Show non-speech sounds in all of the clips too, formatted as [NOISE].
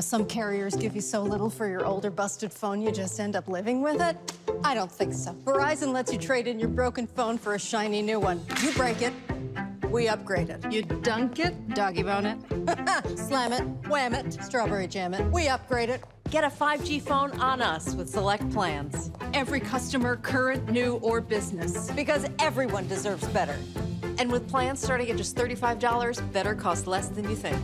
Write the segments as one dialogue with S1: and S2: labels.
S1: Know some carriers give you so little for your older busted phone you just end up living with it? I don't think so. Verizon lets you trade in your broken phone for a shiny new one. You break it, we upgrade it. You dunk it, doggy bone it, [LAUGHS] slam it, wham it, strawberry jam it. We upgrade it.
S2: Get a 5G phone on us with select plans.
S1: Every customer, current, new, or business.
S2: Because everyone deserves better. And with plans starting at just $35, better costs less than you think.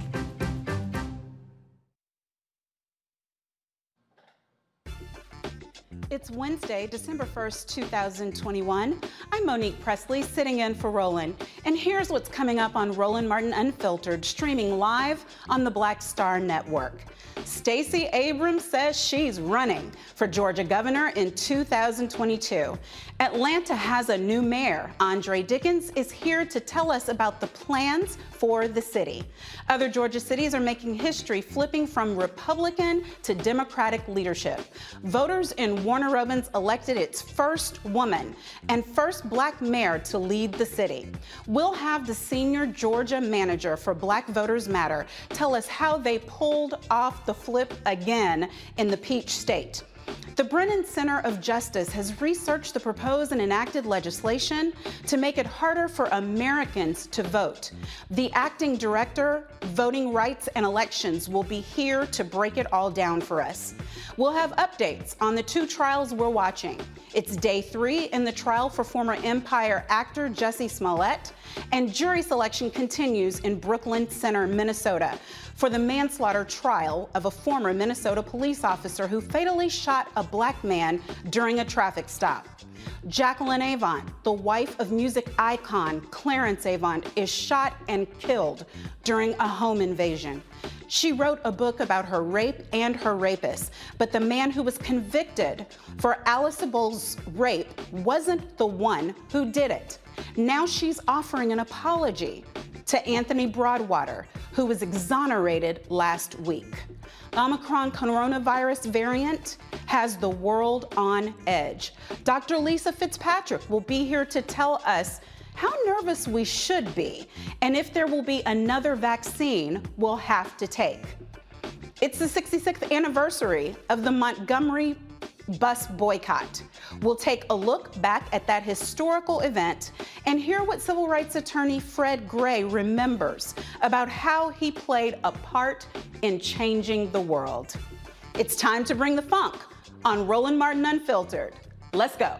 S3: It's Wednesday, December 1st, 2021. I'm Monique Presley, sitting in for Roland. And here's what's coming up on Roland Martin Unfiltered, streaming live on the Black Star Network. Stacey Abrams says she's running for Georgia governor in 2022. Atlanta has a new mayor. Andre Dickens is here to tell us about the plans for the city. Other Georgia cities are making history, flipping from Republican to Democratic leadership. Voters in Warner Robins elected its first woman and first black mayor to lead the city. We'll have the senior Georgia manager for Black Voters Matter tell us how they pulled off the flip again in the Peach State. The Brennan Center of Justice has researched the proposed and enacted legislation to make it harder for Americans to vote. The acting director, Voting Rights and Elections, will be here to break it all down for us. We'll have updates on the two trials we're watching. It's day three in the trial for former Empire actor Jussie Smollett, and jury selection continues in Brooklyn Center, Minnesota, for the manslaughter trial of a former Minnesota police officer who fatally shot shot a black man during a traffic stop. Jacqueline Avant, the wife of music icon Clarence Avant, is shot and killed during a home invasion. She wrote a book about her rape and her rapist, but the man who was convicted for Alice Sebold's rape wasn't the one who did it. Now she's offering an apology to Anthony Broadwater, who was exonerated last week. Omicron coronavirus variant has the world on edge. Dr. Lisa Fitzpatrick will be here to tell us how nervous we should be and if there will be another vaccine we'll have to take. It's the 66th anniversary of the Montgomery bus boycott. We'll take a look back at that historical event and hear what civil rights attorney Fred Gray remembers about how he played a part in changing the world. It's time to bring the funk on Roland Martin Unfiltered. Let's go.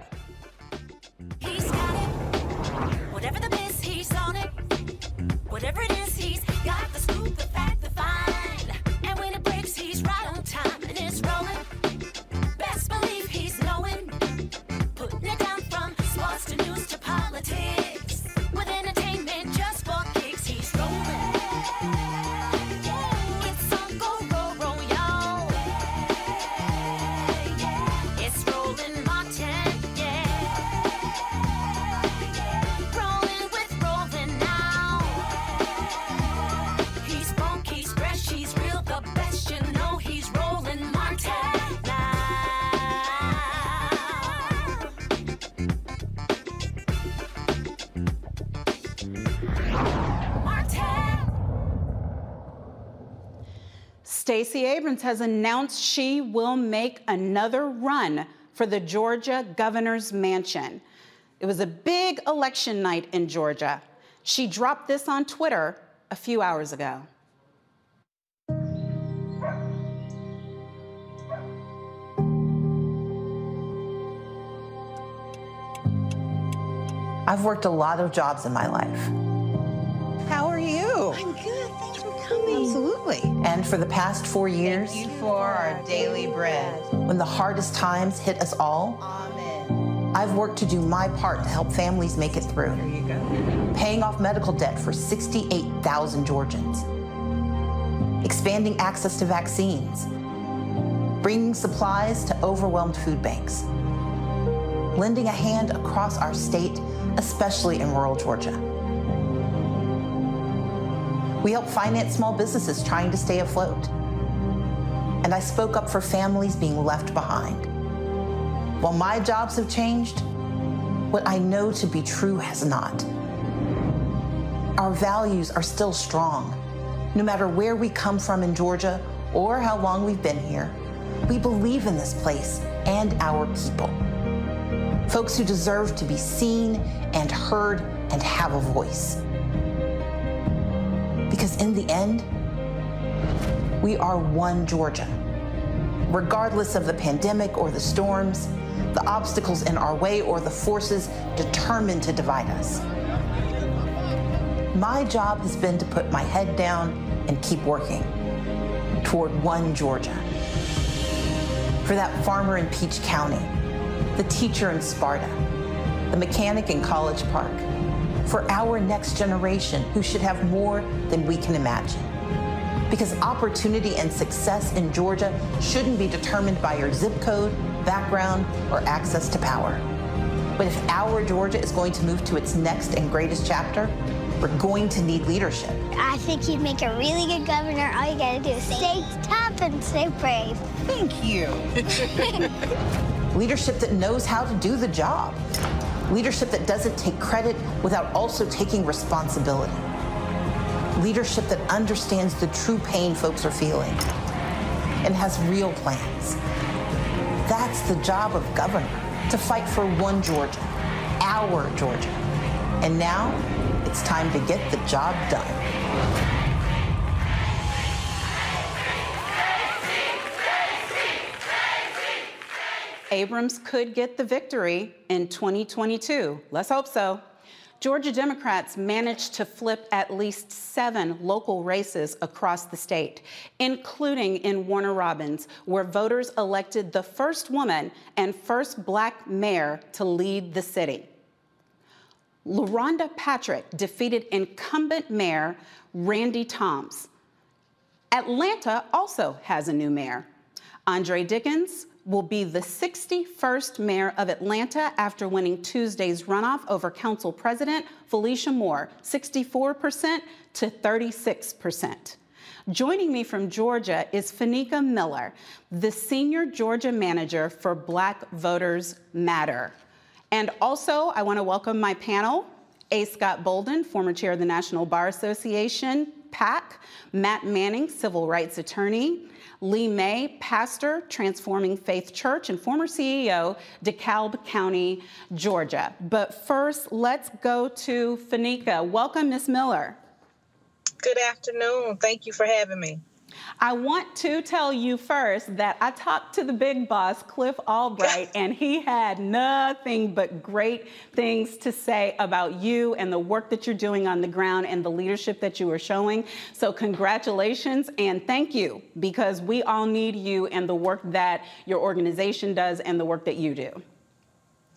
S3: Whatever the he's on it. Whatever it is, Stacey Abrams has announced she will make another run for the Georgia governor's mansion. It was a big election night in Georgia. She dropped this on Twitter a few hours ago.
S4: I've worked a lot of jobs in my life.
S5: How are you?
S4: I'm
S5: good. Coming. Absolutely.
S4: And for the past four years,
S5: Thank you for our daily bread.
S4: when the hardest times hit us all, Amen. I've worked to do my part to help families make it through. There
S5: you go.
S4: Paying off medical debt for 68,000 Georgians, expanding access to vaccines, bringing supplies to overwhelmed food banks, lending a hand across our state, especially in rural Georgia. We help finance small businesses trying to stay afloat. And I spoke up for families being left behind. While my jobs have changed, what I know to be true has not. Our values are still strong. No matter where we come from in Georgia or how long we've been here, we believe in this place and our people. Folks who deserve to be seen and heard and have a voice. Because in the end, we are one Georgia. Regardless of the pandemic or the storms, the obstacles in our way or the forces determined to divide us. My job has been to put my head down and keep working toward one Georgia. For that farmer in Peach County, the teacher in Sparta, the mechanic in College Park, for our next generation who should have more than we can imagine. Because opportunity and success in Georgia shouldn't be determined by your zip code, background, or access to power. But if our Georgia is going to move to its next and greatest chapter, we're going to need leadership.
S6: I think you'd make a really good governor. All you gotta do is stay tough and stay brave.
S5: Thank you. [LAUGHS]
S4: leadership that knows how to do the job. Leadership that doesn't take credit without also taking responsibility. Leadership that understands the true pain folks are feeling and has real plans. That's the job of governor, to fight for one Georgia, our Georgia. And now it's time to get the job done.
S3: Abrams could get the victory in 2022. Let's hope so. Georgia Democrats managed to flip at least seven local races across the state, including in Warner Robins, where voters elected the first woman and first black mayor to lead the city. LaRhonda Patrick defeated incumbent mayor Randy Toms. Atlanta also has a new mayor. Andre Dickens will be the 61st mayor of Atlanta after winning Tuesday's runoff over council president Felicia Moore, 64% to 36%. Joining me from Georgia is Fenika Miller, the senior Georgia manager for Black Voters Matter. And also, I want to welcome my panel A. Scott Bolden, former chair of the National Bar Association, PAC, Matt Manning, civil rights attorney, Lee May, pastor, Transforming Faith Church, and former CEO, DeKalb County, Georgia. But first, let's go to Fenika. Welcome, Ms. Miller.
S7: Good afternoon. Thank you for having me.
S3: I want to tell you first that I talked to the big boss, Cliff Albright, and he had nothing but great things to say about you and the work that you're doing on the ground and the leadership that you are showing. So, congratulations and thank you because we all need you and the work that your organization does and the work that you do.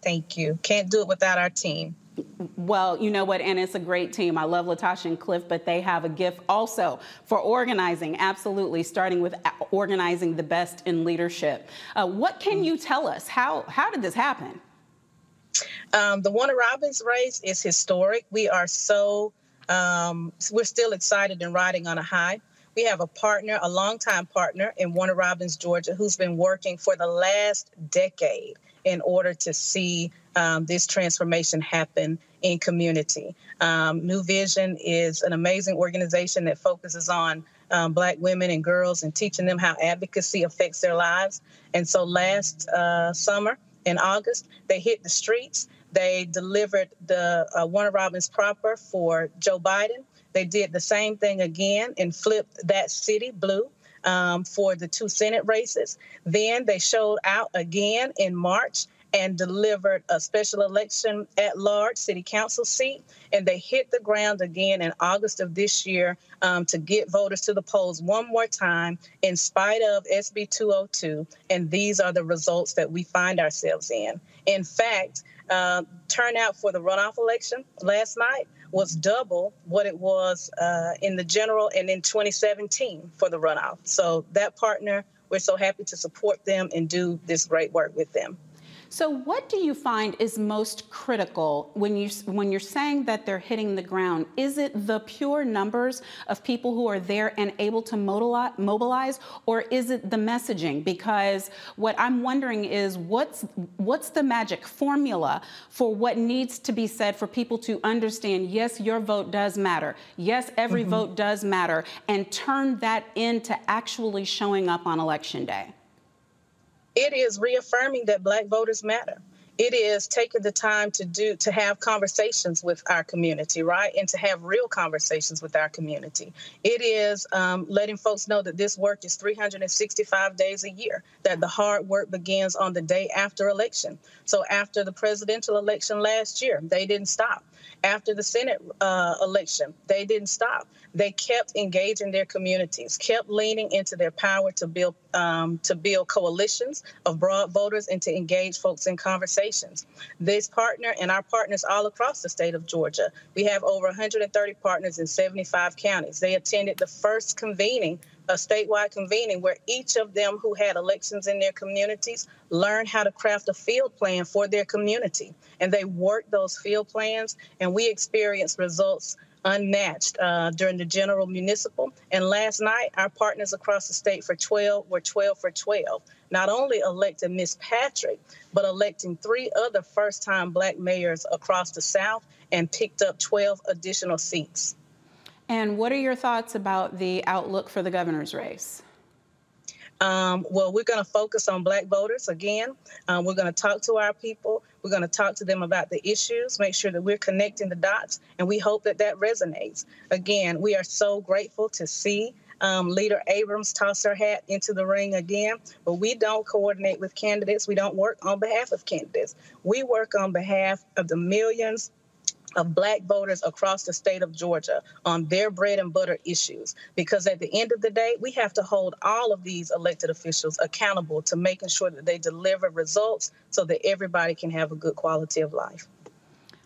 S7: Thank you. Can't do it without our team.
S3: Well, you know what, and it's a great team. I love Latasha and Cliff, but they have a gift also for organizing, absolutely, starting with organizing the best in leadership. Uh, what can you tell us? How, how did this happen?
S7: Um, the Warner Robins race is historic. We are so, um, we're still excited and riding on a high. We have a partner, a longtime partner in Warner Robins, Georgia, who's been working for the last decade in order to see um, this transformation happen in community. Um, New Vision is an amazing organization that focuses on um, Black women and girls and teaching them how advocacy affects their lives. And so last uh, summer in August, they hit the streets. They delivered the uh, Warner Robins proper for Joe Biden. They did the same thing again and flipped that city blue um, for the two Senate races. Then they showed out again in March and delivered a special election at large city council seat. And they hit the ground again in August of this year um, to get voters to the polls one more time in spite of SB 202. And these are the results that we find ourselves in. In fact, uh, turnout for the runoff election last night was double what it was uh, in the general and in 2017 for the runoff. So that partner, we're so happy to support them and do this great work with them.
S3: So, what do you find is most critical when you when you're saying that they're hitting the ground? Is it the pure numbers of people who are there and able to mobilize, or is it the messaging? Because what I'm wondering is what's what's the magic formula for what needs to be said for people to understand? Yes, your vote does matter. Yes, every mm-hmm. vote does matter, and turn that into actually showing up on election day
S7: it is reaffirming that black voters matter it is taking the time to do to have conversations with our community right and to have real conversations with our community it is um, letting folks know that this work is 365 days a year that the hard work begins on the day after election so after the presidential election last year they didn't stop after the Senate uh, election. They didn't stop. They kept engaging their communities, kept leaning into their power to build um, to build coalitions of broad voters and to engage folks in This partner and our partners all across the state of Georgia. We have over 130 partners in 75 counties. They attended the first convening a statewide convening where each of them who had elections in their communities learned how to craft a field plan for their community. And they worked those field plans, and we experienced results unmatched uh, during the general municipal. And last night, our partners across the state for 12 were 12 for 12. Not only elected Miss Patrick, but electing three other first time black mayors across the South and picked up 12 additional seats.
S3: And what are your thoughts about the outlook for the governor's race?
S7: Um, well, we're going to focus on Black voters again. Um, we're going to talk to our people. We're going to talk to them about the issues, make sure that we're connecting the dots, and we hope that that resonates. Again, we are so grateful to see um, Leader Abrams toss her hat into the ring again, but we don't coordinate with candidates. We don't work on behalf of candidates. We work on behalf of the millions of black voters across the state of Georgia on their bread and butter issues. Because at the end of the day, we have to hold all of these elected officials accountable to making sure that they deliver results so that everybody can have a good quality of life.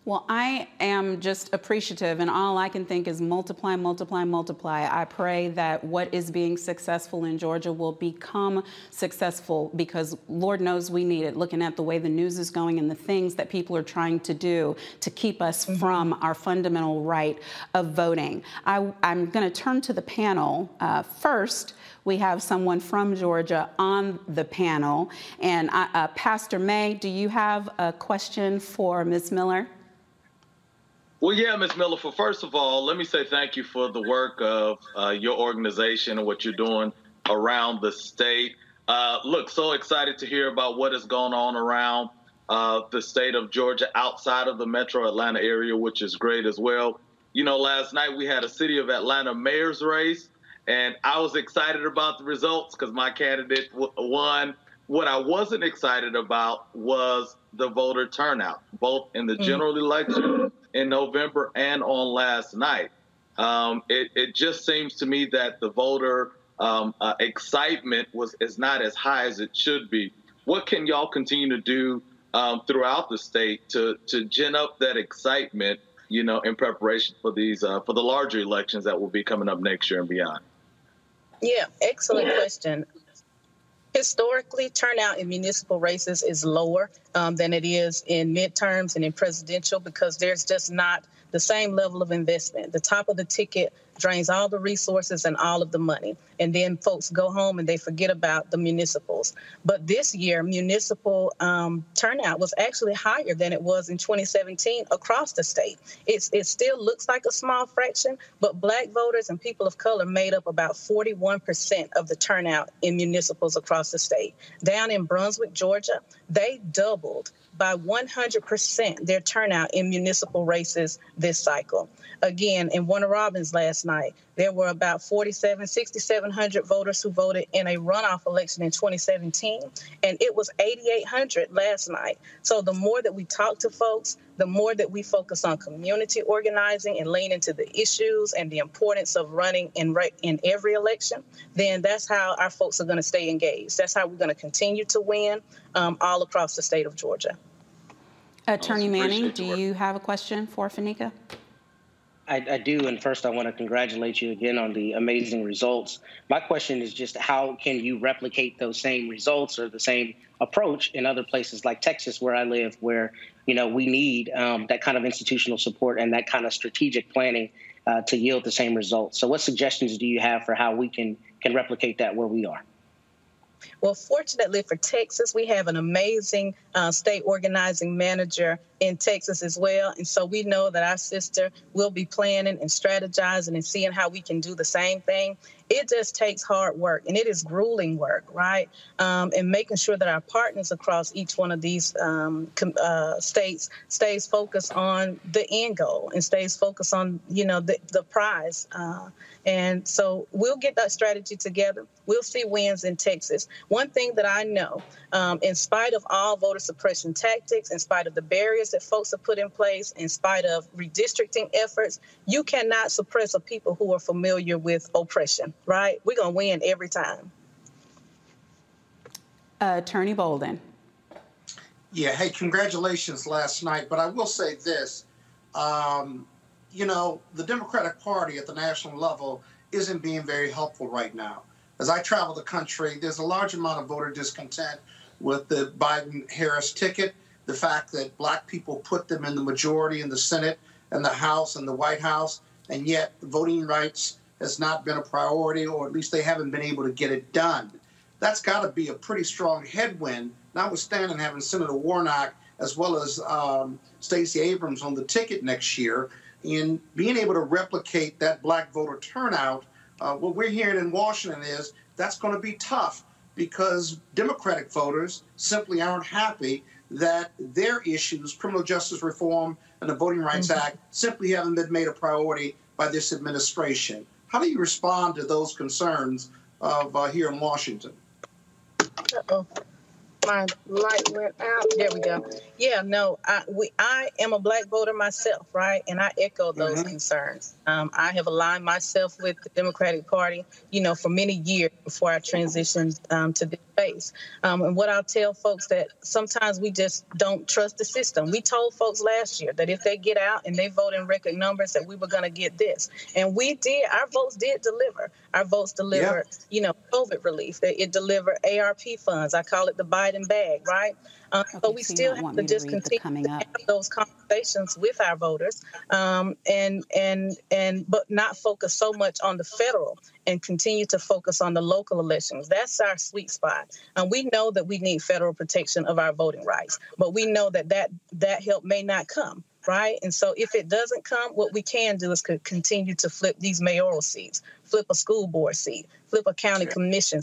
S8: Well, I am just appreciative, and all I can think is multiply, multiply, multiply. I pray that what is being successful in Georgia will become successful because Lord knows we need it, looking at the way the news is going and the things that people are trying to do to keep us mm-hmm. from our fundamental right of voting. I, am going to turn to the panel. Uh, first, we have someone from Georgia on the panel. And uh, uh, Pastor May, do you have a question for Ms. Miller?
S9: Well, yeah, Ms. Miller. For first of all, let me say thank you for the work of uh, your organization and what you're doing around the state. Uh, look, so excited to hear about what is going on around uh, the state of Georgia outside of the metro Atlanta area, which is great as well. You know, last night we had a city of Atlanta mayor's race, and I was excited about the results because my candidate won. What I wasn't excited about was the voter turnout, both in the mm. general election in November and on last night. Um, it, it, just seems to me that the voter um, uh, excitement was is not as high as it should be. What can y'all continue to do um, throughout the state to to gin up that excitement, you know, in preparation for these uh, for the larger elections that will be coming up next year and beyond?
S7: Yeah, excellent question. Historically, turnout in municipal races is lower um, than it is in midterms and in presidential because there's just not the same level of investment. The top of the ticket drains all the resources and all of the money. And then folks go home and they forget about the municipals. But this year, municipal um, turnout was actually higher than it was in 2017 across the state. It's, it still looks like a small fraction, but black voters and people of color made up about 41% of the turnout in municipals across the state. Down in Brunswick, Georgia, they doubled by 100% their turnout in municipal races this cycle. Again, in Warner Robins last night, there were about 47, 6,700 voters who voted in a runoff election in 2017, and it was 8,800 last night. So the more that we talk to folks, the more that we focus on community organizing and lean into the issues and the importance of running in in every election, then that's how our folks are going to stay engaged. That's how we're going to continue to win um, all across the state of Georgia.
S8: Attorney Manning, do you have a question for Fenika?
S10: I, I, do, and first I want to congratulate you again on the amazing results. My question is just how can you replicate those same results or the same approach in other places like Texas, where I live, where you know we need um, that kind of institutional support and that kind of strategic planning uh, to yield the same results. So, what suggestions do you have for how we can can replicate that where we are?
S7: Well, fortunately for Texas, we have an amazing uh, state organizing manager in Texas as well. And so we know that our sister will be planning and strategizing and seeing how we can do the same thing. It just takes hard work and it is grueling work, right? Um, and making sure that our partners across each one of these um, uh, states stays focused on the end goal and stays focused on, you know, the, the prize. Uh, and so we'll get that strategy together. We'll see wins in Texas. One thing that I know, um, in spite of all voter suppression tactics, in spite of the barriers that folks have put in place, in spite of redistricting efforts, you cannot suppress a people who are familiar with oppression, right? We're going to win every time.
S8: Uh, Attorney Bolden.
S11: Yeah, hey, congratulations last night. But I will say this um, you know, the Democratic Party at the national level isn't being very helpful right now. As I travel the country, there's a large amount of voter discontent with the Biden Harris ticket, the fact that black people put them in the majority in the Senate and the House and the White House, and yet voting rights has not been a priority, or at least they haven't been able to get it done. That's got to be a pretty strong headwind, notwithstanding having Senator Warnock as well as um, Stacey Abrams on the ticket next year in being able to replicate that black voter turnout, uh, what we're hearing in Washington is that's going to be tough because Democratic voters simply aren't happy that their issues, criminal justice reform and the Voting Rights mm-hmm. Act, simply haven't been made a priority by this administration. How do you respond to those concerns of uh, here in Washington?
S7: Uh-oh. my light went out. There we go. Yeah, no, I we I am a black voter myself, right? And I echo those mm-hmm. concerns. Um, I have aligned myself with the Democratic Party, you know, for many years before I transitioned um, to this space. Um, and what I'll tell folks that sometimes we just don't trust the system. We told folks last year that if they get out and they vote in record numbers, that we were going to get this, and we did. Our votes did deliver. Our votes delivered, yeah. you know, COVID relief. It delivered ARP funds. I call it the Biden bag, right? Um, okay, so we so still have to just continue to have those conversations with our voters, um, and and and but not focus so much on the federal and continue to focus on the local elections. That's our sweet spot. And we know that we need federal protection of our voting rights, but we know that that that help may not come right? And so if it doesn't come, what we can do is continue to flip these mayoral seats, flip a school board seat, flip a county commission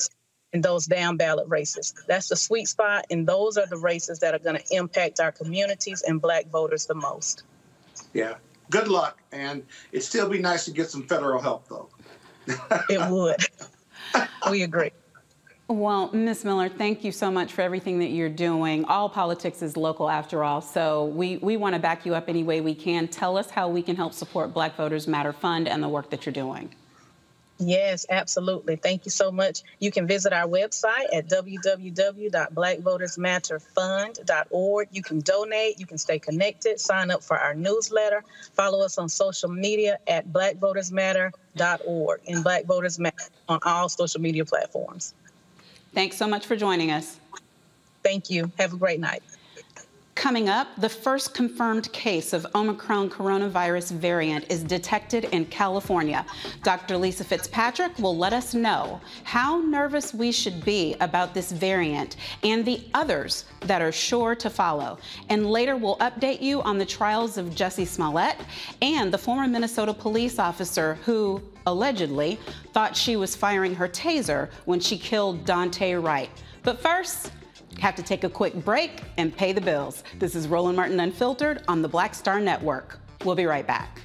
S7: in those down ballot races. That's the sweet spot, and those are the races that are going to impact our communities and black voters the most.
S11: Yeah. Good luck, and it'd still be nice to get some federal help, though. [LAUGHS]
S7: it would. we agree.
S3: Well, Ms. Miller, thank you so much for everything that you're doing. All politics is local after all, so we, we want to back you up any way we can. Tell us how we can help support Black Voters Matter Fund and the work that you're doing.
S7: Yes, absolutely. Thank you so much. You can visit our website at www.blackvotersmatterfund.org. You can donate, you can stay connected, sign up for our newsletter, follow us on social media at blackvotersmatter.org and Black Voters Matter on all social media platforms.
S3: Thanks so much for joining us.
S7: Thank you. Have a great night.
S3: Coming up, the first confirmed case of Omicron coronavirus variant is detected in California. Dr. Lisa Fitzpatrick will let us know how nervous we should be about this variant and the others that are sure to follow. And later, we'll update you on the trials of Jussie Smollett and the former Minnesota police officer who allegedly thought she was firing her taser when she killed Daunte Wright. But first, have to take a quick break and pay the bills. This is Roland Martin Unfiltered on the Black Star Network. We'll be right back.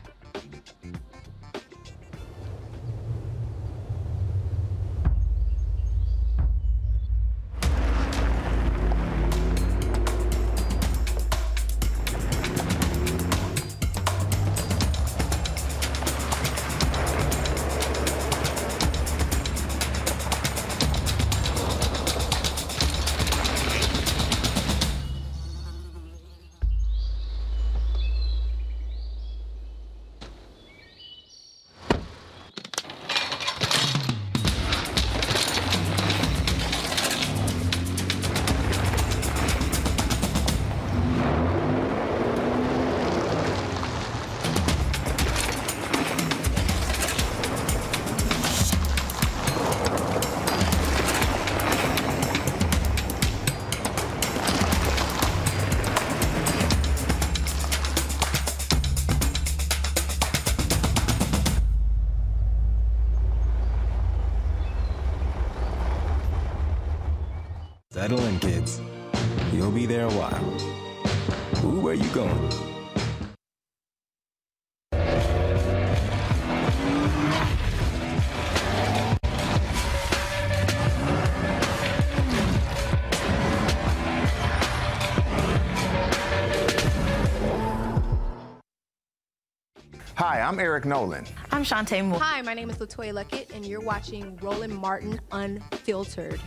S12: I'm Eric Nolan.
S13: I'm Shantae Moore.
S14: Hi, my name is LeToya Luckett, and you're watching Roland Martin Unfiltered.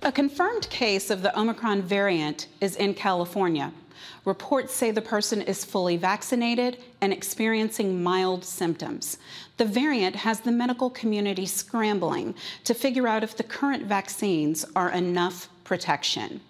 S3: A confirmed case of the Omicron variant is in California. Reports say the person is fully vaccinated and experiencing mild symptoms. The variant has the medical community scrambling to figure out if the current vaccines are enough protection.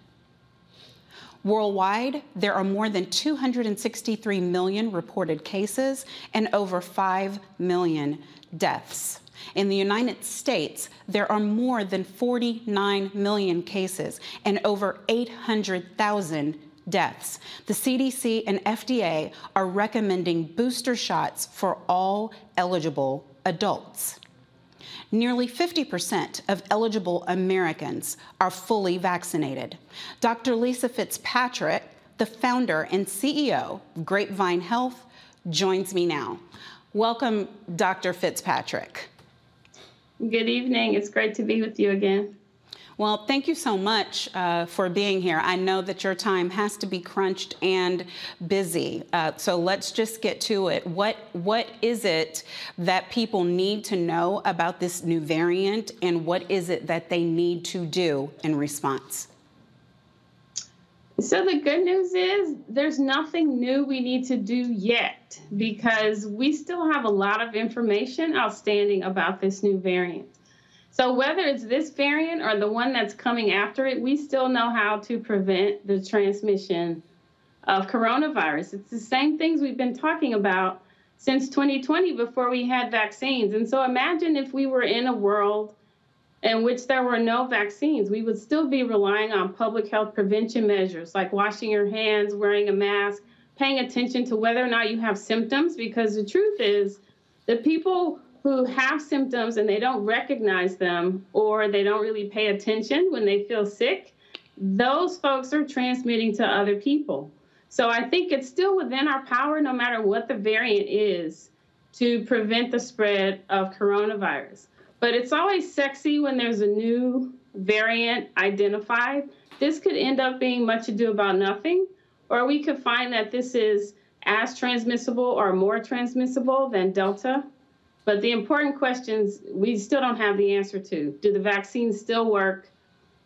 S3: Worldwide, there are more than 263 million reported cases and over 5 million deaths. In the United States, there are more than 49 million cases and over 800,000 deaths. The CDC and FDA are recommending booster shots for all eligible adults. Nearly 50% of eligible Americans are fully vaccinated. Dr. Lisa Fitzpatrick, the founder and CEO of Grapevine Health, joins me now. Welcome, Dr. Fitzpatrick.
S15: Good evening. It's great to be with you again.
S3: Well, thank you so much uh, for being here. I know that your time has to be crunched and busy. Uh, so let's just get to it. What What is it that people need to know about this new variant, and what is it that they need to do in response?
S15: So the good news is there's nothing new we need to do yet because we still have a lot of information outstanding about this new variant. So whether it's this variant or the one that's coming after it, we still know how to prevent the transmission of coronavirus. It's the same things we've been talking about since 2020 before we had vaccines. And so imagine if we were in a world in which there were no vaccines, we would still be relying on public health prevention measures like washing your hands, wearing a mask, paying attention to whether or not you have symptoms, because the truth is the people who have symptoms and they don't recognize them or they don't really pay attention when they feel sick, those folks are transmitting to other people. So I think it's still within our power, no matter what the variant is, to prevent the spread of coronavirus. But it's always sexy when there's a new variant identified. This could end up being much ado about nothing, or we could find that this is as transmissible or more transmissible than Delta but the important questions we still don't have the answer to. Do the vaccines still work?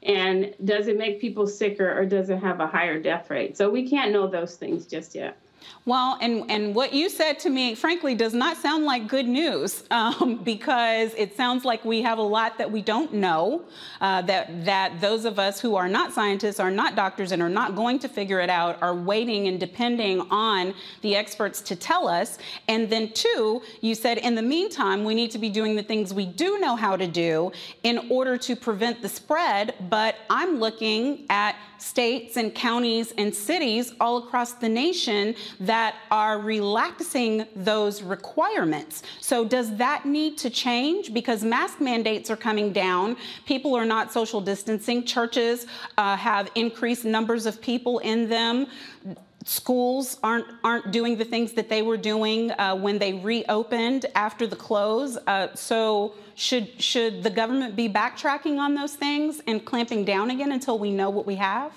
S15: And does it make people sicker or does it have a higher death rate? So we can't know those things just yet.
S3: Well, and, and what you said to me, frankly, does not sound like good news [LAUGHS] um, because it sounds like we have a lot that we don't know, uh, that, that those of us who are not scientists, are not doctors, and are not going to figure it out are waiting and depending on the experts to tell us. And then, two, you said in the meantime, we need to be doing the things we do know how to do in order to prevent the spread. But I'm looking at states and counties and cities all across the nation that are relaxing those requirements. So, does that need to change? Because mask mandates are coming down, people are not social distancing, churches uh, have increased numbers of people in them schools aren't aren't doing the things that they were doing uh, when they reopened after the close. Uh, so should should the government be backtracking on those things and clamping down again until we know what we have?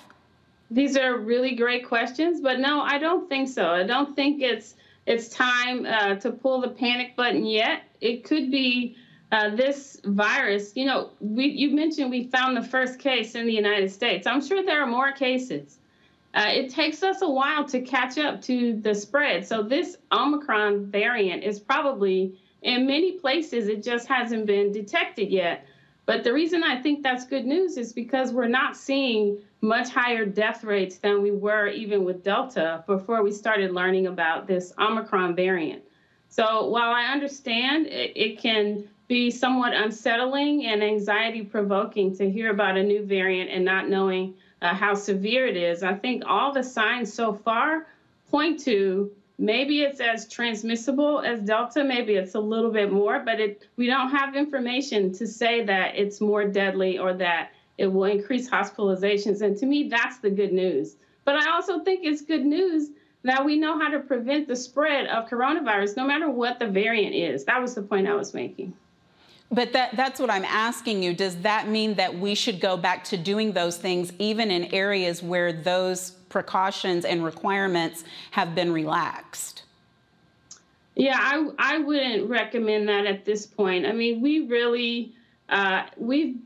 S15: These are really great questions, but no, I don't think so. I don't think it's it's time uh, to pull the panic button yet. It could be uh, this virus. You know, we you mentioned we found the first case in the United States. I'm sure there are more cases. Uh, it takes us a while to catch up to the spread. So this Omicron variant is probably in many places it just hasn't been detected yet. But the reason I think that's good news is because we're not seeing much higher death rates than we were even with Delta before we started learning about this Omicron variant. So while I understand it, it can be somewhat unsettling and anxiety provoking to hear about a new variant and not knowing uh, how severe it is, I think all the signs so far point to maybe it's as transmissible as Delta, maybe it's a little bit more, but it, we don't have information to say that it's more deadly or that it will increase hospitalizations. And to me, that's the good news. But I also think it's good news that we know how to prevent the spread of coronavirus, no matter what the variant is. That was the point I was making.
S3: But that, that's what I'm asking you. Does that mean that we should go back to doing those things even in areas where those precautions and requirements have been relaxed?
S15: Yeah, I, I wouldn't recommend that at this point. I mean, we really, uh, we've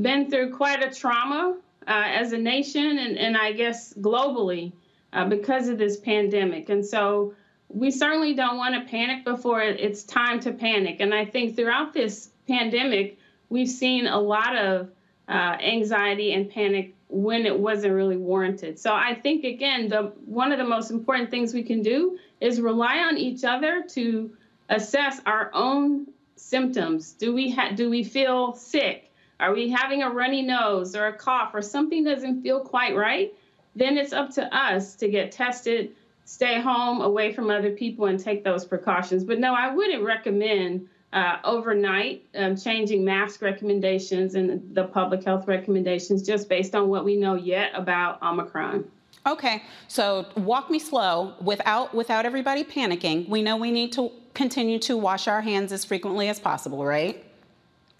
S15: been through quite a trauma uh, as a nation and, and I guess globally uh, because of this pandemic. And so we certainly don't want to panic before it's time to panic. And I think throughout this pandemic, we've seen a lot of uh, anxiety and panic when it wasn't really warranted. So I think again, the one of the most important things we can do is rely on each other to assess our own symptoms. Do we ha- do we feel sick? Are we having a runny nose or a cough or something doesn't feel quite right? Then it's up to us to get tested, stay home away from other people, and take those precautions. But no, I wouldn't recommend uh, overnight um, changing mask recommendations and the public health recommendations just based on what we know yet about Omicron.
S3: Okay, so walk me slow without without everybody panicking. We know we need to continue to wash our hands as frequently as possible, right?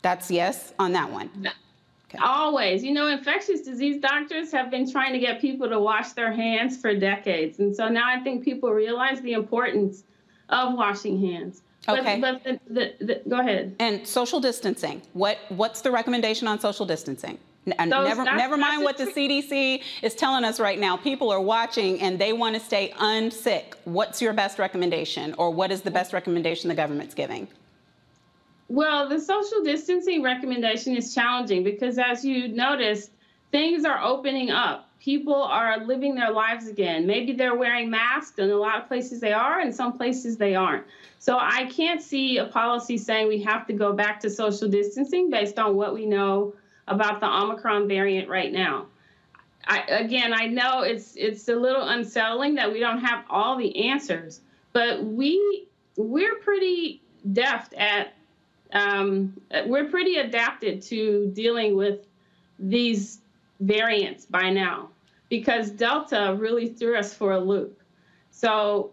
S8: That's yes on that one.
S15: Always. You know, infectious disease doctors have been trying to get people to wash their hands for decades. And so now I think people realize the importance of washing hands.
S8: Okay.
S15: But, but the, the, the, go ahead.
S8: And social distancing. What what's the recommendation on social distancing? N-
S15: Those-
S8: never
S15: that's-
S8: never mind what the CDC is telling us right now. People are watching and they want to stay unsick. What's your best recommendation or what is the best recommendation the government's giving?
S15: Well, the social distancing recommendation is challenging because, as you noticed, things are opening up. People are living their lives again. Maybe they're wearing masks, and a lot of places they are, and some places they aren't. So I can't see a policy saying we have to go back to social distancing based on what we know about the Omicron variant right now. I, again, I know it's it's a little unsettling that we don't have all the answers, but we we're pretty deft at um, we're pretty adapted to dealing with these variants by now because Delta really threw us for a loop. So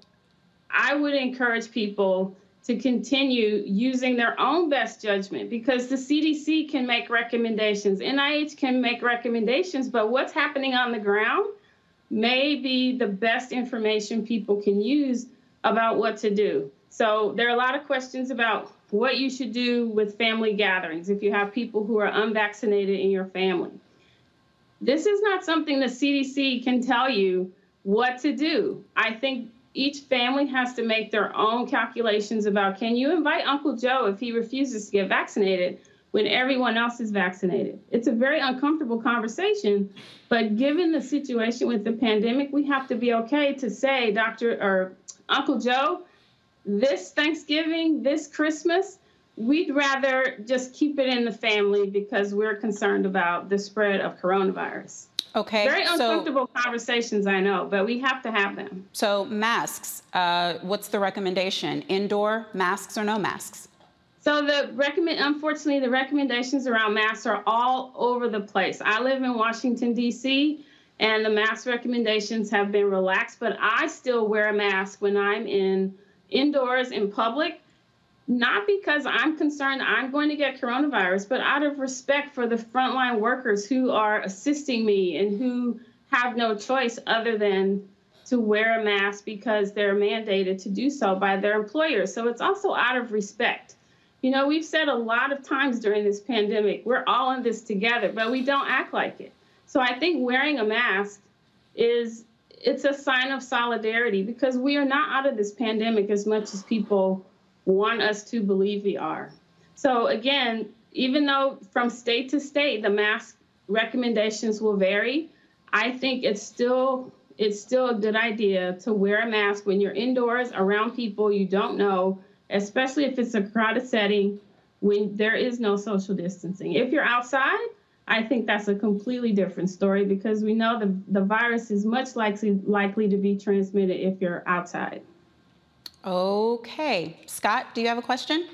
S15: I would encourage people to continue using their own best judgment because the CDC can make recommendations, NIH can make recommendations, but what's happening on the ground may be the best information people can use about what to do. So there are a lot of questions about what you should do with family gatherings if you have people who are unvaccinated in your family. This is not something the CDC can tell you what to do. I think each family has to make their own calculations about can you invite Uncle Joe if he refuses to get vaccinated when everyone else is vaccinated? It's a very uncomfortable conversation, but given the situation with the pandemic, we have to be okay to say, Dr. or Uncle Joe, this Thanksgiving, this Christmas, we'd rather just keep it in the family because we're concerned about the spread of coronavirus.
S8: Okay.
S15: Very
S8: so-
S15: uncomfortable conversations, I know, but we have to have them.
S8: So masks. Uh, what's the recommendation? Indoor masks or no masks?
S15: So the recommend, unfortunately, the recommendations around masks are all over the place. I live in Washington D.C. and the mask recommendations have been relaxed, but I still wear a mask when I'm in indoors in public. Not because I'm concerned I'm going to get coronavirus, but out of respect for the frontline workers who are assisting me and who have no choice other than to wear a mask because they're mandated to do so by their employers. So it's also out of respect. You know, we've said a lot of times during this pandemic, we're all in this together, but we don't act like it. So I think wearing a mask is it's a sign of solidarity because we are not out of this pandemic as much as people want us to believe we are. So again, even though from state to state the mask recommendations will vary, I think it's still it's still a good idea to wear a mask when you're indoors around people you don't know, especially if it's a crowded setting when there is no social distancing. If you're outside, I think that's a completely different story because we know the, the virus is much likely likely to be transmitted if you're outside.
S8: Okay. Scott, do you have a question?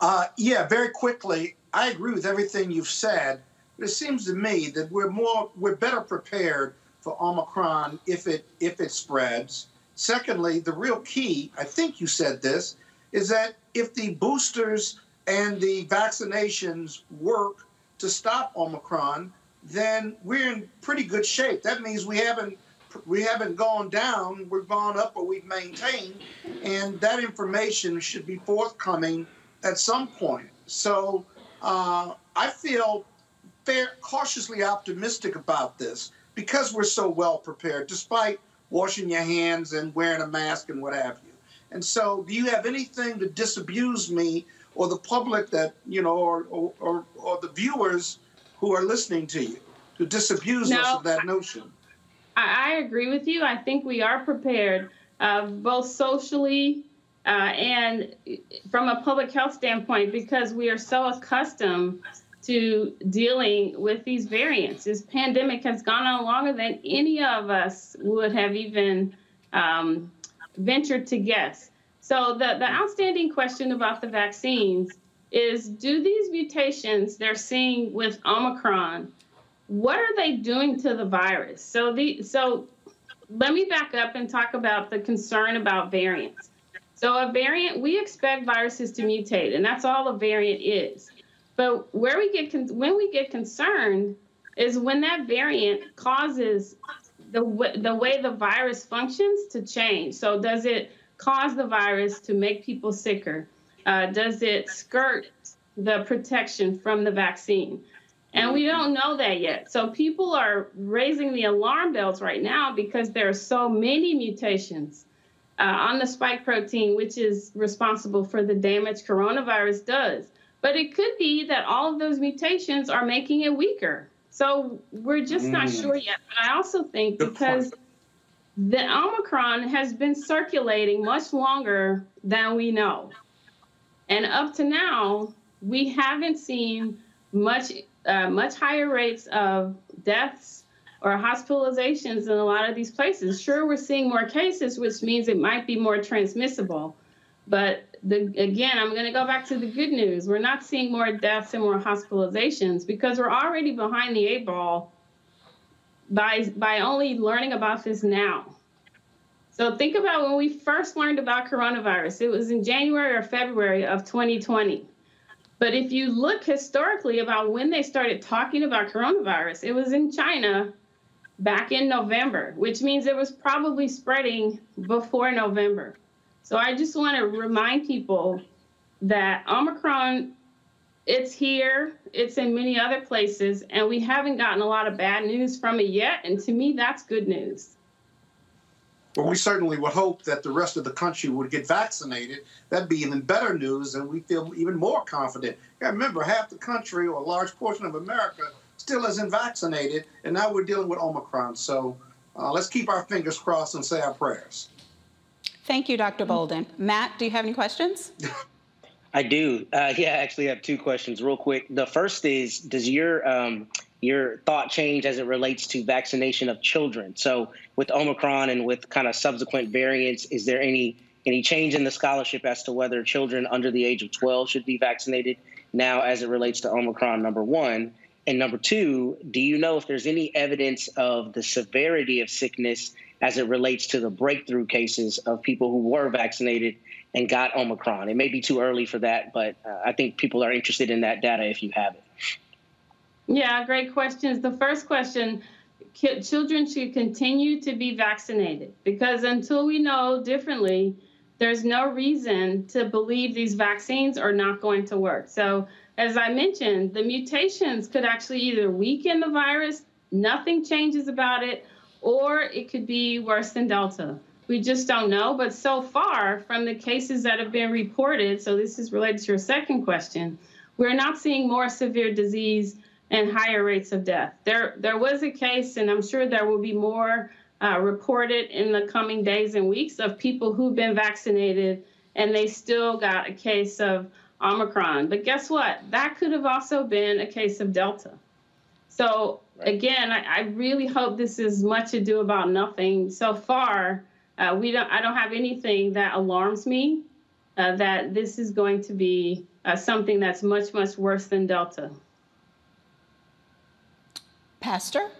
S11: Uh, yeah, very quickly. I agree with everything you've said. But it seems to me that we're more, we're better prepared for Omicron if it if it spreads. Secondly, the real key, I think you said this, is that if the boosters and the vaccinations work to stop Omicron, then we're in pretty good shape. That means we haven't we haven't gone down, we've gone up or we've maintained, and that information should be forthcoming at some point. So uh, I feel fair, cautiously optimistic about this because we're so well prepared, despite washing your hands and wearing a mask and what have you. And so, do you have anything to disabuse me or the public that you know, or or, or, or the viewers who are listening to you to disabuse us of that notion?
S15: I, I agree with you. I think we are prepared, uh, both socially uh, and from a public health standpoint, because we are so accustomed to dealing with these variants. This pandemic has gone on longer than any of us would have even um, ventured to guess. So the, the outstanding question about the vaccines is do these mutations they're seeing with Omicron, what are they doing to the virus? So the so let me back up and talk about the concern about variants. So a variant, we expect viruses to mutate, and that's all a variant is. But where we get when we get concerned is when that variant causes the the way the virus functions to change. So does it cause the virus to make people sicker? Uh, does it skirt the protection from the vaccine? And we don't know that yet. So people are raising the alarm bells right now because there are so many mutations uh, on the spike protein, which is responsible for the damage coronavirus does. But it could be that all of those mutations are making it weaker. So we're just mm. not sure yet. But I also think Good because point. the Omicron has been circulating much longer than we know. And up to now, we haven't seen much uh, much higher rates of deaths or hospitalizations in a lot of these places. Sure, we're seeing more cases, which means it might be more transmissible. But the, again, I'm going to go back to the good news. We're not seeing more deaths and more hospitalizations because we're already behind the eight ball by, by only learning about this now. So think about when we first learned about coronavirus. It was in January or February of 2020. But if you look historically about when they started talking about coronavirus, it was in China back in November, which means it was probably spreading before November. So I just want to remind people that Omicron, it's here, it's in many other places, and we haven't gotten a lot of bad news from it yet. And to me, that's good news.
S11: Well, we certainly would hope that the rest of the country would get vaccinated. That'd be even better news, and we feel even more confident. Yeah, remember, half the country or a large portion of America still isn't vaccinated, and now we're dealing with Omicron. So uh, let's keep our fingers crossed and say our prayers.
S8: Thank you, Dr. Bolden. Matt, do you have any questions? [LAUGHS]
S10: I do. Uh, yeah, I actually have two questions, real quick. The first is, does your um, your thought change as it relates to vaccination of children? So, with Omicron and with kind of subsequent variants, is there any any change in the scholarship as to whether children under the age of 12 should be vaccinated now as it relates to Omicron? Number one. And number two, do you know if there's any evidence of the severity of sickness as it relates to the breakthrough cases of people who were vaccinated and got Omicron? It may be too early for that, but uh, I think people are interested in that data if you have it.
S15: Yeah, great questions. The first question children should continue to be vaccinated because until we know differently, there's no reason to believe these vaccines are not going to work. So, as I mentioned, the mutations could actually either weaken the virus, nothing changes about it, or it could be worse than Delta. We just don't know. But so far, from the cases that have been reported, so this is related to your second question, we're not seeing more severe disease and higher rates of death. There, there was a case, and I'm sure there will be more uh, reported in the coming days and weeks of people who've been vaccinated and they still got a case of Omicron. But guess what? That could have also been a case of Delta. So again, I, I really hope this is much ado about nothing. So far, uh, we don't. I don't have anything that alarms me uh, that this is going to be uh, something that's much much worse than Delta.
S8: Pastor?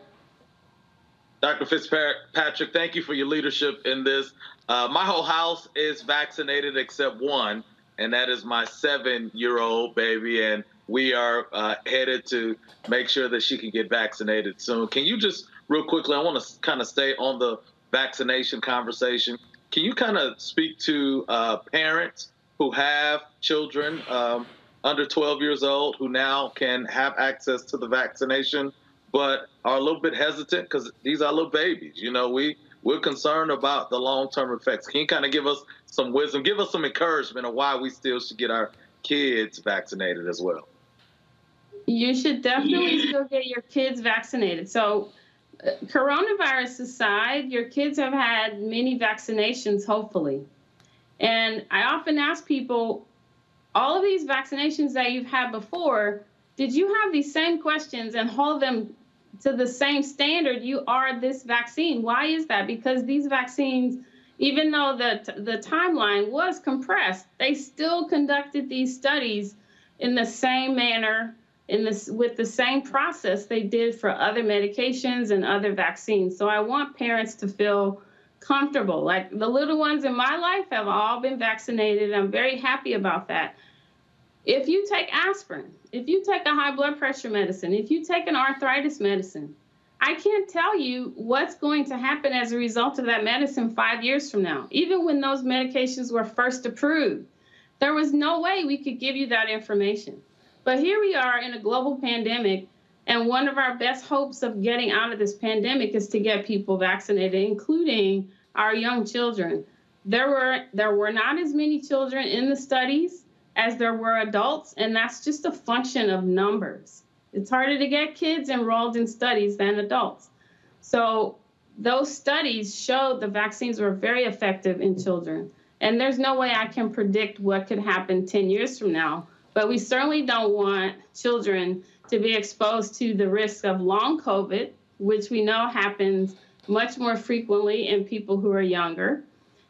S9: Dr. Fitzpatrick, thank you for your leadership in this. Uh, my whole house is vaccinated except one, and that is my seven year old baby. And we are uh, headed to make sure that she can get vaccinated soon. Can you just, real quickly, I want to kind of stay on the vaccination conversation. Can you kind of speak to uh, parents who have children um, under 12 years old who now can have access to the vaccination? But are a little bit hesitant because these are little babies. You know, we we're concerned about the long term effects. Can you kind of give us some wisdom, give us some encouragement of why we still should get our kids vaccinated as well?
S15: You should definitely still get your kids vaccinated. So, uh, coronavirus aside, your kids have had many vaccinations, hopefully. And I often ask people, all of these vaccinations that you've had before, did you have these same questions and hold them to the same standard you are this vaccine. Why is that? Because these vaccines, even though the, the timeline was compressed, they still conducted these studies in the same manner, in this with the same process they did for other medications and other vaccines. So I want parents to feel comfortable. Like the little ones in my life have all been vaccinated. I'm very happy about that. If you take aspirin, if you take a high blood pressure medicine, if you take an arthritis medicine, I can't tell you what's going to happen as a result of that medicine five years from now. Even when those medications were first approved, there was no way we could give you that information. But here we are in a global pandemic, and one of our best hopes of getting out of this pandemic is to get people vaccinated, including our young children. There were there were not as many children in the studies as there were adults, and that's just a function of numbers. It's harder to get kids enrolled in studies than adults. So those studies showed the vaccines were very effective in children. And there's no way I can predict what could happen 10 years from now. But we certainly don't want children to be exposed to the risk of long COVID, which we know happens much more frequently in people who are younger.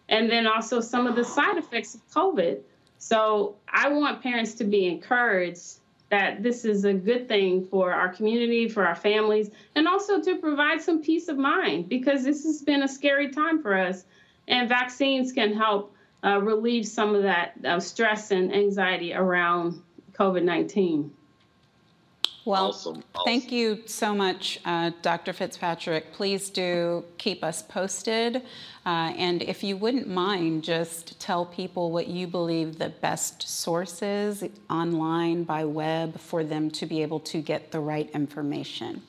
S15: And then also some of the side effects of COVID. So I want parents to be encouraged that this is a good thing for our community, for our families, and also to provide some peace of mind because this has been a scary time for us. And vaccines can help uh, relieve some of that uh, stress and anxiety around COVID 19.
S3: Well, awesome. Awesome. thank you so much, uh, Dr. Fitzpatrick. Please do keep us posted. Uh, and if you wouldn't mind, just tell people what you believe the best sources online by web for them to be able to get the right information.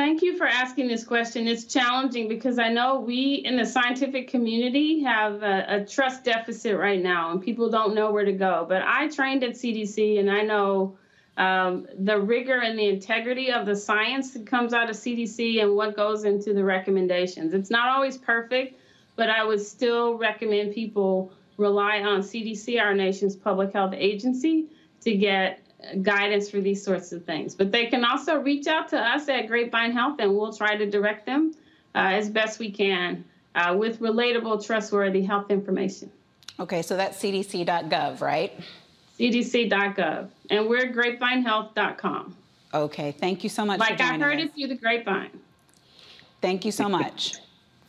S15: Thank you for asking this question. It's challenging because I know we in the scientific community have a, a, trust deficit right now and people don't know where to go. But I trained at CDC and I know um, the rigor and the integrity of the science that comes out of CDC and what goes into the recommendations. It's not always perfect, but I would still recommend people rely on CDC, our nation's public health agency, to get guidance for these sorts of things. But they can also reach out to us at Grapevine Health and we'll try to direct them uh, as best we can uh, with relatable, trustworthy health information.
S3: Okay, so that's cdc.gov, right?
S15: cdc.gov. And we're grapevinehealth.com.
S3: Okay, thank you so much.
S15: Like I heard
S3: us.
S15: it through the grapevine.
S3: Thank you so much.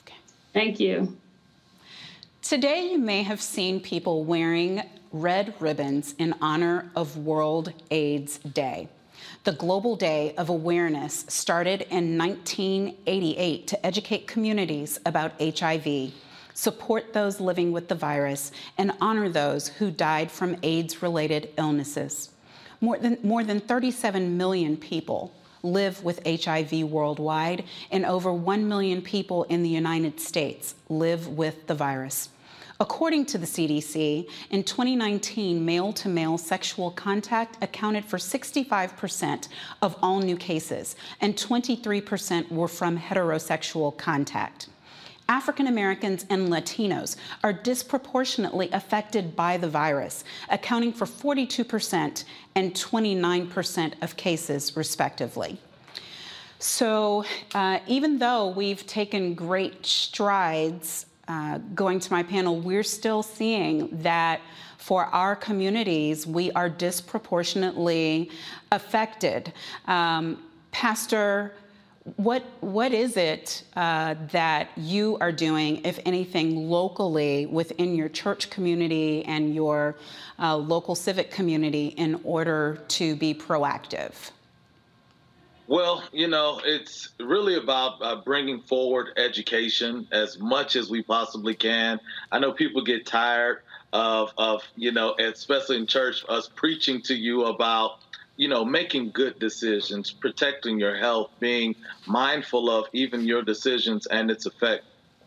S15: okay. Thank you.
S3: Today, you may have seen people wearing red ribbons in honor of World AIDS Day. The Global Day of Awareness started in 1988 to educate communities about HIV support those living with the virus, and honor those who died from AIDS related illnesses. More than, more than 37 million people live with HIV worldwide, and over 1 million people in the United States live with the virus. According to the CDC, in 2019, male to male sexual contact accounted for 65% of all new cases, and 23% were from heterosexual contact. African Americans and Latinos are disproportionately affected by the virus, accounting for 42% and 29% of cases, respectively. So, uh, even though we've taken great strides uh, going to my panel, we're still seeing that for our communities, we are disproportionately affected. Um, Pastor what what is it uh, that you are doing, if anything, locally within your church community and your uh, local civic community in order to be proactive?
S9: Well, you know, it's really about uh, bringing forward education as much as we possibly can. I know people get tired of, of you know, especially in church, us preaching to you about you know, making good decisions, protecting your health, being mindful of even your decisions and its effect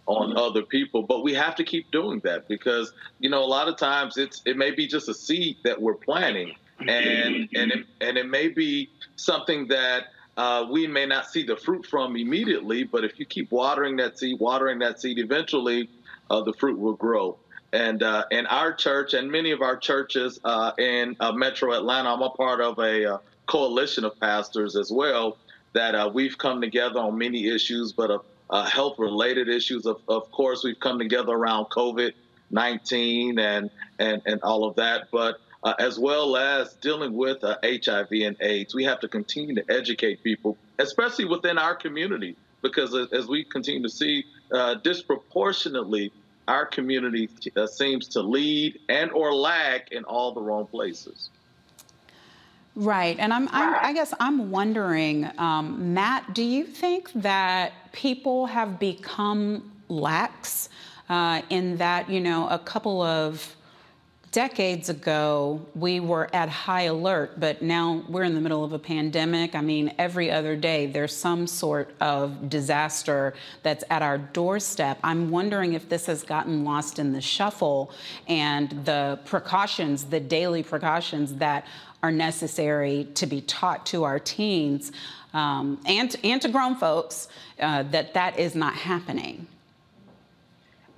S9: on other people. But we have to keep doing that because, you know, a lot of times it's it may be just a seed that we're planting, and and it, and it may be something that uh, we may not see the fruit from immediately. But if you keep watering that seed, watering that seed, eventually uh, the fruit will grow and uh, our church and many of our churches uh, in uh, Metro Atlanta. I'm a part of a uh, coalition of pastors as well that uh, we've come together on many issues, but uh, health-related issues. Of, of course, we've come together around COVID-19 and and and all of that, but. as well as dealing with HIV and AIDS, we have to continue to educate people, especially within our community, because as we continue to see disproportionately, our community uh, seems to lead and or lag in all the wrong places.
S3: Right, and I'm, I'm i guess I'm wondering, um, Matt, do you think that people have become lax uh, in that you know a couple of decades ago, we were at high alert, but now we're in the middle of a pandemic. I mean, every other day there's some sort of disaster that's at our doorstep. I'm wondering if this has gotten lost in the shuffle and the precautions, the daily precautions that are necessary to be taught to our teens um, and, and to grown folks, uh, that that is not happening.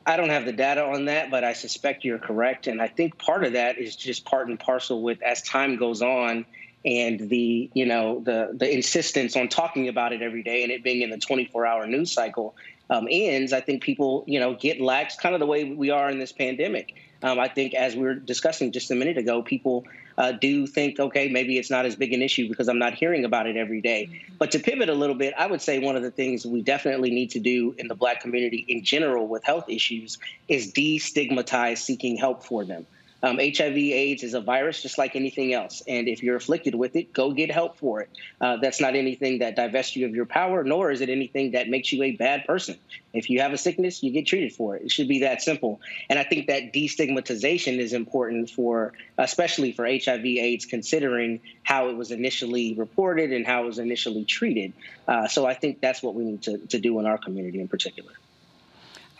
S10: I don't have the data on that, but I suspect you're correct. And I think part of that is just part and parcel with as time goes on and the you know the the insistence on talking about it every day and it being in the 24 hour news cycle um, ends. I think people you know get lax, kind of the way we are in this pandemic. Um, I think, as we were discussing just a minute ago, people uh, do think, okay, maybe it's not as big an issue because I'm not hearing about it every day. Mm-hmm. But to pivot a little bit, I would say one of the things we definitely need to do in the Black community in general with health issues is destigmatize seeking help for them. Um, HIV AIDS is a virus just like anything else. And if you're afflicted with it, go get help for it. Uh, that's not anything that divests you of your power, nor is it anything that makes you a bad person. If you have a sickness, you get treated for it. It should be that simple. And I think that destigmatization is important for, especially for HIV AIDS, considering how it was initially reported and how it was initially treated. Uh, so I think that's what we need to, to do in our community in particular.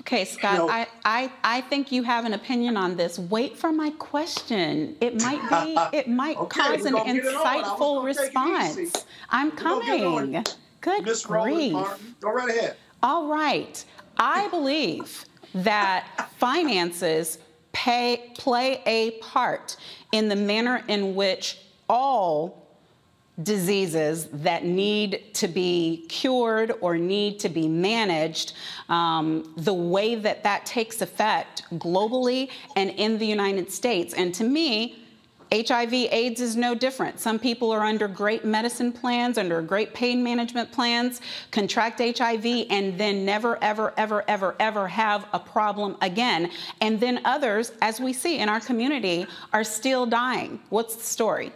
S3: Okay, Scott, I, I, I think you have an opinion on this. Wait for my question. It might be, [LAUGHS] it might okay, cause an insightful response. I'm coming. Good Ms. grief.
S11: Go right ahead.
S3: All right. I believe that finances pay, play a part in the manner in which all diseases that need to be cured or need to be managed, um, the way that that takes effect globally and in the United States. And to me, HIV AIDS is no different. Some people are under great medicine plans, under great pain management plans, contract HIV, and then never, ever, ever, ever, ever have a problem again. And then others, as we see in our community, are still dying. What's the story?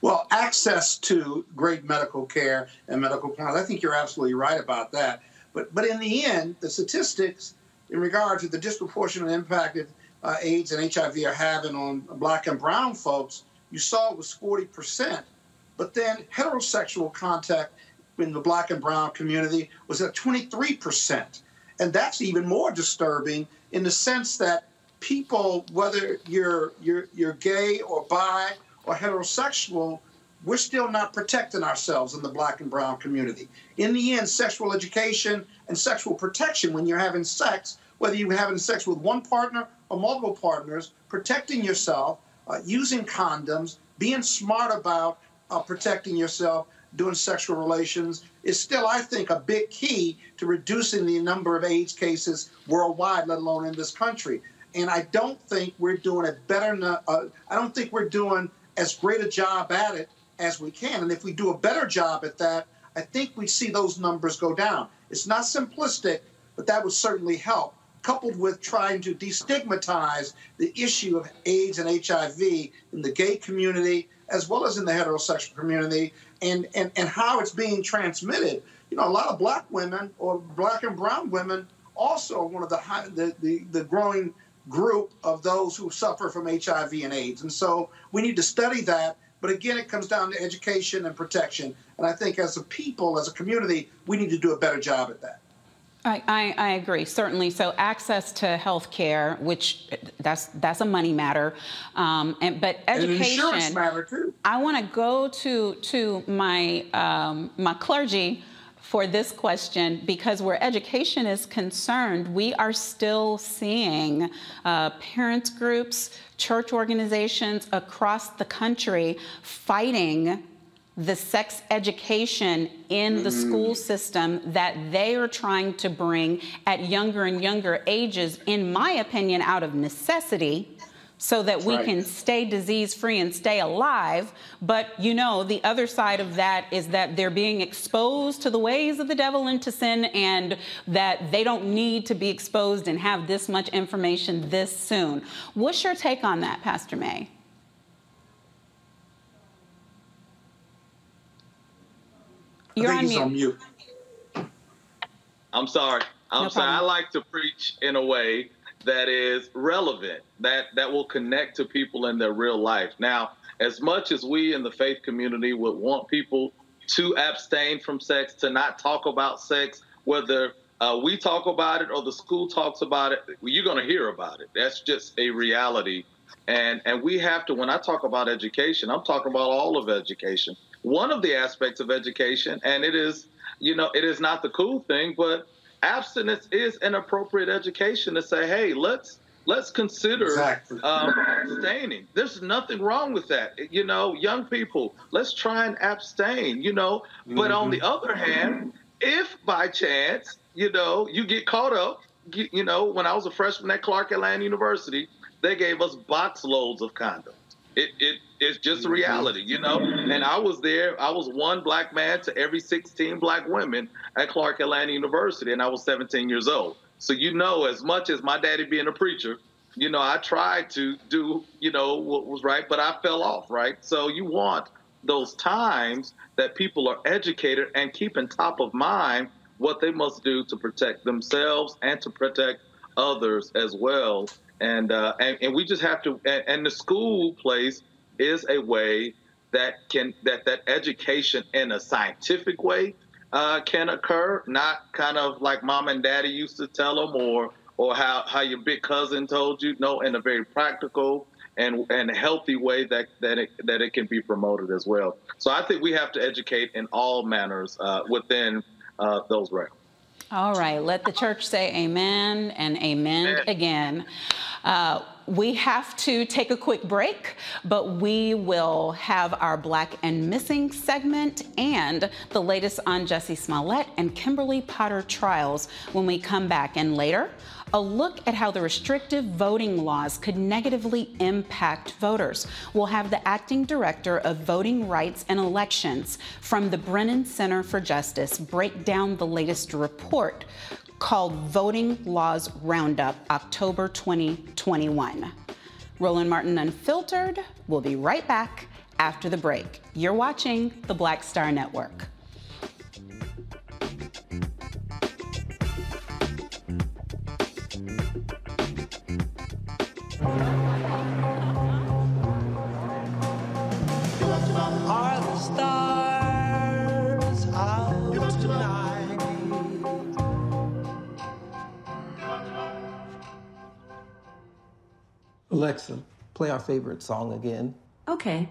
S11: Well, access to great medical care and medical plans, I think you're absolutely right about that. But, but in the end, the statistics in regard to the disproportionate impact that uh, AIDS and HIV are having on black and brown folks, you saw it was 40%. But then heterosexual contact in the black and brown community was at 23%. And that's even more disturbing in the sense that people, whether you're, you're, you're gay or bi or heterosexual, we're still not protecting ourselves in the black and brown community. In the end, sexual education and sexual protection when you're having sex, whether you're having sex with one partner or multiple partners, protecting yourself, uh, using condoms, being smart about uh, protecting yourself, doing sexual relations is still, I think, a big key to reducing the number of AIDS cases worldwide, let alone in this country. And I don't think we're doing a better. Uh, I don't think we're doing as great a job at it as we can. And if we do a better job at that, I think we'd see those numbers go down. It's not simplistic, but that would certainly help, coupled with trying to destigmatize the issue of AIDS and HIV in the gay community as well as in the heterosexual community and, and, and how it's being transmitted. You know, a lot of black women or black and brown women also one of the, high, the, the, the growing group of those who suffer from HIV and AIDS. And so we need to study that. But again, it comes down to education and protection. And I think as a people, as a community, we need to do a better job at that.
S3: I, I, I, agree, certainly. So access to health care, which that's that's a money matter, um, and but education.
S11: And insurance matter too.
S3: I want to go to to my um, my clergy for this question because where education is concerned, we are still seeing uh, parents groups, church organizations across the country fighting the sex education in the school system that they are trying to bring at younger and younger ages, in my opinion, out of necessity so that we
S10: Right.
S3: can stay disease free and stay alive. But you know, the other side of that is that they're being exposed to the ways of the devil and to sin, and that they don't need to be exposed and have this much information this soon. What's your take on that, Pastor May? You're
S11: I
S3: on
S11: think he's
S3: mute.
S11: on mute.
S9: I'm sorry. I'm
S3: No
S9: sorry. I like to preach in a way that is relevant, that that will connect to people in their real life. Now, as much as we in the faith community would want people to abstain from sex, to not talk about sex, whether uh, we talk about it or the school talks about it, you're going to hear about it. That's just a reality. And and we have to. When I talk about education, I'm talking about all of education. One of the aspects of education, and it is, you know, it is not the cool thing, but abstinence is an appropriate education to say, hey, let's let's consider
S11: Exactly.
S9: um, abstaining. There's nothing wrong with that. You know, young people, let's try and abstain. You know, but on the other hand, if by chance, you know, you get caught up, you, know, when I was a freshman at Clark Atlanta University, they gave us box loads of condoms. It it it's just a reality, you know. And I was there. I was one black man to every 16 black women at Clark Atlanta University, and I was 17 years old. So you know, as much as my daddy being a preacher, you know, I tried to do, you know, what was right, but I fell off, right? So you want those times that people are educated and keep in top of mind what they must do to protect themselves and to protect others as well. And uh, and, and we just have to. And, and the school place is a way that can that that education in a scientific way uh, can occur, not kind of like mom and daddy used to tell them, or or how how your big cousin told you. No, in a very practical and and healthy way that that it that it can be promoted as well. So I think we have to educate in all manners uh, within uh, those realms.
S3: All right, let the church say amen and amen again. Uh, we have to take a quick break, but we will have our Black and Missing segment and the latest on Jussie Smollett and Kimberly Potter trials when we come back. And later, a look at how the restrictive voting laws could negatively impact voters. We'll have the acting director of voting rights and elections from the Brennan Center for Justice break down the latest report called Voting Laws Roundup October 2021. Roland Martin Unfiltered. We'll be right back after the break. You're watching the Black Star Network.
S16: Play our favorite song again.
S17: Okay.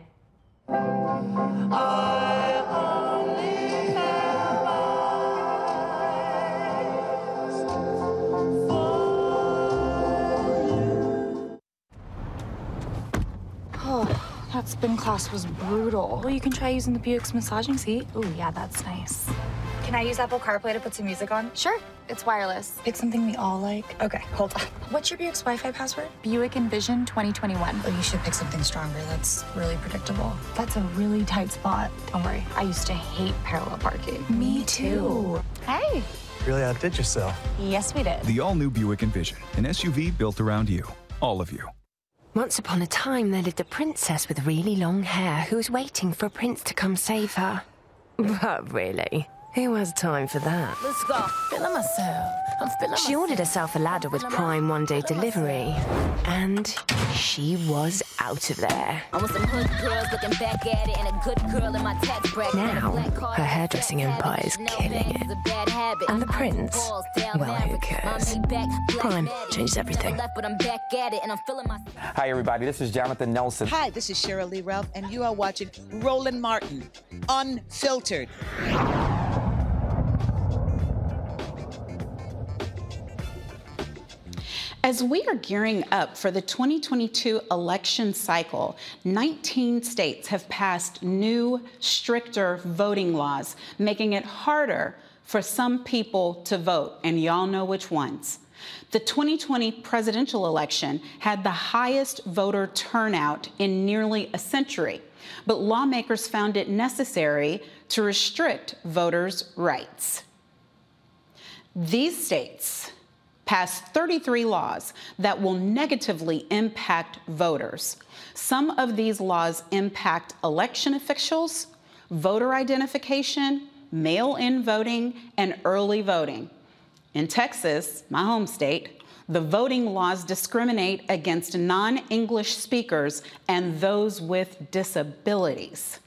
S18: Oh, that spin class was brutal. Well, you can try using the Buick's massaging seat. Oh, yeah, that's nice.
S19: Can I use Apple CarPlay to put some music on?
S18: Sure, it's wireless.
S19: Pick something we all like. Okay, hold on. What's your Buick's Wi-Fi password?
S18: Buick Envision 2021.
S19: Oh, you should pick something stronger. That's really predictable.
S18: That's a really tight spot. Don't worry, I used to hate parallel parking.
S19: Me too.
S18: Hey.
S20: Really outdid yourself.
S18: Yes, we did.
S21: The all new Buick Envision, an SUV built around you. All of you.
S22: Once upon a time, there lived a princess with really long hair who was waiting for a prince to come save her. [LAUGHS] But really, who has time for that?
S18: Let's go. Feeling myself. I'm feeling
S22: She ordered herself a ladder with Prime one day delivery, and she was out of there.
S19: I want some hood girls looking back at it and a good girl in my tax bracket.
S22: Now, her hairdressing empire is killing it. And the prince? Well, who cares? Prime changes everything.
S19: But I'm back at it and I'm feeling my
S23: Hi, everybody. This is Jonathan Nelson.
S5: Hi, this is Sheryl Lee Ralph, and you are watching Roland Martin, Unfiltered.
S3: As we are gearing up for the 2022 election cycle, 19 states have passed new, stricter voting laws, making it harder for some people to vote, and y'all know which ones. The 2020 presidential election had the highest voter turnout in nearly a century, but lawmakers found it necessary to restrict voters' rights. These states passed 33 laws that will negatively impact voters. Some of these laws impact election officials, voter identification, mail in voting, and early voting. In Texas, my home state, the voting laws discriminate against non English speakers and those with disabilities.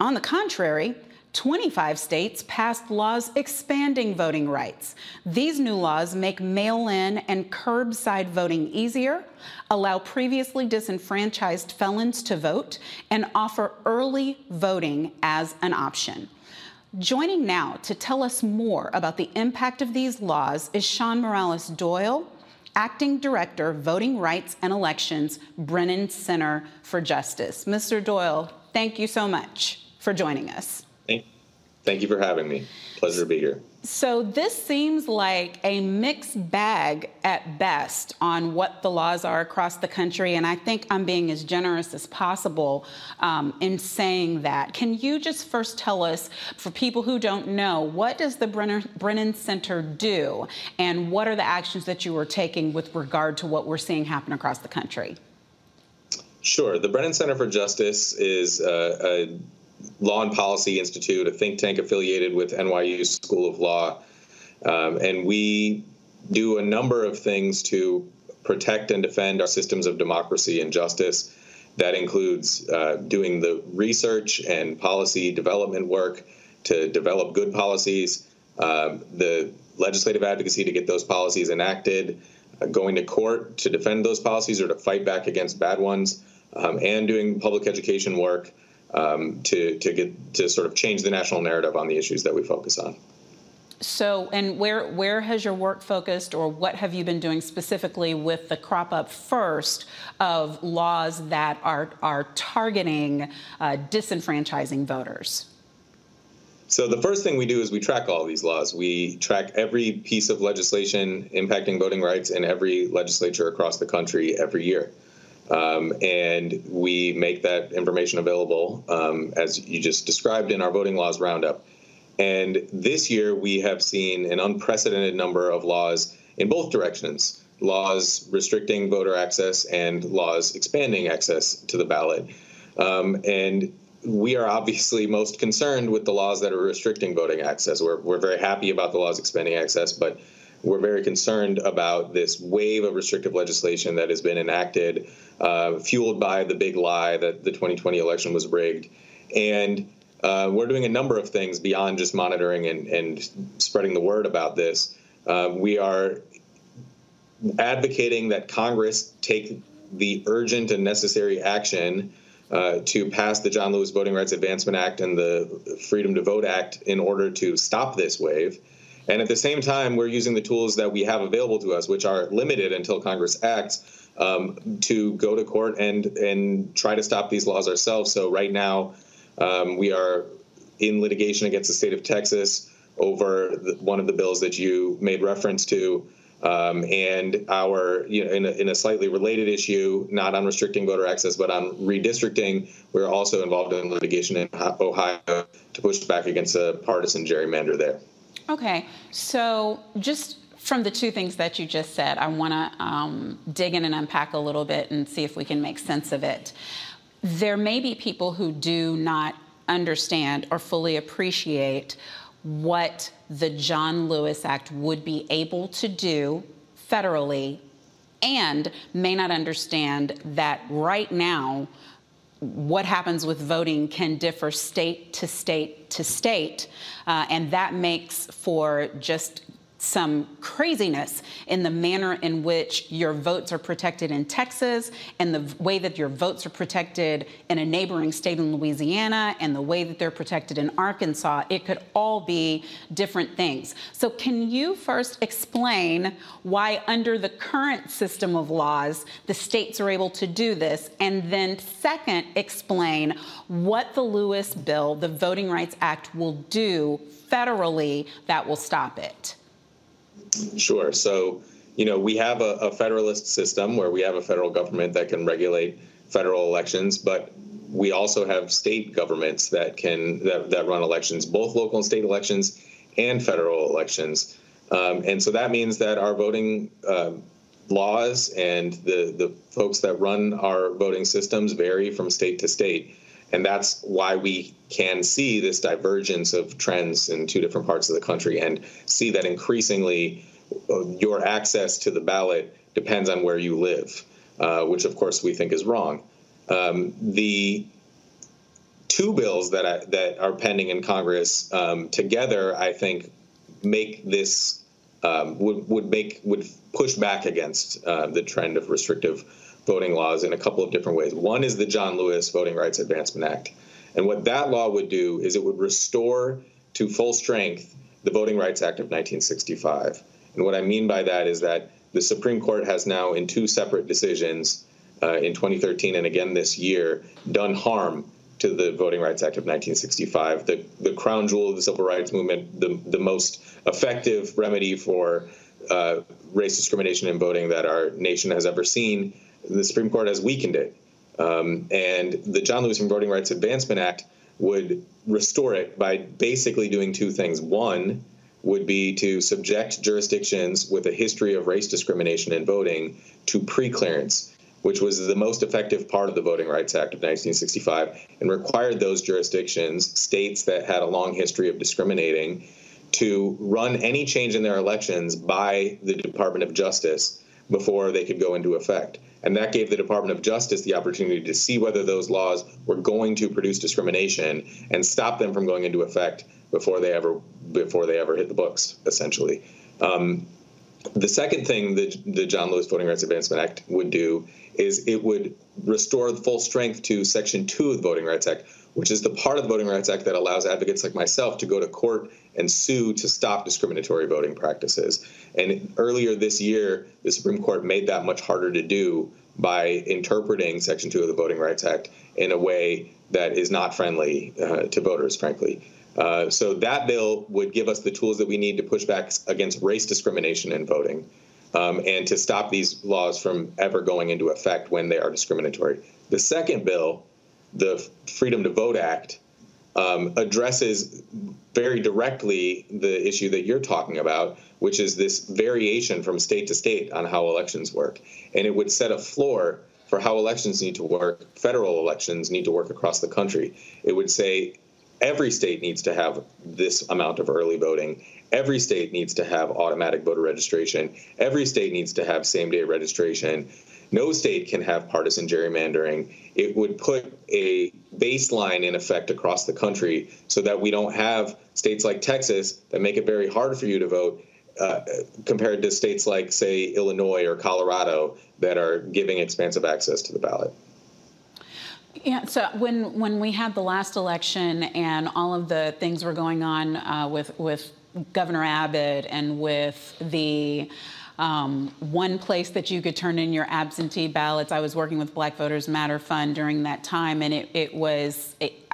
S3: On the contrary, 25 states passed laws expanding voting rights. These new laws make mail in and curbside voting easier, allow previously disenfranchised felons to vote, and offer early voting as an option. Joining now to tell us more about the impact of these laws is Sean Morales Doyle, Acting Director, Voting Rights and Elections, Brennan Center for Justice. Mr. Doyle, thank you so much for joining us.
S24: Thank you for having me. Pleasure to be here.
S3: So, this seems like a mixed bag at best on what the laws are across the country. And I think I'm being as generous as possible um, in saying that. Can you just first tell us, for people who don't know, what does the Brenner, Brennan Center do? And what are the actions that you are taking with regard to what we're seeing happen across the country?
S24: Sure. The Brennan Center for Justice is uh, a Law and Policy Institute, a think tank affiliated with NYU School of Law. Um, and we do a number of things to protect and defend our systems of democracy and justice. That includes uh, doing the research and policy development work to develop good policies, um, the legislative advocacy to get those policies enacted, uh, going to court to defend those policies or to fight back against bad ones, um, and doing public education work um, to to get to sort of change the national narrative on the issues that we focus on.
S3: So, and where where has your work focused, or what have you been doing specifically with the crop up first of laws that are are targeting uh, disenfranchising voters?
S24: So the first thing we do is we track all these laws. We track every piece of legislation impacting voting rights in every legislature across the country every year. Um, and we make that information available, um, as you just described, in our voting laws roundup. And this year, we have seen an unprecedented number of laws in both directions laws restricting voter access and laws expanding access to the ballot. Um, and we are obviously most concerned with the laws that are restricting voting access. We're, we're very happy about the laws expanding access, but we're very concerned about this wave of restrictive legislation that has been enacted, uh, fueled by the big lie that the 2020 election was rigged. And uh, we're doing a number of things beyond just monitoring and, and spreading the word about this. Uh, we are advocating that Congress take the urgent and necessary action uh, to pass the John Lewis Voting Rights Advancement Act and the Freedom to Vote Act in order to stop this wave. And at the same time, we're using the tools that we have available to us, which are limited until Congress acts, um, to go to court and and try to stop these laws ourselves. So right now, um, we are in litigation against the state of Texas over the, one of the bills that you made reference to. Um, and our, you know, in a, in a, slightly related issue, not on restricting voter access, but on redistricting, we're also involved in litigation in Ohio to push back against a partisan gerrymander there.
S3: Okay, so just from the two things that you just said, I want to um, dig in and unpack a little bit and see if we can make sense of it. There may be people who do not understand or fully appreciate what the John Lewis Act would be able to do federally and may not understand that right now what happens with voting can differ state to state to state, uh, and that makes for just some craziness in the manner in which your votes are protected in Texas and the way that your votes are protected in a neighboring state in Louisiana and the way that they're protected in Arkansas. It could all be different things. So, can you first explain why, under the current system of laws, the states are able to do this? And then, second, explain what the Lewis bill, the Voting Rights Act, will do federally that will stop it.
S24: Sure. So, you know, we have a, a federalist system where we have a federal government that can regulate federal elections, but we also have state governments that can that, that run elections, both local and state elections and federal elections. Um, and so that means that our voting uh, laws and the, the folks that run our voting systems vary from state to state. And that's why we can see this divergence of trends in two different parts of the country and see that increasingly uh, your access to the ballot depends on where you live, uh, which of course we think is wrong. Um, the two bills that I, that are pending in Congress um, together, I think, make this um, would would make would push back against uh, the trend of restrictive voting laws in a couple of different ways. One is the John Lewis Voting Rights Advancement Act, and what that law would do is it would restore to full strength the Voting Rights Act of 1965. And what I mean by that is that the Supreme Court has now, in two separate decisions, uh, in 2013 and again this year, done harm to the Voting Rights Act of 1965, the, the crown jewel of the civil rights movement, the, the most effective remedy for uh, race discrimination in voting that our nation has ever seen. The Supreme Court has weakened it. Um, and the John Lewis Voting Rights Advancement Act would restore it by basically doing two things. One would be to subject jurisdictions with a history of race discrimination in voting to preclearance which was the most effective part of the Voting Rights Act of 1965, and required those jurisdictions, states that had a long history of discriminating, to run any change in their elections by the Department of Justice before they could go into effect. And that gave the Department of Justice the opportunity to see whether those laws were going to produce discrimination and stop them from going into effect before they ever before they ever hit the books, essentially. Um, the second thing that the John Lewis Voting Rights Advancement Act would do is it would restore full strength to Section 2 of the Voting Rights Act, which is the part of the Voting Rights Act that allows advocates like myself to go to court and sue to stop discriminatory voting practices. And earlier this year, the Supreme Court made that much harder to do by interpreting Section 2 of the Voting Rights Act in a way that is not friendly uh, to voters, frankly. Uh, so that bill would give us the tools that we need to push back against race discrimination in voting um, and to stop these laws from ever going into effect when they are discriminatory. The second bill, the Freedom to Vote Act, um, addresses very directly the issue that you're talking about, which is this variation from state to state on how elections work. And it would set a floor for how elections need to work, federal elections need to work across the country. It would say every state needs to have this amount of early voting. Every state needs to have automatic voter registration. Every state needs to have same day registration. No state can have partisan gerrymandering. It would put a baseline in effect across the country so that we don't have states like Texas that make it very hard for you to vote uh, compared to states like, say, Illinois or Colorado that are giving expansive access to the ballot.
S3: Yeah, so when when we had the last election and all of the things were going on uh, with with Governor Abbott and with the um, one place that you could turn in your absentee ballots. I was working with Black Voters Matter Fund during that time, and it, it was. It,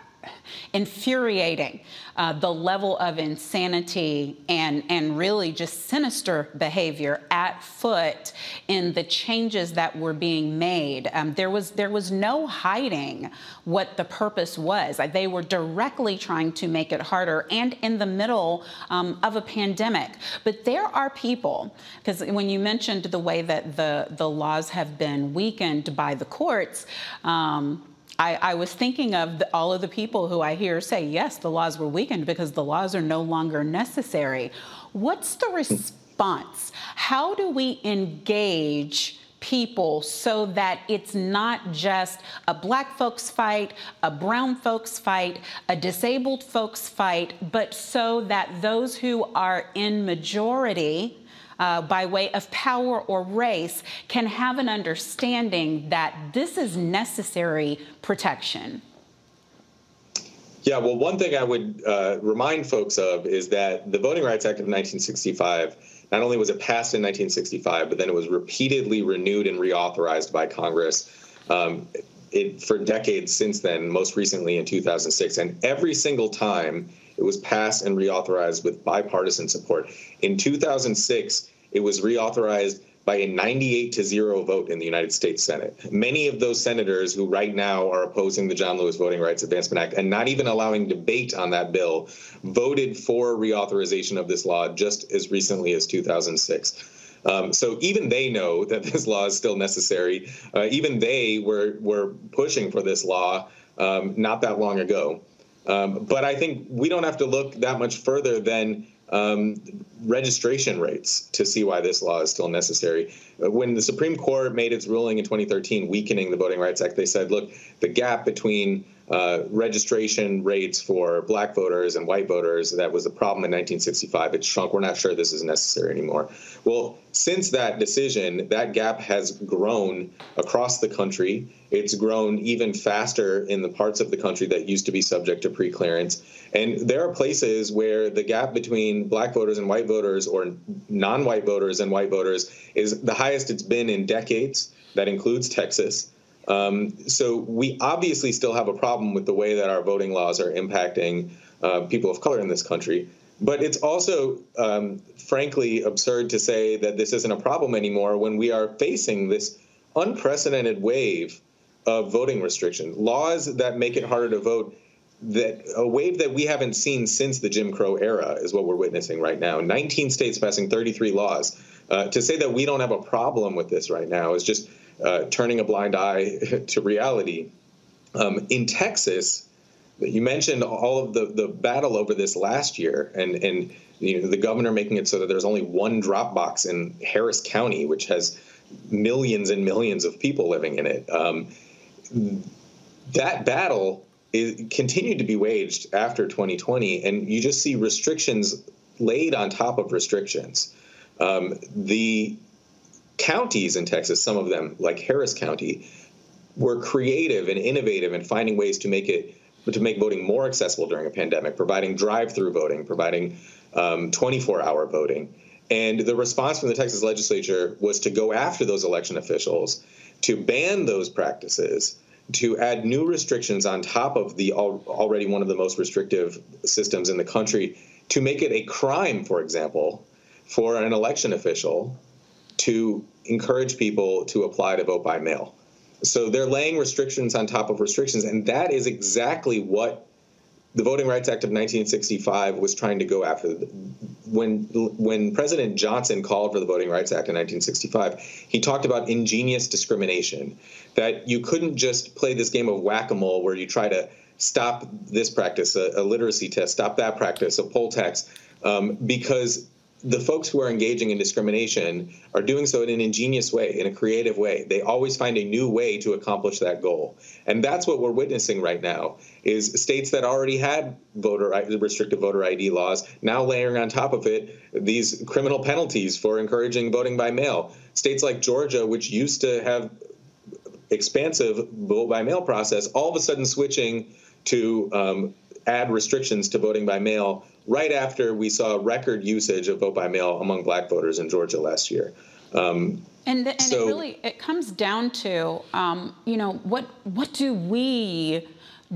S3: infuriating uh, the level of insanity and, and really just sinister behavior at foot in the changes that were being made. Um, there, was, there was no hiding what the purpose was. They were directly trying to make it harder and in the middle um, of a pandemic. But there are people, because when you mentioned the way that the, the laws have been weakened by the courts, um, I, I, was thinking of the, all of the people who I hear say, yes, the laws were weakened because the laws are no longer necessary. What's the response? How do we engage? people so that it's not just a black folks fight, a brown folks fight, a disabled folks fight, but so that those who are in majority uh, by way of power or race can have an understanding that this is necessary protection?
S24: Yeah, well, one thing I would uh, remind folks of is that the Voting Rights Act of 1965 not only was it passed in 1965, but then it was repeatedly renewed and reauthorized by Congress um, it, for decades since then, most recently in 2006. And every single time it was passed and reauthorized with bipartisan support. In 2006, it was reauthorized by a 98 to 0 vote in the United States Senate. Many of those senators who right now are opposing the John Lewis Voting Rights Advancement Act and not even allowing debate on that bill voted for reauthorization of this law just as recently as 2006. Um, so even they know that [LAUGHS] this law is still necessary. Uh, even they were were pushing for this law um, not that long ago. Um, but I think we don't have to look that much further than um, registration rates to see why this law is still necessary. Uh, when the Supreme Court made its ruling in 2013 weakening the Voting Rights Act, they said, look, the gap between uh, registration rates for black voters and white voters, that was a problem in 1965. It shrunk. We're not sure this is necessary anymore. Well, since that decision, that gap has grown across the country. It's grown even faster in the parts of the country that used to be subject to preclearance. And there are places where the gap between black voters and white voters or non white voters and white voters is the highest it's been in decades. That includes Texas. Um, so we obviously still have a problem with the way that our voting laws are impacting uh, people of color in this country. But it's also, um, frankly, absurd to say that this isn't a problem anymore when we are facing this unprecedented wave of voting restriction, laws that make it harder to vote. That a wave that we haven't seen since the Jim Crow era is what we're witnessing right now. 19 states passing 33 laws. Uh, to say that we don't have a problem with this right now is just uh, turning a blind eye [LAUGHS] to reality. Um, in Texas, you mentioned all of the, the battle over this last year, and and you know, the governor making it so that there's only one drop box in Harris County, which has millions and millions of people living in it. Um, that battle is, continued to be waged after 2020, and you just see restrictions laid on top of restrictions. Um, the counties in Texas, some of them, like Harris County, were creative and innovative in finding ways to make it to make voting more accessible during a pandemic, providing drive-through voting, providing 24-hour um, voting. And the response from the Texas legislature was to go after those election officials, to ban those practices, to add new restrictions on top of the already one of the most restrictive systems in the country, to make it a crime, for example, for an election official to encourage people to apply to vote by mail. So they're laying restrictions on top of restrictions, and that is exactly what the Voting Rights Act of 1965 was trying to go after. When when President Johnson called for the Voting Rights Act in 1965, he talked about ingenious discrimination, that you couldn't just play this game of whack-a-mole where you try to stop this practice, a, a literacy test, stop that practice, a poll tax, um, because the folks who are engaging in discrimination are doing so in an ingenious way, in a creative way. They always find a new way to accomplish that goal. And that's what we're witnessing right now is states that already had voter restrictive voter ID laws now layering on top of it these criminal penalties for encouraging voting by mail. States like Georgia, which used to have expansive vote by mail process, all of a sudden switching to um, add restrictions to voting by mail right after we saw record usage of vote by mail among black voters in Georgia last year. Um,
S3: and, and so, it really it comes down to um, you know what what do we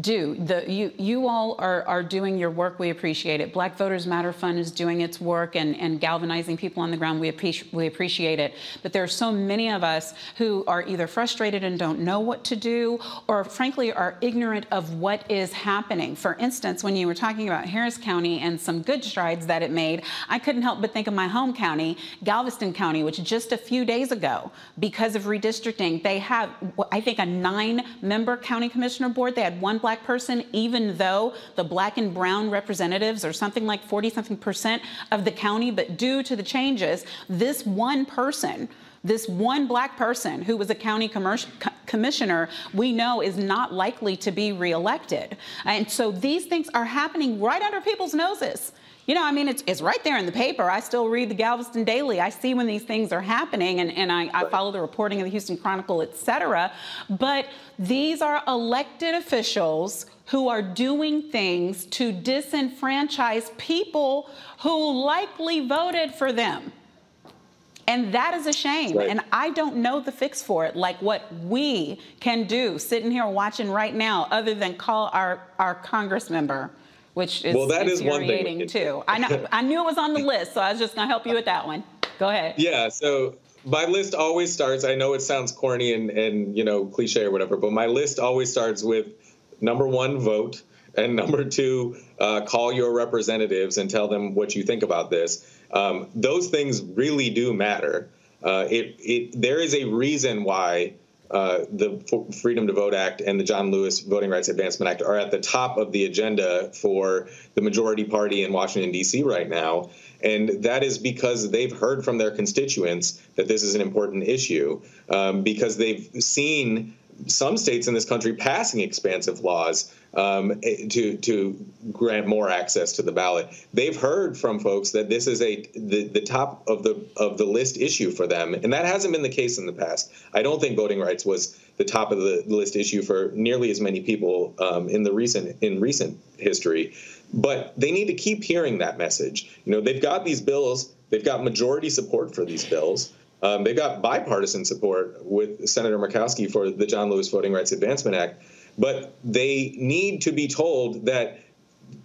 S3: do. The, you, you all are, are doing your work. We appreciate it. Black Voters Matter Fund is doing its work and, and galvanizing people on the ground. We, appreciate, we appreciate it. But there are so many of us who are either frustrated and don't know what to do or, frankly, are ignorant of what is happening. For instance, when you were talking about Harris County and some good strides that it made, I couldn't help but think of my home county, Galveston County, which just a few days ago, because of redistricting, they have, I think, a nine member county commissioner board. They had one black person, even though the black and brown representatives are something like 40 something percent of the county. But due to the changes, this one person, this one black person who was a county commissioner, we know is not likely to be reelected. And so these things are happening right under people's noses. You know, I mean, it's, it's right there in the paper. I still read the Galveston Daily. I see when these things are happening, and, and I, I follow the reporting of the Houston Chronicle, et cetera. But these are elected officials who are doing things to disenfranchise people who likely voted for them. And that is a shame. Right. And I don't know the fix for it, like what we can do sitting here watching right now, other than call our, our Congress member which is
S24: Well, that is one thing
S3: too. I know [LAUGHS] I knew it was on the list, so I was just gonna help you with that one. Go ahead.
S24: Yeah, so my list always starts. I know it sounds corny and and you know cliche or whatever, but my list always starts with number one, vote, and [LAUGHS] number two, uh, call your representatives and tell them what you think about this. Um, those things really do matter. Uh, it it there is a reason why. Uh, the F- Freedom to Vote Act and the John Lewis Voting Rights Advancement Act are at the top of the agenda for the majority party in Washington, D.C. right now. And that is because they've heard from their constituents that this is an important issue, um, because they've seen some states in this country passing expansive laws um, to to grant more access to the ballot. They've heard from folks that this is a the, the top of the of the list issue for them, and that hasn't been the case in the past. I don't think voting rights was the top of the list issue for nearly as many people um, in the recent in recent history. But they need to keep hearing that message. You know, they've got these bills. They've got majority support for these bills. Um, they've got bipartisan support with Senator Murkowski for the John Lewis Voting Rights Advancement Act. But they need to be told that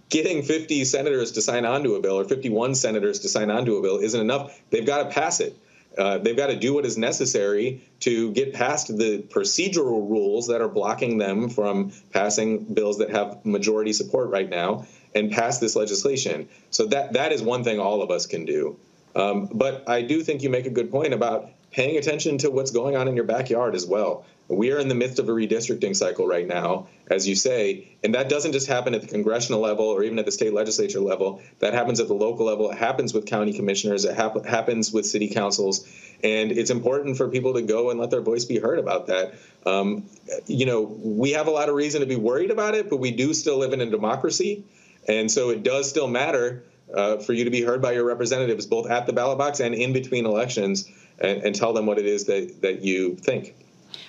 S24: getting 50 senators to sign on to a bill or 51 senators to sign on to a bill isn't enough. They've got to pass it. Uh, they've got to do what is necessary to get past the procedural rules that are blocking them from passing bills that have majority support right now and pass this legislation. So that that is one thing all of us can do. Um, but I do think you make a good point about paying attention to what's going on in your backyard as well. We are in the midst of a redistricting cycle right now, as you say, and that doesn't just happen at the congressional level or even at the state legislature level. That happens at the local level. It happens with county commissioners. It hap- happens with city councils. And it's important for people to go and let their voice be heard about that. Um, you know, we have a lot of reason to be worried about it, but we do still live in a democracy. And so it does still matter uh, for you to be heard by your representatives, both at the ballot box and in between elections, and, and tell them what it is that, that you think.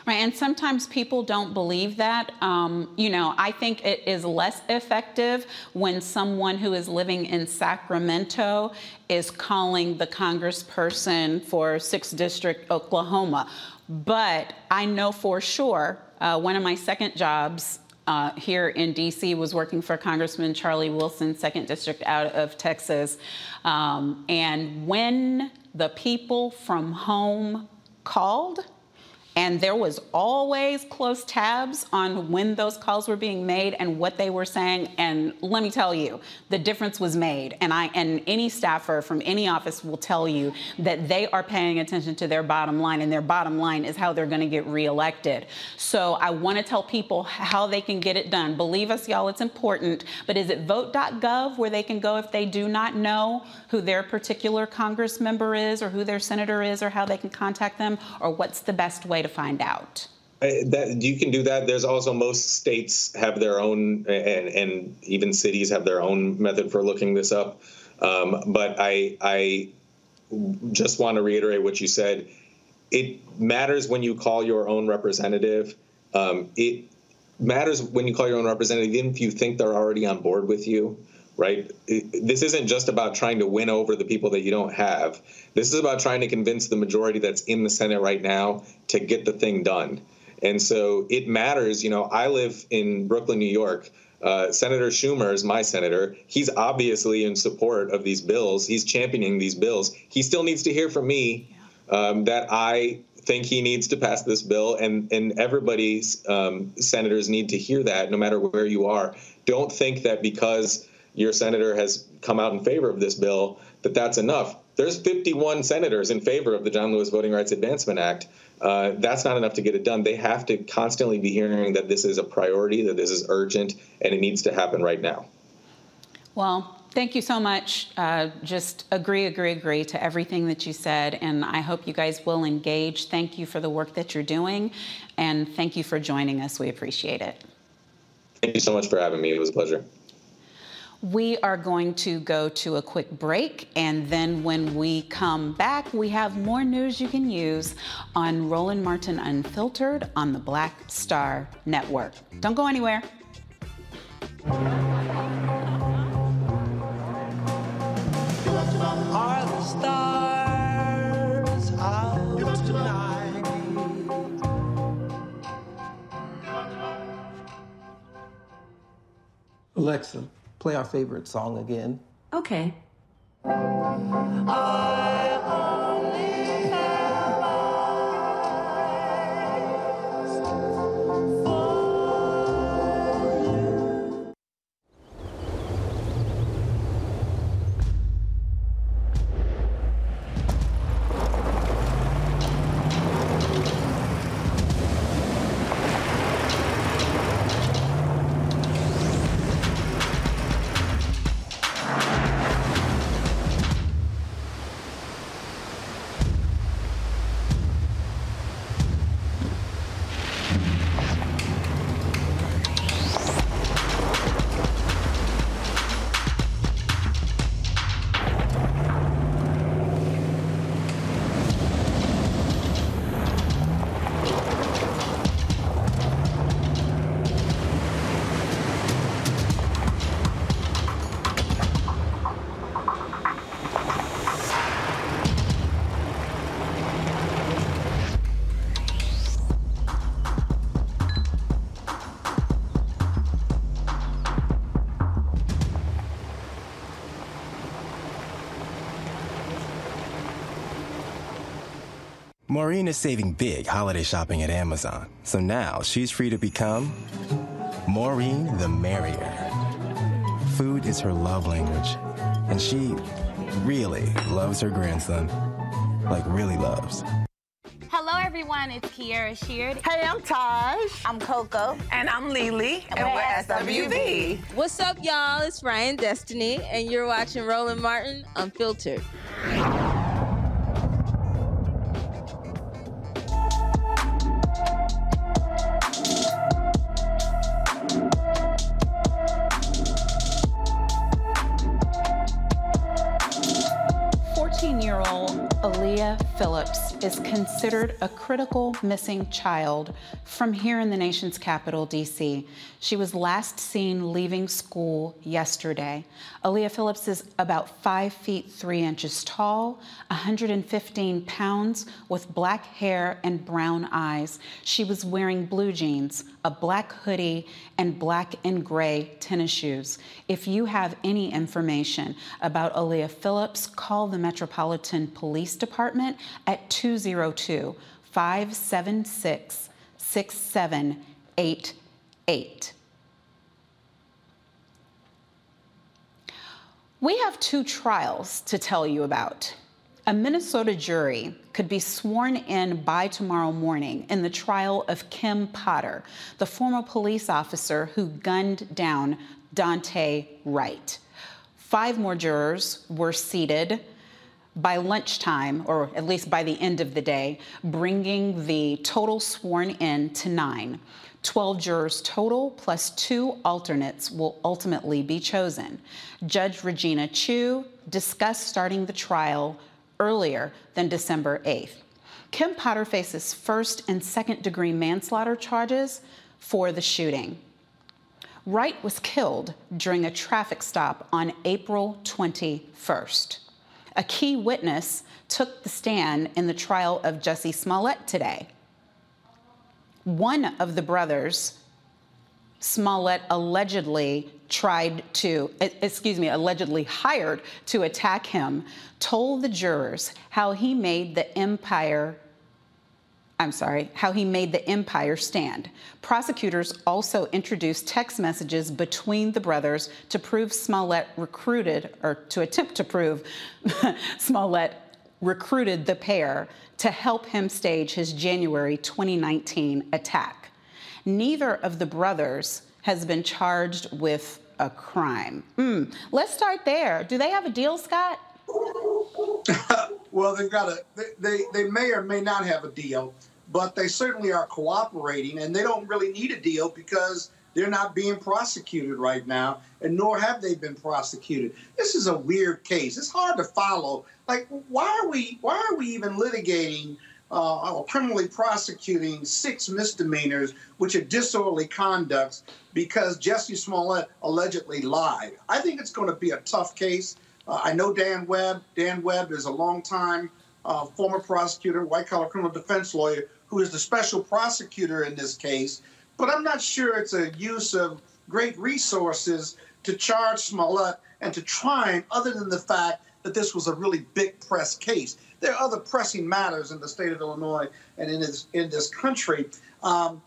S3: Right, and sometimes people don't believe that. Um, you know, I think it is less effective when someone who is living in Sacramento is calling the congressperson for 6th District, Oklahoma. But I know for sure, uh, one of my second jobs uh, here in DC was working for Congressman Charlie Wilson, second district out of Texas. Um, and when the people from home called, and there was always close tabs on when those calls were being made and what they were saying. And let me tell you, the difference was made. And I and any staffer from any office will tell you that they are paying attention to their bottom line, and their bottom line is how they're going to get reelected. So I want to tell people how they can get it done. Believe us, y'all, it's important. But is it vote.gov where they can go if they do not know who their particular Congress member is or who their senator is or how they can contact them? Or what's the best way to find out?
S24: That you can do that. There's also most states have their own, and, and even cities have their own method for looking this up. Um, but I, I just want to reiterate what you said. It matters when you call your own representative. Um, it matters when you call your own representative, even if you think they're already on board with you right? This isn't just about trying to win over the people that you don't have. This is about trying to convince the majority that's in the Senate right now to get the thing done. And so it matters. You know, I live in Brooklyn, New York. Uh, senator Schumer is my senator. He's obviously in support of these bills. He's championing these bills. He still needs to hear from me um, that I think he needs to pass this bill, and and everybody's um, senators need to hear that, no matter where you are. Don't think that because your senator has come out in favor of this bill, that that's enough. There's 51 senators in favor of the John Lewis Voting Rights Advancement Act. Uh, that's not enough to get it done. They have to constantly be hearing that this is a priority, that this is urgent, and it needs to happen right now.
S3: Well, thank you so much. Uh, just agree, agree, agree to everything that you said, and I hope you guys will engage. Thank you for the work that you're doing, and thank you for joining us. We appreciate it.
S24: Thank you so much for having me. It was a pleasure.
S3: We are going to go to a quick break, and then when we come back, we have more news you can use on Roland Martin Unfiltered on the Black Star Network. Don't go anywhere.
S17: Are the stars out tonight?
S16: Alexa, play our favorite song again.
S25: Okay.
S26: Maureen is saving big holiday shopping at Amazon, so now she's free to become Maureen the Merrier. Food is her love language, and she really loves her grandson. Like, really loves.
S27: Hello, everyone. It's Kiara Sheard.
S28: Hey, I'm Taj.
S27: I'm Coko.
S28: And I'm Lily. And, we're SWV.
S29: What's up, y'all? It's Ryan Destiny, and you're watching Roland Martin Unfiltered.
S3: Fourteen-year-old Aaliyah Phillips is considered a critical missing child from here in the nation's capital, D.C. She was last seen leaving school yesterday. Aaliyah Phillips is about five feet three inches tall, 115 pounds, with black hair and brown eyes. She was wearing blue jeans, a black hoodie, and black and gray tennis shoes. If you have any information about Aaliyah Phillips, call the Metropolitan Police Department at 202 576 6788. We have two trials to tell you about. A Minnesota jury could be sworn in by tomorrow morning in the trial of Kim Potter, the former police officer who gunned down Daunte Wright. Five more jurors were seated by lunchtime, or at least by the end of the day, bringing the total sworn in to nine. 12 jurors total, plus two alternates, will ultimately be chosen. Judge Regina Chu discussed starting the trial earlier than December 8th. Kim Potter faces first and second degree manslaughter charges for the shooting. Wright was killed during a traffic stop on April 21st. A key witness took the stand in the trial of Jussie Smollett today. One of the brothers, Smollett allegedly tried to, excuse me, allegedly hired to attack him, told the jurors how he made the empire I'm sorry, how he made the empire stand. Prosecutors also introduced text messages between the brothers to prove Smollett recruited, or to attempt to prove [LAUGHS] Smollett recruited the pair to help him stage his January 2019 attack. Neither of the brothers has been charged with a crime. Mm. Let's start there. Do they have a deal, Scott? [LAUGHS]
S11: well, they've got a. They, they they may or may not have a deal, but they certainly are cooperating, and they don't really need a deal because they're not being prosecuted right now, and nor have they been prosecuted. This is a weird case. It's hard to follow. Like, why are we why are we even litigating uh, or criminally prosecuting six misdemeanors, which are disorderly conducts, because Jussie Smollett allegedly lied? I think it's going to be a tough case. Uh, I know Dan Webb. Dan Webb is a longtime uh, former prosecutor, white collar criminal defense lawyer, who is the special prosecutor in this case. But I'm not sure it's a use of great resources to charge Smollett and to try him, other than the fact that this was a really big press case. There are other pressing matters in the state of Illinois and in this in this country. Um,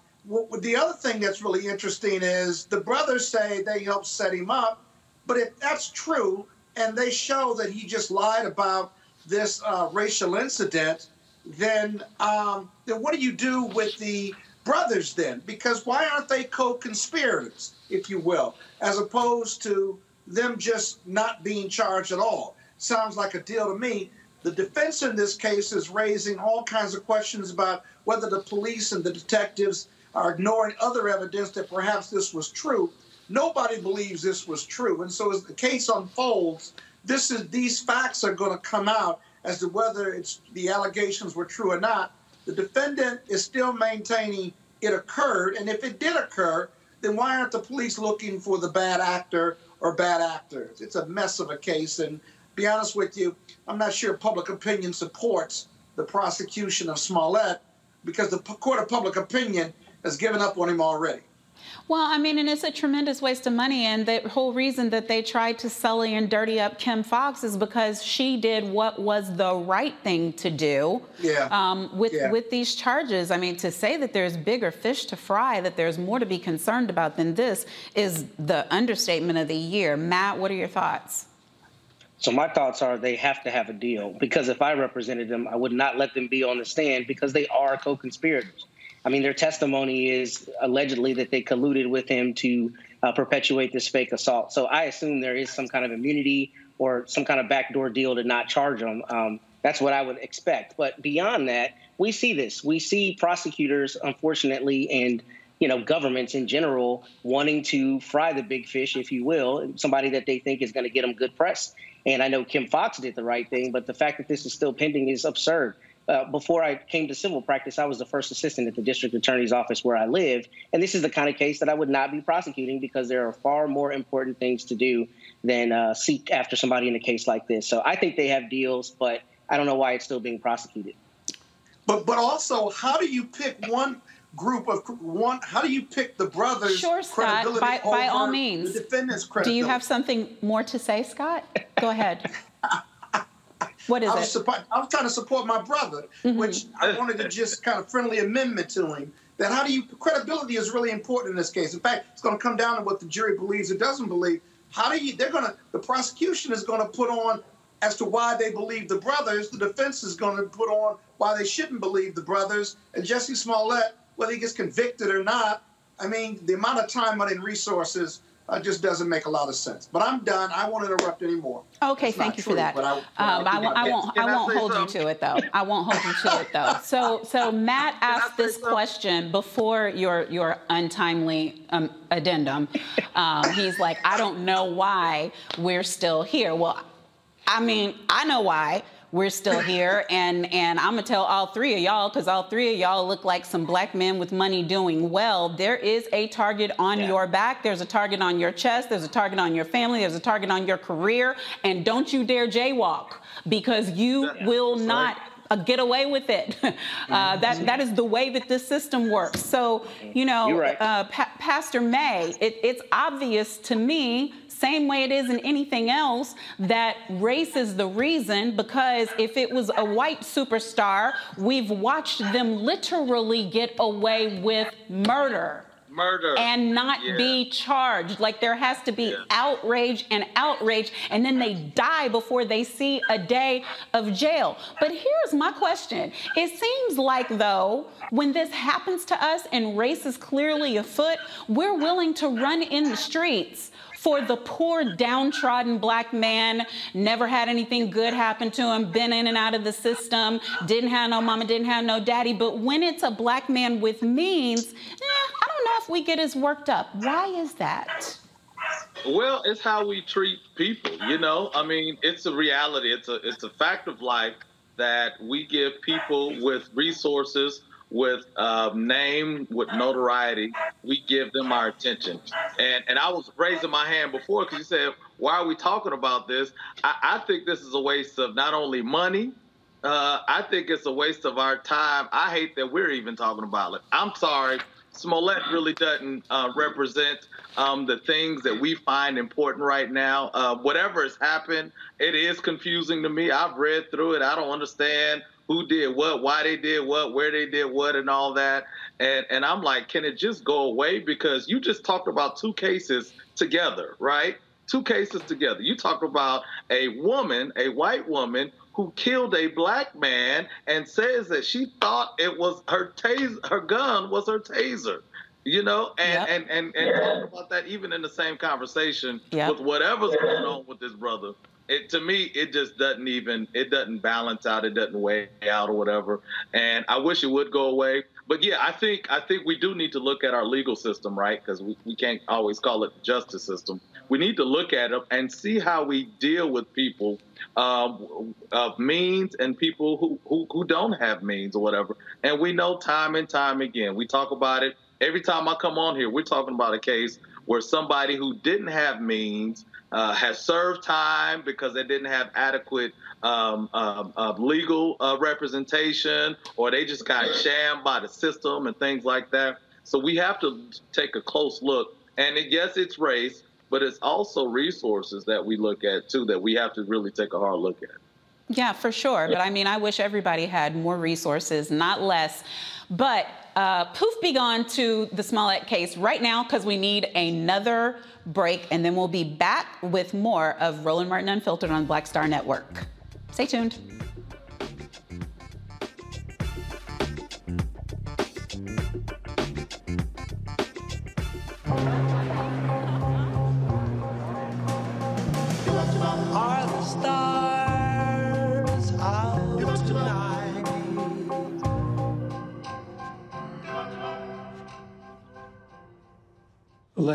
S11: the other thing that's really interesting is the brothers say they helped set him up, but if that's true, and they show that he just lied about this uh, racial incident, then um, then what do you do with the brothers then? Because why aren't they co-conspirators, if you will, as opposed to them just not being charged at all? Sounds like a deal to me. The defense in this case is raising all kinds of questions about whether the police and the detectives are ignoring other evidence that perhaps this was true. Nobody believes this was true. And so as the case unfolds, this is these facts are going to come out as to whether it's the allegations were true or not. The defendant is still maintaining it occurred, and if it did occur, then why aren't the police looking for the bad actor or bad actors? It's a mess of a case, and be honest with you, I'm not sure public opinion supports the prosecution of Smollett because the court of public opinion has given up on him already.
S3: Well, I mean, and it's a tremendous waste of money. And the whole reason that they tried to sully and dirty up Kim Foxx is because she did what was the right thing to do.
S11: Yeah.
S3: Um, with
S11: Yeah.
S3: with these charges, I mean, to say that there's bigger fish to fry, that there's more to be concerned about than this, is the understatement of the year. Matt, what are your thoughts?
S10: So my thoughts are they have to have a deal because if I represented them, I would not let them be on the stand because they are co-conspirators. I mean, their testimony is allegedly that they colluded with him to uh, perpetuate this fake assault. So I assume there is some kind of immunity or some kind of backdoor deal to not charge them. Um, that's what I would expect. But beyond that, we see this. We see prosecutors, unfortunately, and you know governments in general wanting to fry the big fish, if you will, somebody that they think is going to get them good press. And I know Kim Foxx did the right thing, but the fact that this is still pending is absurd. Uh, before I came to civil practice, I was the first assistant at the district attorney's office where I live. And this is the kind of case that I would not be prosecuting because there are far more important things to do than uh, seek after somebody in a case like this. So I think they have deals, but I don't know why it's still being prosecuted.
S11: But but also, how do you pick one group of one? How do you pick the brothers'
S3: Sure, Scott.
S11: credibility
S3: By, by all
S11: over
S3: means.
S11: the defendant's
S3: Do you have something more to say, Scott? Go ahead. [LAUGHS] What is
S11: I was,
S3: it?
S11: support, I was trying to support my brother,
S3: Mm-hmm.
S11: which I wanted to just kind of friendly amendment to him. That how do you credibility is really important in this case. In fact, it's going to come down to what the jury believes or doesn't believe. How do you? They're going to. The prosecution is going to put on as to why they believe the brothers. The defense is going to put on why they shouldn't believe the brothers. And Jussie Smollett, whether he gets convicted or not, I mean, the amount of time, money, and resources uh, just doesn't make a lot of sense. But I'm done. I won't interrupt anymore.
S3: Okay,
S11: That's
S3: thank you for that.
S11: but I-
S3: um,
S11: I'll
S3: I,
S11: do
S3: won't- I won't. I
S11: Can I
S3: won't
S11: say
S3: hold you to it though. I won't hold you to it though. [LAUGHS] So, so Matt asked this question before your your untimely um, addendum. Um, he's like, I don't know why we're still here. Well, I mean, I know why we're still here, [LAUGHS] and and I'm gonna tell all three of y'all because all three of y'all look like some black men with money doing well. There is a target on your back. There's a target on your chest. There's a target on your family. There's a target on your career. And don't you dare jaywalk because you will not uh, get away with it. [LAUGHS] uh, that that is the way that this system works. So you know,
S10: right.
S3: uh, Pa- Pastor May, it, it's obvious to me. Same way it is in anything else, that race is the reason. Because if it was a white superstar, we've watched them literally get away with murder
S9: Murder.
S3: and not
S9: Yeah.
S3: be charged. Like there has to be outrage and outrage, and then they die before they see a day of jail. But here's my question It seems like, though, when this happens to us and race is clearly afoot, we're willing to run in the streets. For the poor, downtrodden black man, never had anything good happen to him, been in and out of the system, didn't have no mama, didn't have no daddy. But when it's a black man with means, eh, I don't know if we get as worked up. Why is that?
S9: Well, it's how we treat people. You know, I mean, it's a reality. It's a it's a fact of life that we give people with resources, with um, name, with notoriety. We give them our attention. And and I was raising my hand before because you said, "Why are we talking about this?" I, I think this is a waste of not only money, Uh, I think it's a waste of our time. I hate that we're even talking about it. I'm sorry. Smollett really doesn't uh, represent um, the things that we find important right now. Uh, whatever has happened, it is confusing to me. I've read through it. I don't understand who did what, why they did what, where they did what, and all that. And and I'm like, can it just go away? Because you just talked about two cases together, right? Two cases together. You talk about a woman, a white woman who killed a black man and says that she thought it was her taser, her gun was her taser. You know, and
S25: Yep.
S9: and and, and talk about that even in the same conversation
S25: Yep.
S9: with whatever's going on with this brother. It to me, it just doesn't even it doesn't balance out. It doesn't weigh out or whatever. And I wish it would go away. But yeah, I think I think we do need to look at our legal system, right? Because we, we can't always call it the justice system. We need to look at it and see how we deal with people um, of means and people who, who who don't have means or whatever. And we know time and time again, we talk about it every time I come on here. We're talking about a case where somebody who didn't have means uh, has served time because they didn't have adequate um, um, uh, legal uh, representation, or they just got shammed by the system and things like that. So we have to take a close look. And it, yes, it's race, but it's also resources that we look at too that we have to really take a hard look at.
S3: Yeah, for sure. But I mean, I wish everybody had more resources, not less. But uh, poof, be gone to the Smollett case right now because we need another break, and then we'll be back with more of Roland Martin Unfiltered on Black Star Network. Stay tuned.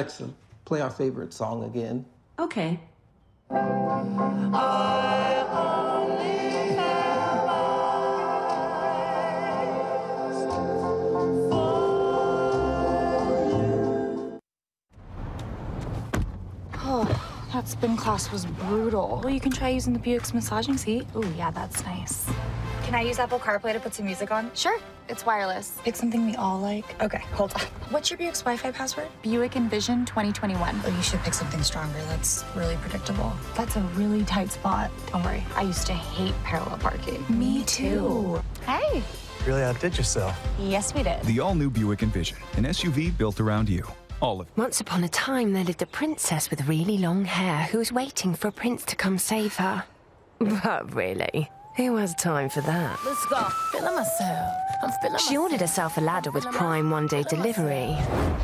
S16: Alexa, play our favorite song again.
S25: Okay.
S18: Oh, that spin class was brutal. Well, you can try using the Buick's massaging seat. Ooh, yeah, that's nice.
S30: Can I use Apple CarPlay to put some music on?
S18: Sure, it's wireless.
S30: Pick something we all like. Okay, hold on. What's your Buick's Wi-Fi password?
S18: Buick Envision 2021.
S30: Oh, you should pick something stronger. That's really predictable.
S18: That's a really tight spot. Don't worry, I used to hate parallel parking.
S30: Me too.
S18: Hey.
S21: Really outdid yourself.
S18: Yes, we did.
S21: The all new Buick Envision, an SUV built around you. All of
S22: Once upon a time, there lived a princess with really long hair who was waiting for a prince to come save her. [LAUGHS] But really, who has time for that?
S19: Let's go. Feeling myself. I'm feeling
S22: She ordered herself a ladder with Prime one day delivery,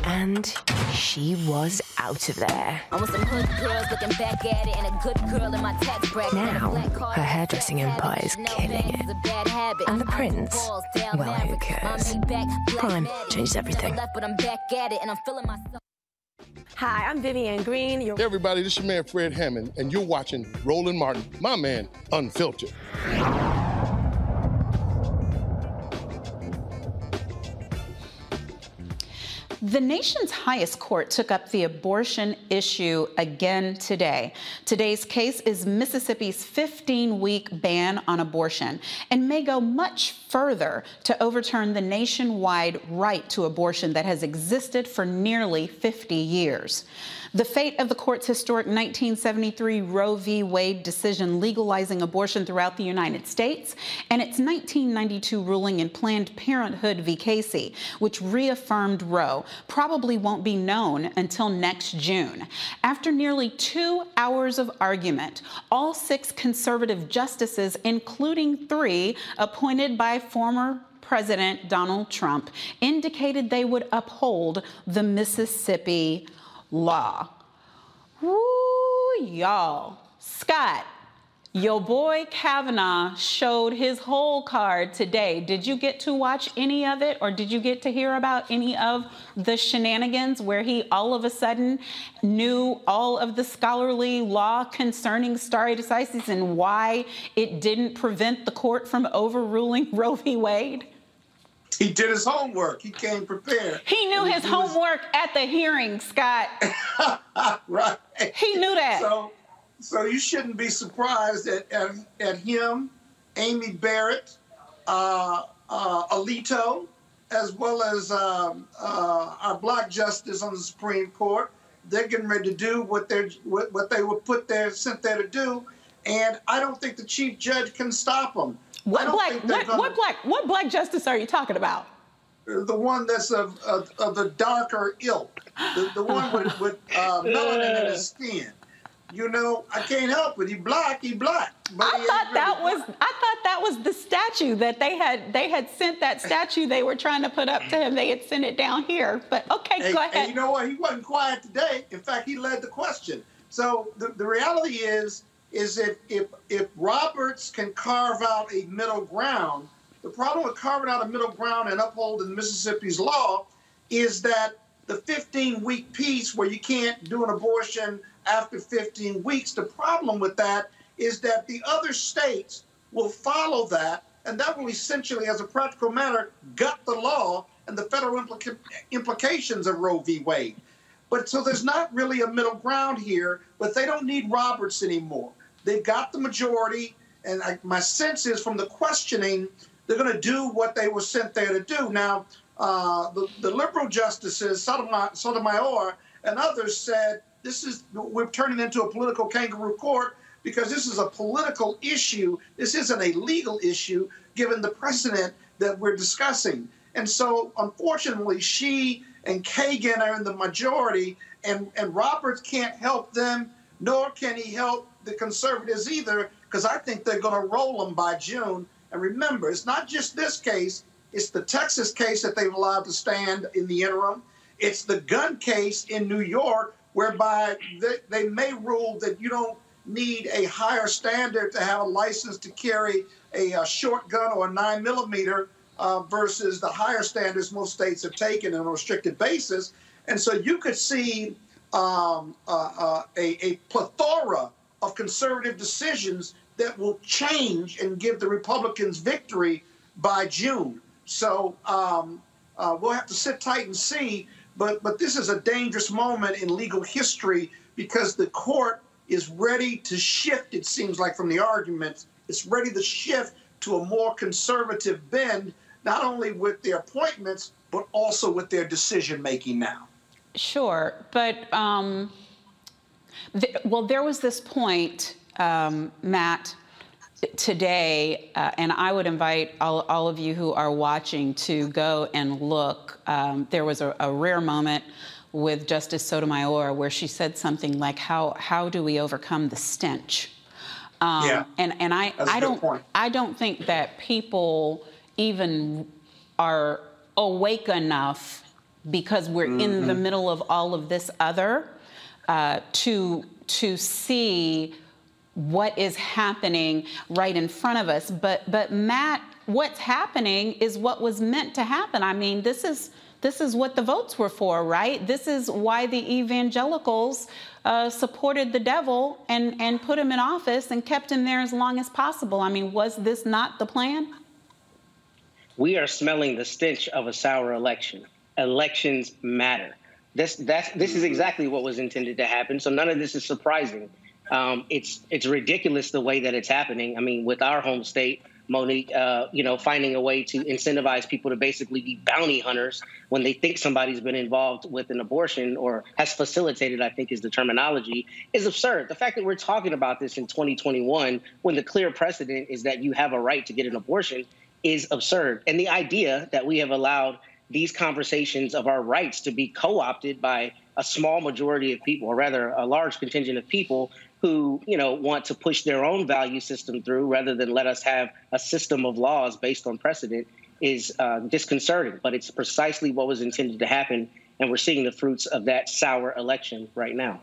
S22: and she was out of there.
S19: I'm some hood girls looking back at it, and a good girl in my tax bracket.
S22: Now, her hairdressing empire is killing it. And the prince? Well, who cares? Prime changed everything.
S25: Hi, I'm Vivian Green. You're
S31: Hey everybody, this is your man Fred Hammond, and you're watching Roland Martin, my man, Unfiltered.
S3: The nation's highest court took up the abortion issue again today. Today's case is Mississippi's 15 week ban on abortion and may go much further to overturn the nationwide right to abortion that has existed for nearly 50 years. The fate of the court's historic 1973 Roe v. Wade decision legalizing abortion throughout the United States and its 1992 ruling in Planned Parenthood v. Casey, which reaffirmed Roe, probably won't be known until next June. After nearly two hours of argument, all six conservative justices, including three appointed by former President Donald Trump, indicated they would uphold the Mississippi law. Woo, y'all. Scott, your boy Kavanaugh showed his whole card today. Did you get to watch any of it or did you get to hear about any of the shenanigans where he all of a sudden knew all of the scholarly law concerning stare decisis and why it didn't prevent the court from overruling [LAUGHS] Roe v. Wade?
S11: He did his homework. He came prepared.
S3: He knew his homework at the hearing, Scott. [LAUGHS]
S11: right.
S3: He knew that.
S11: So, so you shouldn't be surprised at, at, at him Amy Barrett, uh, uh, Alito, as well as um, uh, our black justice on the Supreme Court. They're getting ready to do what they're what, what they were put there sent there to do, and I don't think the chief judge can stop them.
S3: What black what, what black what black justice are you talking about?
S11: The one that's of of, of the darker ilk, the, the one with, [LAUGHS] with uh, melanin in his skin you know, I can't help it. He black, he black.
S3: I he thought that was black. I thought that was the statue that they had they had sent that statue they were trying to put up to him. They had sent it down here. But okay,
S11: hey,
S3: go ahead.
S11: And you know what? He wasn't quiet today. In fact, he led the question. So the, the reality is is that if if Roberts can carve out a middle ground, the problem with carving out a middle ground and upholding Mississippi's law is that the 15 week piece where you can't do an abortion after 15 weeks. The problem with that is that the other states will follow that, and that will essentially, as a practical matter, gut the law and the federal implica- implications of Roe v. Wade. But so there's not really a middle ground here, but they don't need Roberts anymore. They've got the majority, and I, my sense is from the questioning, they're going to do what they were sent there to do. Now, uh, the, the liberal justices, Sotomayor and others, said this is we're turning into a political kangaroo court because this is a political issue. This isn't a legal issue, given the precedent that we're discussing. And so, unfortunately, she and Kagan are in the majority, and, and Roberts can't help them, nor can he help the conservatives either, because I think they're going to roll them by June. And remember, it's not just this case, it's the Texas case that they've allowed to stand in the interim. It's the gun case in New York whereby they, they may rule that you don't need a higher standard to have a license to carry a, a short gun or a nine millimeter uh, versus the higher standards most states have taken on a restricted basis. And so you could see um, uh, uh, a, a plethora of conservative decisions that will change and give the Republicans victory by June. So um, uh, we'll have to sit tight and see. But but this is a dangerous moment in legal history because the court is ready to shift. It seems like from the arguments, it's ready to shift to a more conservative bend, not only with their appointments but also with their decision making now.
S3: Sure, but um, th- well, there was this point, um, Matt, today, uh, and I would invite all, all, of you who are watching to go and look. Um, there was a, a, rare moment with Justice Sotomayor where she said something like, "How how do we overcome the stench?"
S11: Um, yeah.
S3: And and I I don't
S11: point.
S3: I don't think that people even are awake enough because we're mm-hmm. in the mm-hmm. middle of all of this other uh, to to see what is happening right in front of us. But but Matt, what's happening is what was meant to happen. I mean, this is this is what the votes were for, right? This is why the evangelicals uh, supported the devil and and put him in office and kept him there as long as possible. I mean, was this not the plan?
S10: We are smelling the stench of a sour election. Elections matter. This that's this is exactly what was intended to happen. So none of this is surprising. Um, it's it's ridiculous the way that it's happening. I mean, with our home state, Monique, uh, you know, finding a way to incentivize people to basically be bounty hunters when they think somebody's been involved with an abortion or has facilitated, I think is the terminology, is absurd. The fact that we're talking about this in 2021 when the clear precedent is that you have a right to get an abortion is absurd. And the idea that we have allowed these conversations of our rights to be co opted by a small majority of people, or rather a large contingent of people who you know want to push their own value system through rather than let us have a system of laws based on precedent is uh, disconcerting. But it's precisely what was intended to happen, and we're seeing the fruits of that sour election right now.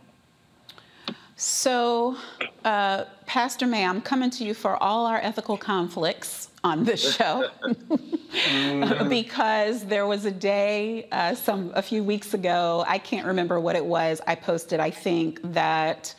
S3: So, uh, Pastor May, I'm coming to you for all our ethical conflicts on this show [LAUGHS] [LAUGHS] because there was a day uh, some a few weeks ago. I can't remember what it was. I posted, I think that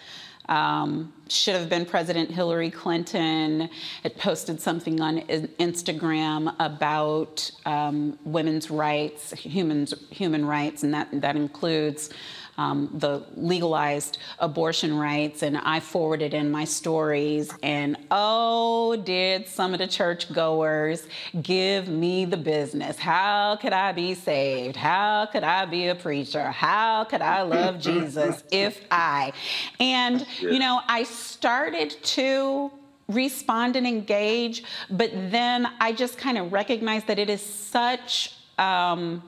S3: um, should have been President Hillary Clinton had posted something on Instagram about um, women's rights, human human rights, and that that includes um, the legalized abortion rights, and I forwarded in my stories. And oh, did some of the churchgoers give me the business? How could I be saved? How could I be a preacher? How could I love [LAUGHS] Jesus if I? And, you know, I started to respond and engage, but then I just kind of recognized that it is such. Um,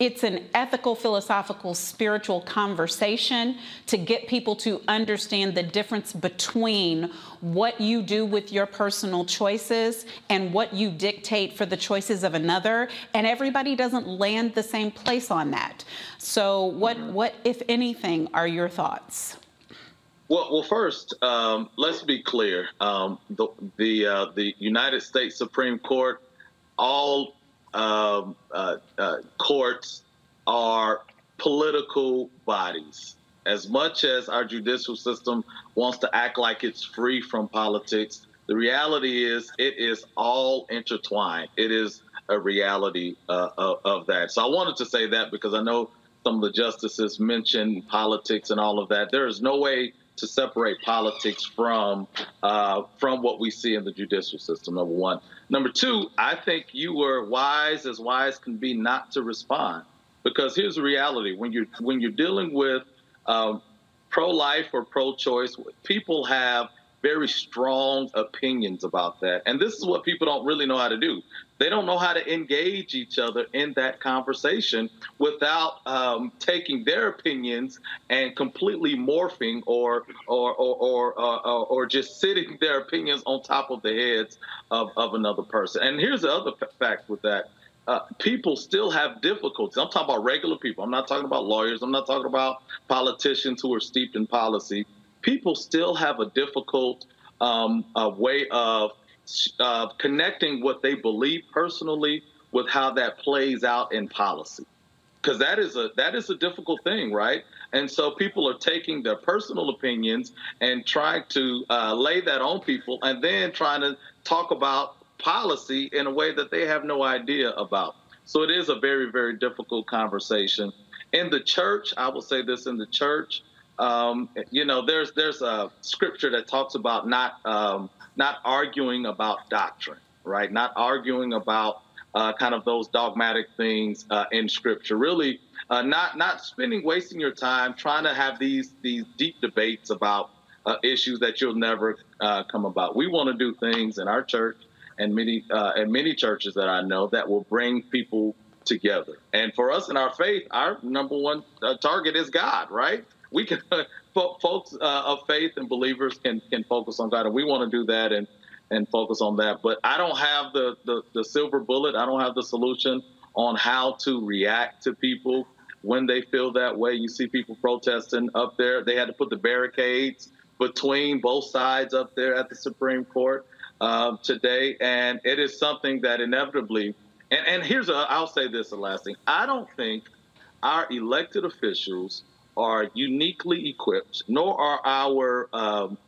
S3: it's an ethical, philosophical, spiritual conversation to get people to understand the difference between what you do with your personal choices and what you dictate for the choices of another. And everybody doesn't land the same place on that. So, what, mm-hmm. what if anything, are your thoughts?
S9: Well, well, first, um, let's be clear. Um, the the, uh, the United States Supreme Court, all um, uh, uh, courts are political bodies. As much as our judicial system wants to act like it's free from politics, the reality is it is all intertwined. It is a reality uh, of, of that. So I wanted to say that because I know some of the justices mentioned politics and all of that. There is no way to separate politics from uh, from what we see in the judicial system. Number one. Number two, I think you were wise as wise can be not to respond, because here's the reality: when you're when you're dealing with um, pro-life or pro-choice, people have very strong opinions about that. And this is what people don't really know how to do. They don't know how to engage each other in that conversation without um, taking their opinions and completely morphing or or or or, uh, or just sitting [LAUGHS] their opinions on top of the heads of, of another person. And here's the other fact with that. Uh, people still have difficulties. I'm talking about regular people. I'm not talking about lawyers. I'm not talking about politicians who are steeped in policy people still have a difficult um, a way of uh, connecting what they believe personally with how that plays out in policy. Because that is a that is a difficult thing right? And so people are taking their personal opinions and trying to uh, lay that on people and then trying to talk about policy in a way that they have no idea about. So it is a very very difficult conversation. In the church i will say this in the church um, you know, there's there's a scripture that talks about not um, not arguing about doctrine, right? Not arguing about uh, kind of those dogmatic things uh, in scripture. Really, uh, not not spending wasting your time trying to have these these deep debates about uh, issues that you'll never uh, come about. We want to do things in our church and many uh, and many churches that I know that will bring people together. And for us in our faith, our number one target is God, right? We can [LAUGHS] folks uh, of faith and believers can can focus on God, and we want to do that and and focus on that. But I don't have the, the the silver bullet. I don't have the solution on how to react to people when they feel that way. You see people protesting up there. They had to put the barricades between both sides up there at the Supreme Court uh, today, and it is something that inevitably. And, and here's a, I'll say this the last thing. I don't think our elected officials are uniquely equipped, nor are our um,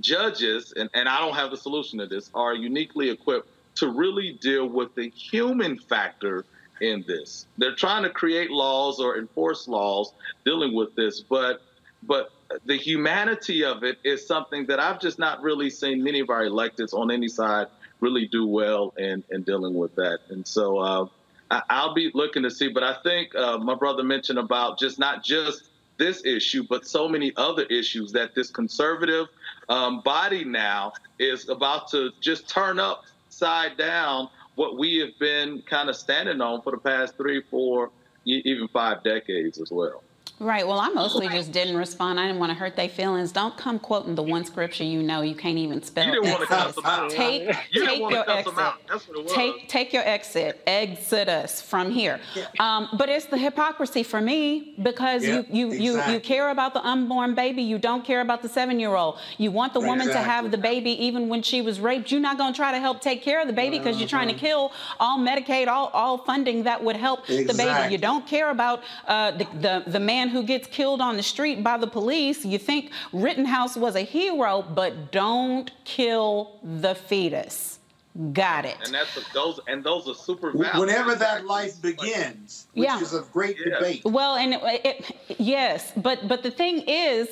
S9: judges, and, and I don't have the solution to this, are uniquely equipped to really deal with the human factor in this. They're trying to create laws or enforce laws dealing with this, but but the humanity of it is something that I've just not really seen many of our electeds on any side really do well in, in dealing with that. And so uh, I, will be looking to see. But I think uh, my brother mentioned about just not just this issue, but so many other issues that this conservative um, body now is about to just turn upside down what we have been kind of standing on for the past three, four, even five decades as well.
S3: Right. Well, I mostly just didn't respond. I didn't want to hurt their feelings. Don't come quoting the one scripture you know you can't even spell.
S9: You didn't want to cuss them out.
S3: Take,
S9: you
S3: take
S9: your
S3: exit. Take, take your exit. Exit us from here. Yeah. Um, but it's the hypocrisy for me because you you, exactly. you you care about the unborn baby. You don't care about the seven year old. You want the woman exactly. to have the baby even when she was raped. You're not going to try to help take care of the baby because you're trying to uh-huh. kill all Medicaid, all all funding that would help exactly. the baby. You don't care about uh, the, the the man who gets killed on the street by the police. You think Rittenhouse was a hero, but don't kill the fetus. Got it.
S9: And that's a, those and those are super valid.
S11: Whenever that life begins, which
S3: Yeah.
S11: is a great
S9: Yeah.
S11: debate.
S3: Well, and it, it, yes, but but the thing is,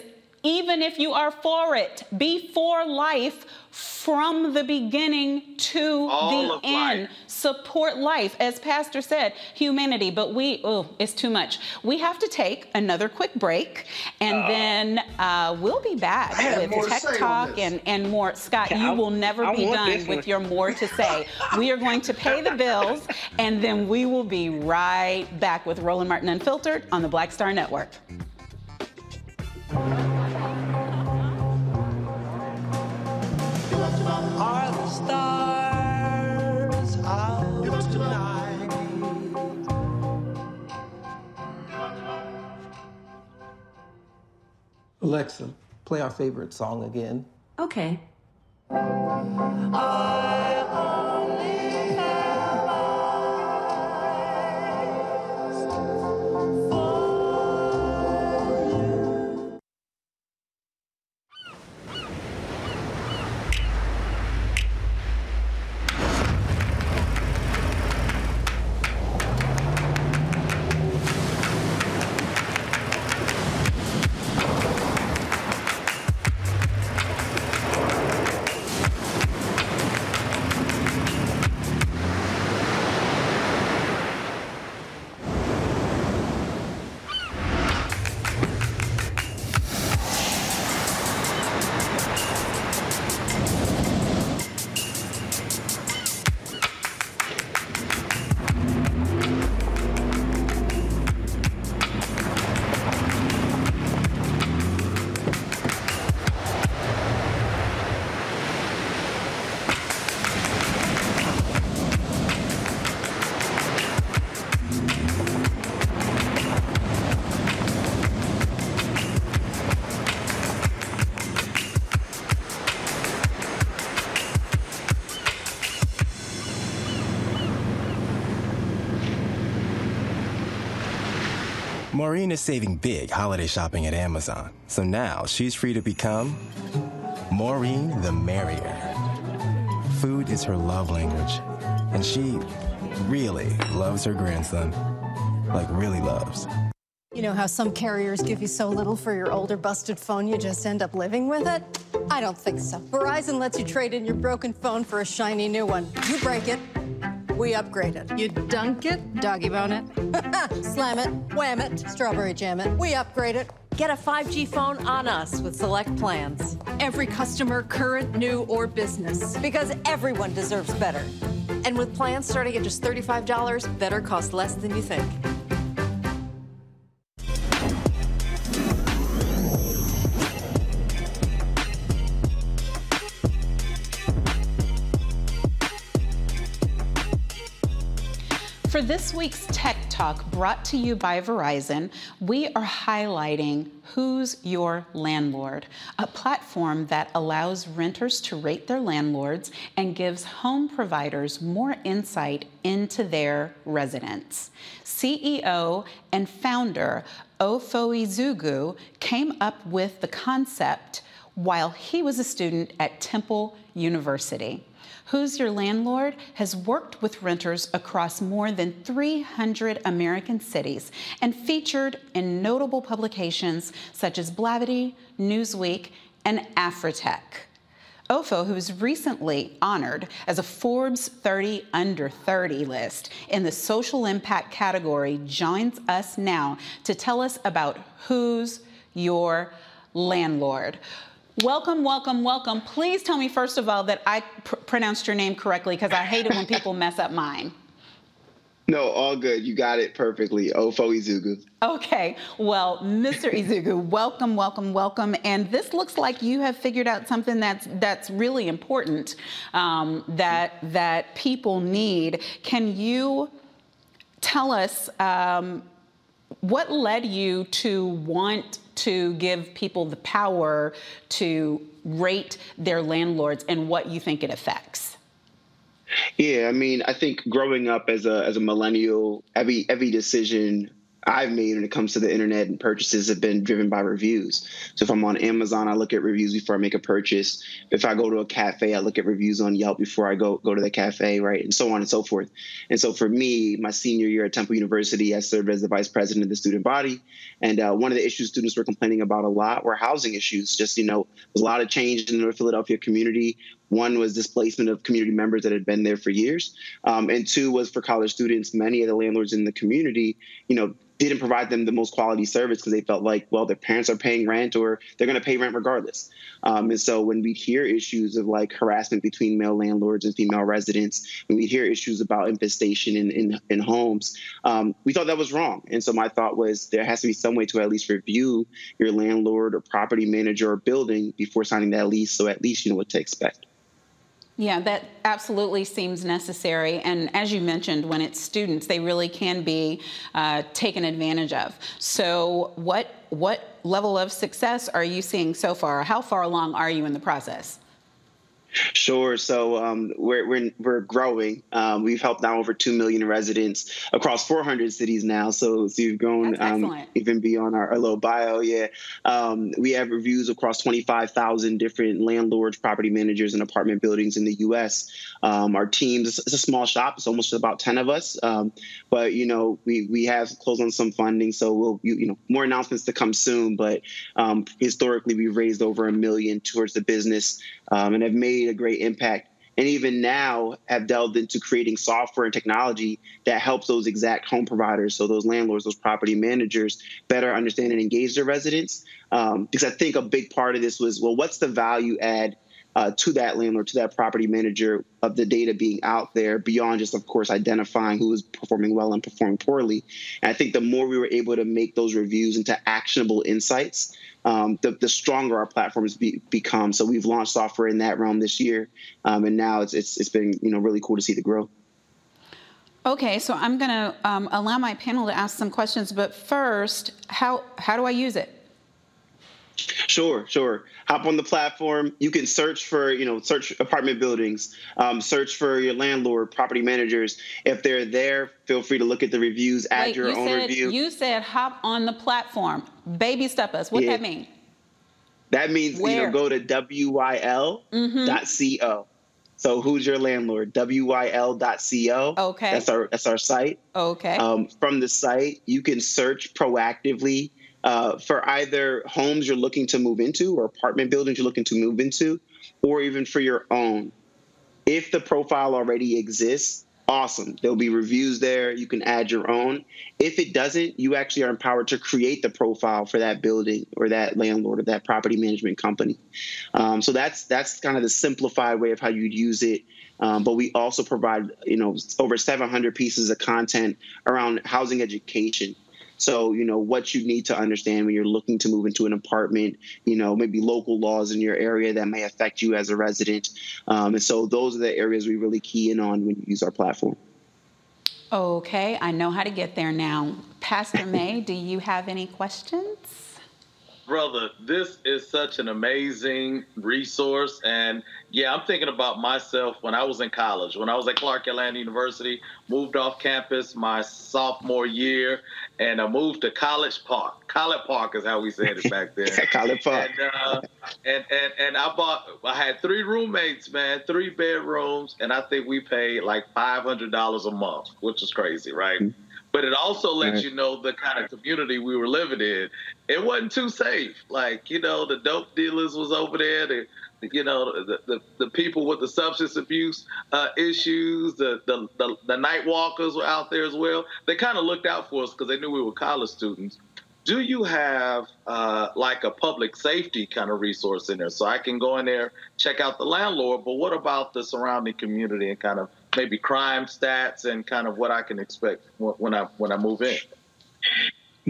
S3: even if you are for it, be for life from the beginning to
S9: All
S3: the end.
S9: life.
S3: Support life, as Pastor said, humanity. But we, oh, it's too much. We have to take another quick break, and then uh, we'll be back
S11: I
S3: with Tech Talk and and more. Scott,
S10: Yeah,
S3: you
S10: I-
S3: will never
S10: I
S3: be done with your more to say. we are going to pay the bills, [LAUGHS] and then we will be right back with Roland Martin Unfiltered on the Black Star Network.
S17: Are the stars out tonight?
S16: Alexa, play our favorite song again.
S22: Okay.
S26: Maureen is saving big holiday shopping at Amazon. So now she's free to become Maureen the Merrier. Food is her love language. And she really loves her grandson. Like, really loves.
S1: You know how some carriers give you so little for your older busted phone you just end up living with it? I don't think so. Verizon lets you trade in your broken phone for a shiny new one. You break it, we upgrade it. You dunk it, doggy bone it, [LAUGHS] slam it, wham it, strawberry jam it. We upgrade it.
S32: Get a 5G phone on us with select plans.
S1: Every customer, current, new, or business.
S32: Because everyone deserves better. And with plans starting at just $35, better costs less than you think.
S3: For this week's Tech Talk brought to you by Verizon, we are highlighting Who's Your Landlord, a platform that allows renters to rate their landlords and gives home providers more insight into their residents. CEO and founder Ofo Ezeugwu came up with the concept while he was a student at Temple University. Who's Your Landlord has worked with renters across more than 300 American cities and featured in notable publications such as Blavity, Newsweek, and Afrotech. Ofo, who was recently honored as a Forbes 30 Under 30 list in the social impact category, joins us now to tell us about Who's Your Landlord. Welcome, welcome, welcome. Please tell me, first of all, that I pr- pronounced your name correctly because I hate it when people mess up mine.
S33: No, all good. You got it perfectly. Ofo Ezeugwu.
S3: Okay, well, Mr. Ezeugwu, welcome, welcome, welcome. And this looks like you have figured out something that's that's really important um, that that people need. Can you tell us um, what led you to want to give people the power to rate their landlords and what you think it affects?
S33: Yeah, I mean, I think growing up as a as a millennial, every every decision I've made when it comes to the internet and purchases have been driven by reviews. So if I'm on Amazon, I look at reviews before I make a purchase. If I go to a cafe, I look at reviews on Yelp before I go go to the cafe, right, and so on and so forth. And so for me, my senior year at Temple University, I served as the vice president of the student body, and uh, one of the issues students were complaining about a lot were housing issues. Just you know, there's a lot of change in the North Philadelphia community. One was displacement of community members that had been there for years, um, and two was for college students. Many of the landlords in the community, you know, didn't provide them the most quality service because they felt like, well, their parents are paying rent or they're going to pay rent regardless. Um, and so when we hear issues of like harassment between male landlords and female residents, when we hear issues about infestation in, in, in homes, um, we thought that was wrong. And so my thought was there has to be some way to at least review your landlord or property manager or building before signing that lease. So at least you know what to expect.
S3: Yeah, that absolutely seems necessary. And as you mentioned, when it's students, they really can be uh, taken advantage of. So, what what level of success are you seeing so far? How far along are you in the process?
S33: Sure. So um, we're, we're, we're growing. Um, we've helped now over 2 million residents across 400 cities now. So, so you've grown um, even beyond our, our, little bio. Yeah. Um, we have reviews across 25,000 different landlords, property managers, and apartment buildings in the U.S. Um, our teams, it's a small shop. It's almost about 10 of us. Um, but, you know, we, we have closed on some funding. So we'll, you, you know, more announcements to come soon. But historically, we've raised over a million towards the business and have made made a great impact and even now have delved into creating software and technology that helps those exact home providers, so those landlords, those property managers, better understand and engage their residents. Um, because I think a big part of this was, well, what's the value add uh, to that landlord, to that property manager of the data being out there beyond just, of course, identifying who is performing well and performing poorly. And I think the more we were able to make those reviews into actionable insights, um, the, the, stronger our platforms be, become. So we've launched software in that realm this year, um, and now it's, it's it's been you know really cool to see the growth.
S3: Okay, so I'm going to um, allow my panel to ask some questions, but first, how how do I use it?
S33: Sure, sure. Hop on the platform. You can search for, you know, search apartment buildings, um, search for your landlord, property managers. If they're there, feel free to look at the reviews, add
S3: Wait,
S33: your
S3: you
S33: own
S3: said,
S33: review.
S3: You said hop on the platform. Baby step us. What
S33: Yeah.
S3: that mean?
S33: That means you know go to wyl.co.
S3: Mhm.
S33: So who's your landlord? wyl.co.
S3: Okay.
S33: That's our that's our site.
S3: Okay.
S33: Um, from the site, you can search proactively uh, for either homes you're looking to move into or apartment buildings you're looking to move into, or even for your own. If the profile already exists, awesome. There'll be reviews there. You can add your own. If it doesn't, you actually are empowered to create the profile for that building or that landlord or that property management company. Um, so that's that's kind of the simplified way of how you'd use it. Um, but we also provide, you know, over 700 pieces of content around housing education. So, you know, what you need to understand when you're looking to move into an apartment, you know, maybe local laws in your area that may affect you as a resident. Um, and so those are the areas we really key in on when you use our platform.
S3: Okay, I know how to get there now. Pastor May, do you have any questions?
S9: Brother, this is such an amazing resource. And yeah, I'm thinking about myself when I was in college, when I was at Clark Atlanta University, moved off campus my sophomore year, and I moved to College Park. College Park is how we said it back then. [LAUGHS]
S33: College Park.
S9: And, uh, and, and, and I bought, I had three roommates, man, three bedrooms, and I think we paid like $500 a month, which is crazy, right? But it also lets you know the kind of community we were living in. It wasn't too safe. Like, you know, the dope dealers was over there. The, you know, the, the, the people with the substance abuse uh, issues, the, the, the, the night walkers were out there as well. They kind of looked out for us because they knew we were college students. Do you have uh, like a public safety kind of resource in there? So I can go in there, check out the landlord, but what about the surrounding community and kind of maybe crime stats and kind of what I can expect when I when I move in?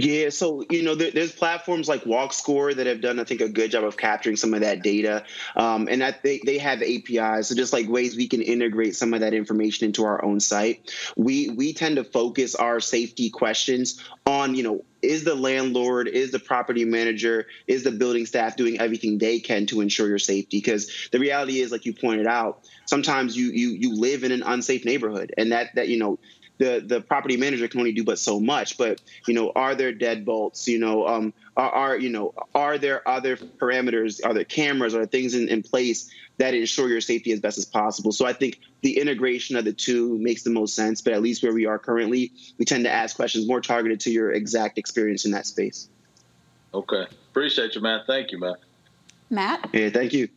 S33: Yeah, so you know, there, there's platforms like WalkScore that have done, I think, a good job of capturing some of that data, um, and that they, they have APIs, so just like ways we can integrate some of that information into our own site. We we tend to focus our safety questions on, you know, is the landlord, is the property manager, is the building staff doing everything they can to ensure your safety? Because the reality is, like you pointed out, sometimes you you you live in an unsafe neighborhood, and that that you know the the property manager can only do but so much. But you know, are there deadbolts? You know, um, are, are you know, are there other parameters? Are there cameras? Are there things in, in place that ensure your safety as best as possible? So I think the integration of the two makes the most sense. But at least where we are currently, we tend to ask questions more targeted to your exact experience in that space.
S9: Okay, appreciate you, man. Thank you, man.
S3: Matt.
S33: Yeah, thank you.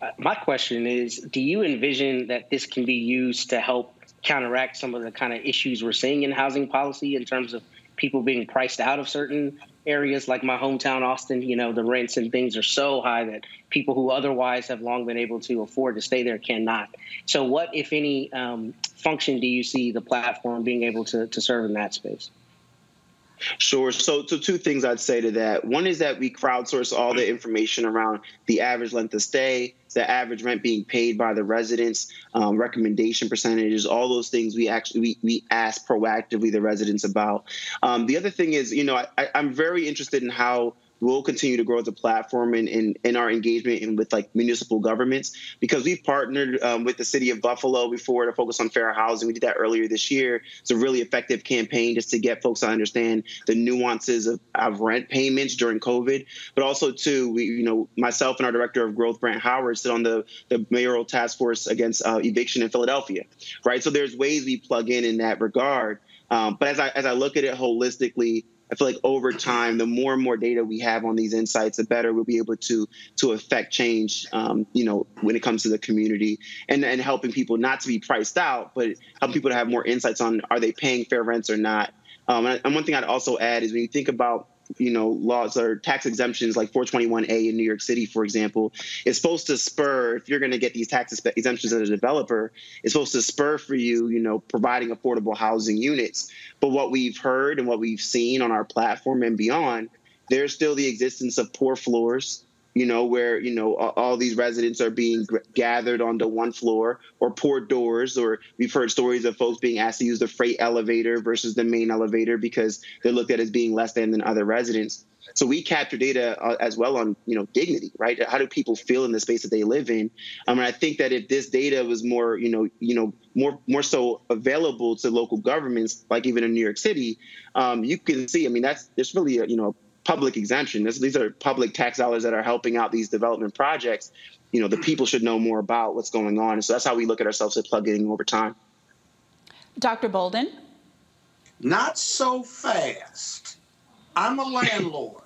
S10: Uh, my question is Do you envision that this can be used to help counteract some of the kind of issues we're seeing in housing policy in terms of people being priced out of certain areas like my hometown austin you know the rents and things are so high that people who otherwise have long been able to afford to stay there cannot. So what if any um, function do you see the platform being able to, to serve in that space
S33: Sure. So, so two things I'd say to that. One is that we crowdsource all the information around the average length of stay, the average rent being paid by the residents, um, recommendation percentages, all those things. We actually we, we ask proactively the residents about. Um, the other thing is, you know, I, I'm very interested in how we'll continue to grow as a platform in, in, in our engagement in, with like municipal governments because we've partnered um, with the city of Buffalo before to focus on fair housing. We did that earlier this year. It's a really effective campaign just to get folks to understand the nuances of, of rent payments during COVID. But also too, we you know myself and our director of growth, Brant Howard, sit on the the mayoral task force against uh, eviction in Philadelphia, right? So there's ways we plug in in that regard. Um, but as I as I look at it holistically, I feel like over time, the more and more data we have on these insights, the better we'll be able to to affect change. Um, you know, when it comes to the community and and helping people not to be priced out, but helping people to have more insights on are they paying fair rents or not. Um, and, one thing I'd also add is when you think about you know laws or tax exemptions like 421a in New York City, for example, is supposed to spur if you're going to get these tax exemptions as a developer, it's supposed to spur for you, you know, providing affordable housing units. But what we've heard and what we've seen on our platform and beyond, there's still the existence of poor floors you know, where, you know, all these residents are being gathered onto one floor or poor doors. Or we've heard stories of folks being asked to use the freight elevator versus the main elevator because they're looked at as being less than than other residents. So we capture data uh, as well on, you know, dignity, right? How do people feel in the space that they live in? I mean, I think that if this data was more, you know, you know, more more so available to local governments, like even in New York City, um, you can see. I mean, that's there's really a, you know public exemption. This, these are public tax dollars that are helping out these development projects. You know, the people should know more about what's going on. And so that's how we look at ourselves at plugging over time.
S3: Dr. Bolden?
S11: Not so fast. I'm a landlord.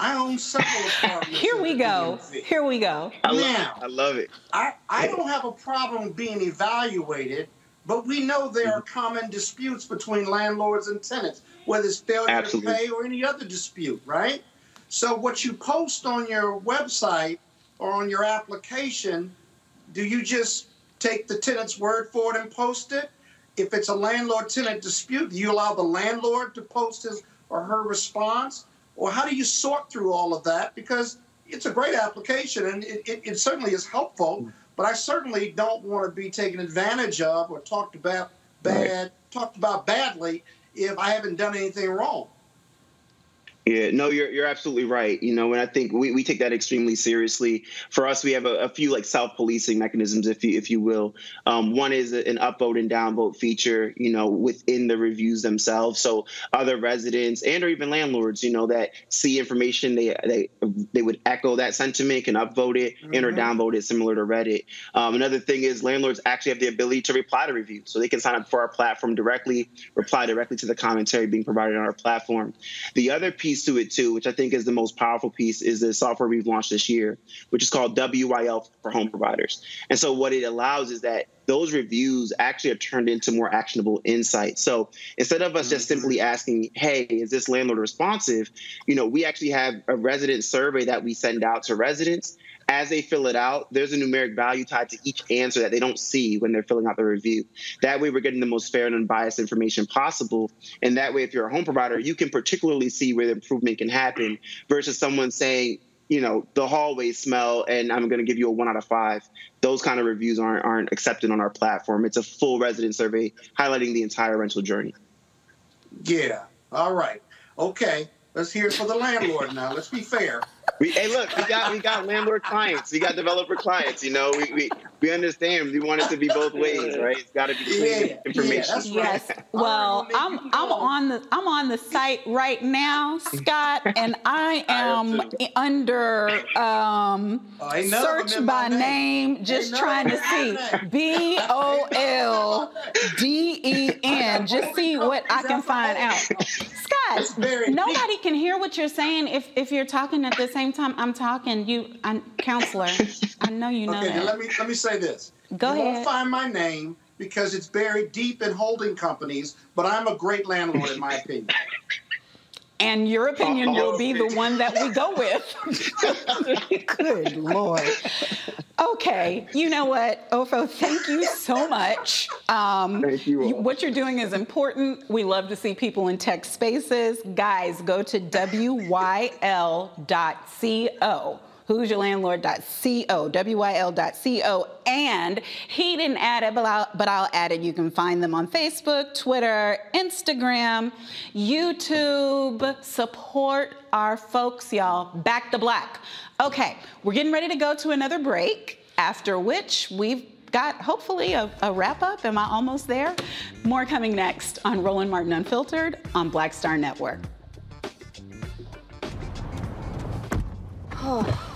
S11: I own several apartments. [LAUGHS]
S3: Here we go. Here we go.
S33: I love,
S11: now,
S33: I love it.
S11: I, I don't have a problem being evaluated, but we know there are mm-hmm. common disputes between landlords and tenants whether it's failure Absolutely. to pay or any other dispute, right? So what you post on your website or on your application, do you just take the tenant's word for it and post it? If it's a landlord-tenant dispute, do you allow the landlord to post his or her response? Or how do you sort through all of that? Because it's a great application and it, it, it certainly is helpful, mm-hmm. But I certainly don't want to be taken advantage of or talked about bad, right. talked about badly if I haven't done anything wrong.
S33: Yeah, no, you're you're absolutely right. You know, and I think we, we take that extremely seriously. For us, we have a, a few like self policing mechanisms, if you if you will. Um, one is an upvote and downvote feature, you know, within the reviews themselves. So other residents and or even landlords, you know, that see information, they they they would echo that sentiment, can upvote it mm-hmm. and or mm-hmm. downvote it, similar to Reddit. Um, another thing is landlords actually have the ability to reply to reviews, so they can sign up for our platform directly, reply directly to the commentary being provided on our platform. The other piece piece to it too, which I think is the most powerful piece, is the software we've launched this year, which is called WYL for home providers. And so what it allows is that those reviews actually are turned into more actionable insights. So instead of us just mm-hmm. simply asking, "Hey, is this landlord responsive?" You know, we actually have a resident survey that we send out to residents as they fill it out, there's a numeric value tied to each answer that they don't see when they're filling out the review. That way, we're getting the most fair and unbiased information possible. And that way, if you're a home provider, you can particularly see where the improvement can happen versus someone saying, you know, the hallways smell and I'm going to give you a one out of five. Those kind of reviews aren't, aren't accepted on our platform. It's a full resident survey highlighting the entire rental journey.
S11: Yeah. All right. Okay. Let's hear it for the landlord now. Let's be fair.
S33: We, hey, look, we got we got landlord clients, we got developer clients. You know, we we, we understand. We want it to be both ways, right? It's got to be clean
S11: Yeah,
S33: information.
S11: yeah,
S3: Yes. Well, I'm I'm on the I'm on the site right now, Scott, and [LAUGHS] I am under um,
S11: Oh, ain't none of them
S3: search
S11: in
S3: by name,
S11: name.
S3: just trying to see B O L D E N. [LAUGHS] Just see what I can find out. Scott, nobody can hear what you're saying if if you're talking at the same time I'm talking. You, I, counselor, I know you know
S11: okay,
S3: that.
S11: let me let me say this.
S3: Go
S11: you
S3: ahead.
S11: won't find my name because it's buried deep in holding companies, but I'm a great landlord in my opinion.
S3: And your opinion will be the one that we go with. [LAUGHS] Good Lord. Okay, you know what, Ofo, thank you so much. Um,
S33: Thank you all.
S3: What you're doing is important. We love to see people in tech spaces. Guys, go to wyl.co. Who's your landlord.co, wyl.co. And he didn't add it, but I'll, but I'll add it. You can find them on Facebook, Twitter, Instagram, YouTube. Support our folks, y'all. Back to black. Okay, we're getting ready to go to another break, after which we've got hopefully a, a wrap up. Am I almost there? More coming next on Roland Martin Unfiltered on Black Star Network. [SIGHS]
S18: Oh,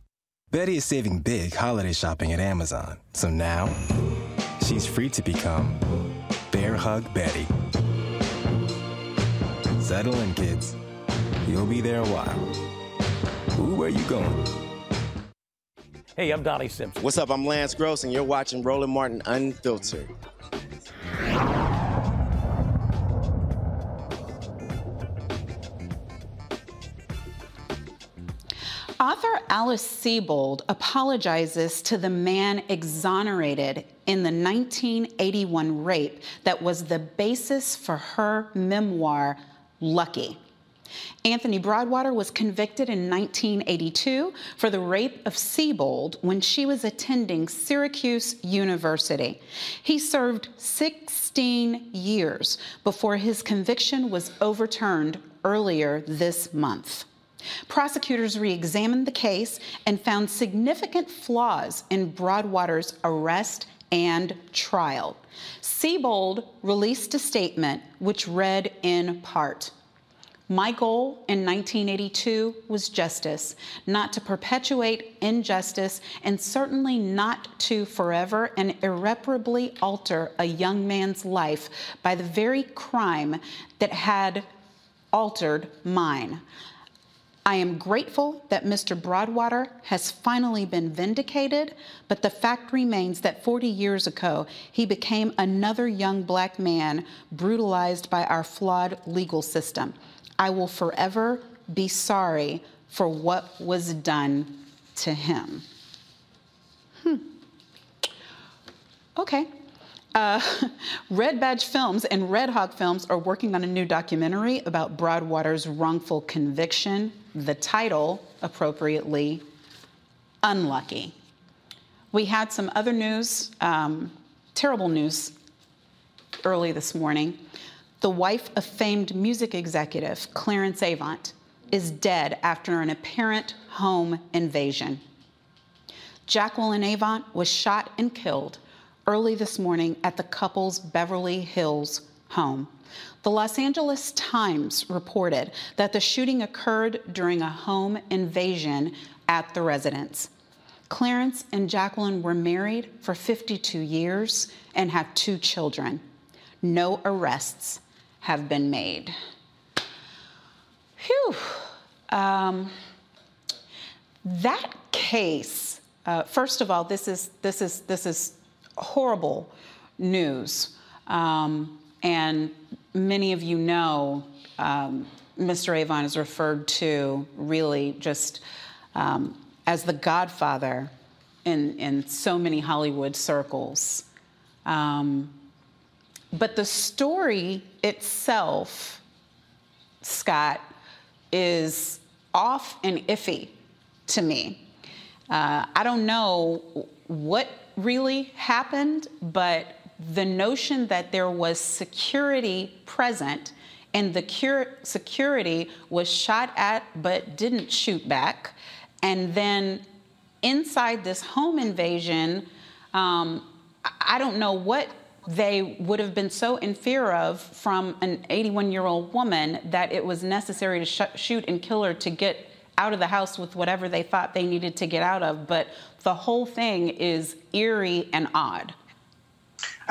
S26: Betty is saving big holiday shopping at Amazon. So now, she's free to become Bear Hug Betty. Settle in, kids. You'll be there a while. Ooh, where are you going?
S34: Hey, I'm Donnie Simpson.
S35: What's up? I'm Lance Gross, and you're watching Roland Martin Unfiltered.
S3: Author Alice Sebold apologizes to the man exonerated in the 1981 rape that was the basis for her memoir, Lucky. Anthony Broadwater was convicted in 1982 for the rape of Sebold when she was attending Syracuse University. He served 16 years before his conviction was overturned earlier this month. Prosecutors re examined the case and found significant flaws in Broadwater's arrest and trial. Sebold released a statement which read in part My goal in 1982 was justice, not to perpetuate injustice, and certainly not to forever and irreparably alter a young man's life by the very crime that had altered mine. I am grateful that Mr. Broadwater has finally been vindicated, but the fact remains that 40 years ago, he became another young black man brutalized by our flawed legal system. I will forever be sorry for what was done to him. Hmm. Okay. Uh, [LAUGHS] Red Badge Films and Red Hawk Films are working on a new documentary about Broadwater's wrongful conviction. The title, appropriately, Unlucky. We had some other news, um, terrible news, early this morning. The wife of famed music executive Clarence Avant is dead after an apparent home invasion. Jacqueline Avant was shot and killed early this morning at the couple's Beverly Hills home. The Los Angeles Times reported that the shooting occurred during a home invasion at the residence. Clarence and Jacqueline were married for 52 years and have two children. No arrests have been made. Whew. Um, that case, uh, first of all, this is this is this is horrible news, um, and many of you know um, Mr. Avant is referred to really just um, as the godfather in, in so many Hollywood circles. Um, but the story itself, Scott, is off and iffy to me. Uh, I don't know what really happened, but the notion that there was security present and the cure, security was shot at but didn't shoot back. And then inside this home invasion, um, I don't know what they would have been so in fear of from an 81 year old woman that it was necessary to sh- shoot and kill her to get out of the house with whatever they thought they needed to get out of. But the whole thing is eerie and odd.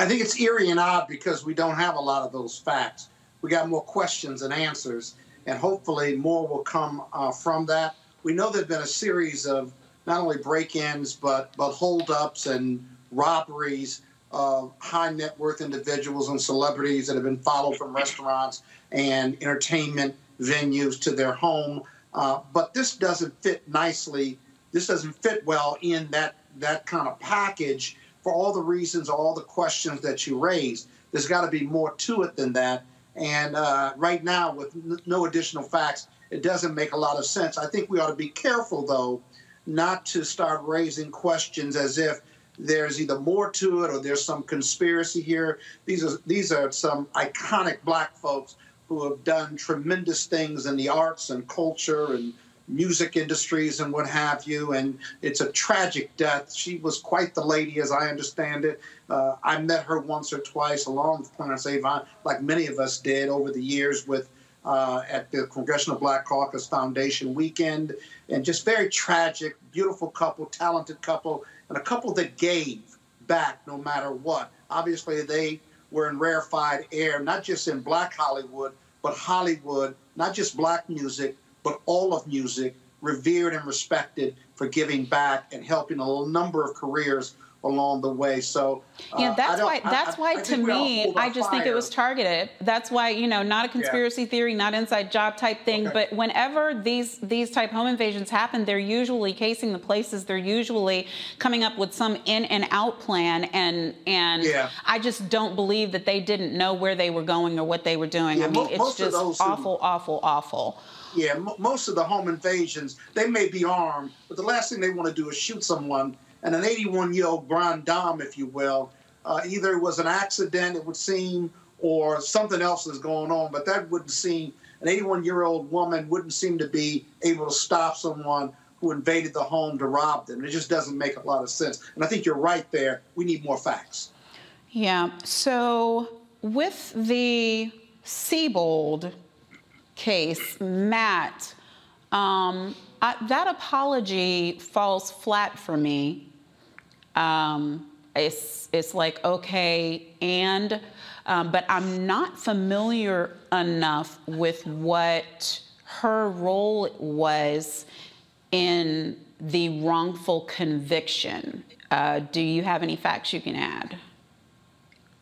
S11: I think it's eerie and odd because we don't have a lot of those facts. We got more questions than answers, and hopefully more will come uh, from that. We know there've been a series of not only break-ins but but holdups and robberies of high net worth individuals and celebrities that have been followed from restaurants and entertainment venues to their home. Uh, but this doesn't fit nicely. This doesn't fit well in that that kind of package for all the reasons, all the questions that you raised. There's got to be more to it than that. And uh, right now, with no additional facts, it doesn't make a lot of sense. I think we ought to be careful, though, not to start raising questions as if there's either more to it or there's some conspiracy here. These are these are some iconic black folks who have done tremendous things in the arts and culture and music industries and what have you. And it's a tragic death. She was quite the lady, as I understand it. Uh, I met her once or twice along with Clarence Avant, like many of us did over the years with uh, at the Congressional Black Caucus Foundation weekend. And just very tragic, beautiful couple, talented couple, and a couple that gave back no matter what. Obviously, they were in rarefied air, not just in black Hollywood, but Hollywood, not just black music, but all of music, revered and respected for giving back and helping a number of careers along the way. So
S3: uh, yeah, that's why. That's I, why I, to me, I just fire. think it was targeted. That's why you know, not a conspiracy yeah. theory, not inside job type thing. Okay. But whenever these these type home invasions happen, they're usually casing the places. They're usually coming up with some in and out plan. And and yeah. I just don't believe that they didn't know where they were going or what they were doing. Yeah, I mean, mo- it's just awful, who, awful, awful.
S11: Yeah, m- most of the home invasions, they may be armed, but the last thing they want to do is shoot someone. And an 81 year old grand dame, if you will, uh, either it was an accident, it would seem, or something else is going on, but that wouldn't seem, an 81 year old woman wouldn't seem to be able to stop someone who invaded the home to rob them. It just doesn't make a lot of sense. And I think you're right there. We need more facts.
S3: Yeah. So with the Sebold case, Matt, um, I, that apology falls flat for me. Um, it's, it's like, okay, and, um, but I'm not familiar enough with what her role was in the wrongful conviction. Uh, do you have any facts you can add?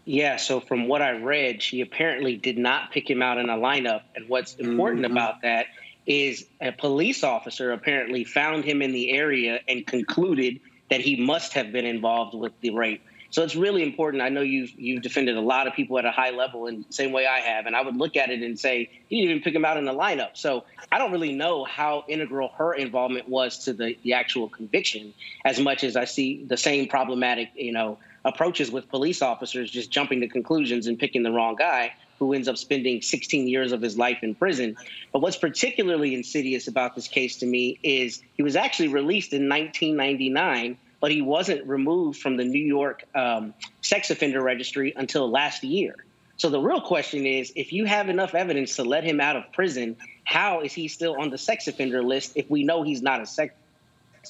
S10: Yeah, so from what I read, she apparently did not pick him out in a lineup. And what's important mm-hmm. about that is a police officer apparently found him in the area and concluded that he must have been involved with the rape. So it's really important. I know you've you've defended a lot of people at a high level in the same way I have, and I would look at it and say you didn't even pick him out in the lineup. So I don't really know how integral her involvement was to the, the actual conviction, as much as I see the same problematic, you know, approaches with police officers just jumping to conclusions and picking the wrong guy who ends up spending 16 years of his life in prison. But what's particularly insidious about this case to me is he was actually released in 1999, but he wasn't removed from the New York um, sex offender registry until last year. So the real question is if you have enough evidence to let him out of prison, how is he still on the sex offender list if we know he's not a sex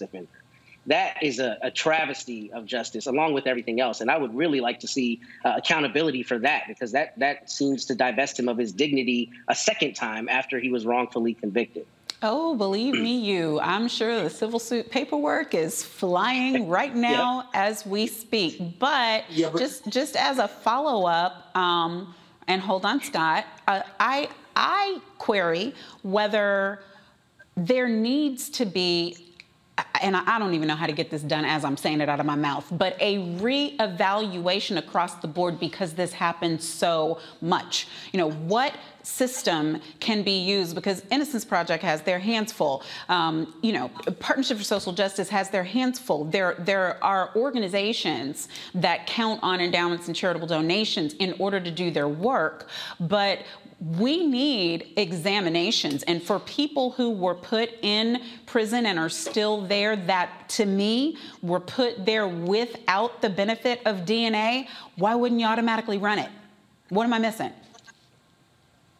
S10: offender? That is a, a, travesty of justice, along with everything else. And I would really like to see uh, accountability for that because that that seems to divest him of his dignity a second time after he was wrongfully convicted.
S3: Oh, believe me, you. I'm sure the civil suit paperwork is flying [LAUGHS] right now yep. as we speak. But, yeah, but, just just as a follow up, um, and hold on, Scott, uh, I I query whether there needs to be and I don't even know how to get this done as I'm saying it out of my mouth, but a reevaluation across the board because this happens so much. You know, what system can be used because Innocence Project has their hands full. Um, you know, Partnership for Social Justice has their hands full. There, there are organizations that count on endowments and charitable donations in order to do their work, but we need examinations. And for people who were put in prison and are still there, that to me were put there without the benefit of DNA, why wouldn't you automatically run it? What am I missing?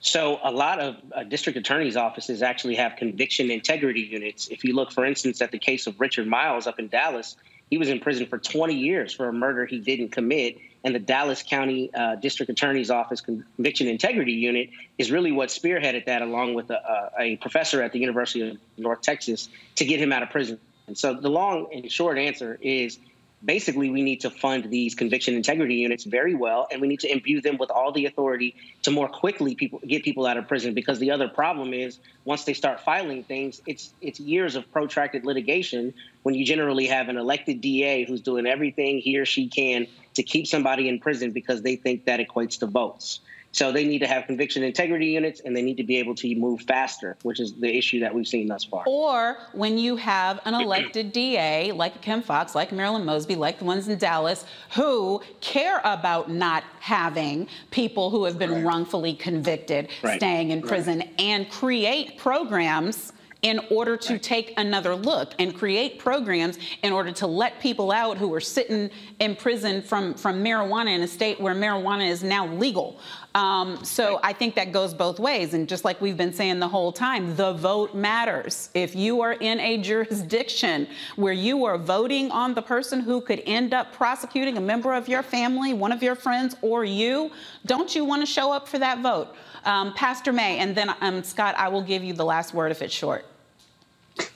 S10: So, a lot of uh, district attorney's offices actually have conviction integrity units. If you look, for instance, at the case of Richard Miles up in Dallas, he was in prison for 20 years for a murder he didn't commit and the Dallas County uh, District Attorney's Office Conviction Integrity Unit is really what spearheaded that, along with a, a, professor at the University of North Texas, to get him out of prison. And so the long and short answer is basically we need to fund these conviction integrity units very well and we need to imbue them with all the authority to more quickly people get people out of prison because the other problem is once they start filing things it's it's years of protracted litigation when you generally have an elected DA who's doing everything he or she can to keep somebody in prison because they think that equates to votes so they need to have conviction integrity units and they need to be able to move faster, which is the issue that we've seen thus far.
S3: Or when you have an elected [CLEARS THROAT] DA like Kim Foxx, like Marilyn Mosby, like the ones in Dallas, who care about not having people who have been right. wrongfully convicted right. staying in prison right. and create programs in order to right. take another look and create programs in order to let people out who are sitting in prison from, from marijuana in a state where marijuana is now legal. Um, so right. I think that goes both ways. And just like we've been saying the whole time, the vote matters. If you are in a [LAUGHS] jurisdiction where you are voting on the person who could end up prosecuting a member of your family, one of your friends, or you, don't you want to show up for that vote? Um, Pastor May, and then um, Scott, I will give you the last word if it's short.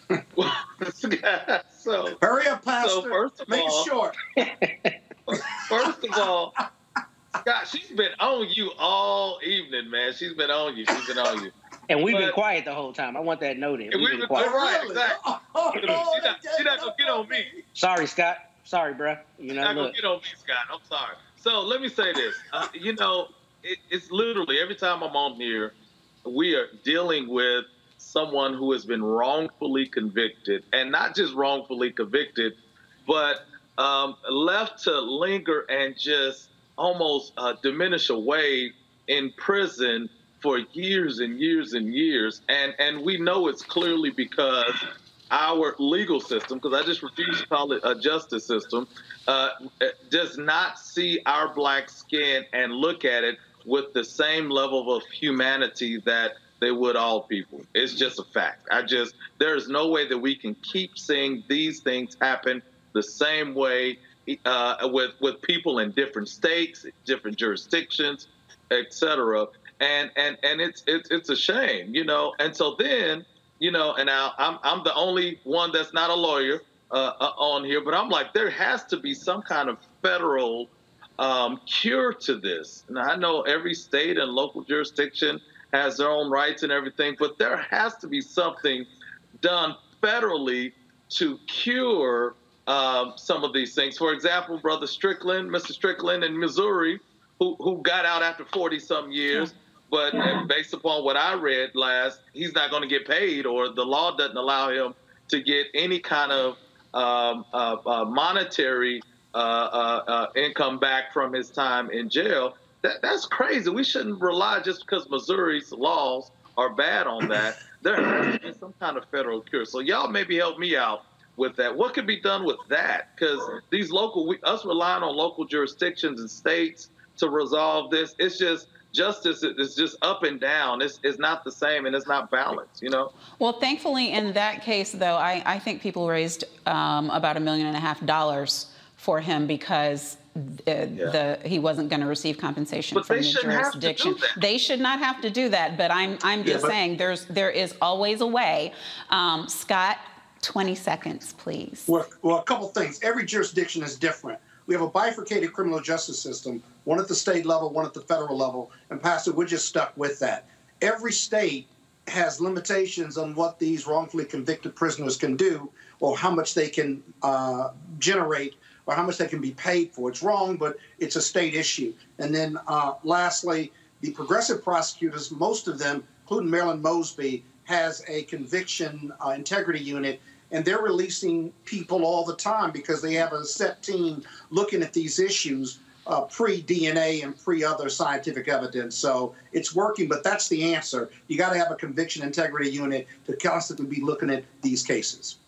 S3: [LAUGHS]
S11: so hurry up, Pastor. So first of Make all, it short. [LAUGHS]
S9: first of all, Scott, she's been on you all evening, man. She's been on you. She's been on you.
S10: And we've but, been quiet the whole time. I want that noted. We've, we've been, quiet.
S9: Right, exactly. [LAUGHS] Oh, she's, not, she's not gonna get on me.
S10: Sorry, Scott. Sorry, bro. You know,
S9: not gonna get on me, Scott. I'm sorry. So let me say this. Uh, you know, it, it's literally every time I'm on here, we are dealing with someone who has been wrongfully convicted, and not just wrongfully convicted, but um, left to linger and just almost uh, diminish away in prison for years and years and years. And, and we know it's clearly because our legal system, because I just refuse to call it a justice system, uh, does not see our black skin and look at it with the same level of humanity that they would all people. It's just a fact. I just there's no way that we can keep seeing these things happen the same way uh, with with people in different states, different jurisdictions, etc. And and and it's it's it's a shame, you know. And so then, you know, and now I'm I'm the only one that's not a lawyer uh, uh, on here, but I'm like, there has to be some kind of federal um, cure to this. And I know every state and local jurisdiction has their own rights and everything, but there has to be something done federally to cure um, some of these things. For example, Brother Strickland, Mr. Strickland in Missouri, who, who got out after 40 some years, but based upon what I read last, he's not going to get paid, or the law doesn't allow him to get any kind of um, uh, uh, monetary uh, uh, uh Uh, uh, uh, income back from his time in jail that, that's crazy. We shouldn't rely just because Missouri's laws are bad on that. [LAUGHS] There has to be some kind of federal cure. So y'all maybe help me out with that. What could be done with that? Because these local, we, us relying on local jurisdictions and states to resolve this, it's just justice is just up and down. It's, it's not the same and it's not balanced, you know?
S3: Well, thankfully, in that case, though, I, I think people raised um, about a million and a half dollars for him because uh, yeah. the he wasn't going to receive compensation
S9: but
S3: from the jurisdiction. They should not have to do that. But I'm I'm just yeah, saying there's there is always a way. Um, Scott, 20 seconds, please.
S11: Well, well, a couple things. Every jurisdiction is different. We have a bifurcated criminal justice system, one at the state level, one at the federal level, and Pastor, we're just stuck with that. Every state has limitations on what these wrongfully convicted prisoners can do or how much they can uh, generate or how much they can be paid for. It's wrong, but it's a state issue. And then uh, lastly, the progressive prosecutors, most of them, including Marilyn Mosby, has a conviction uh, integrity unit, and they're releasing people all the time because they have a set team looking at these issues uh, pre DNA and pre other scientific evidence. So it's working, but that's the answer. You got to have a conviction integrity unit to constantly be looking at these cases.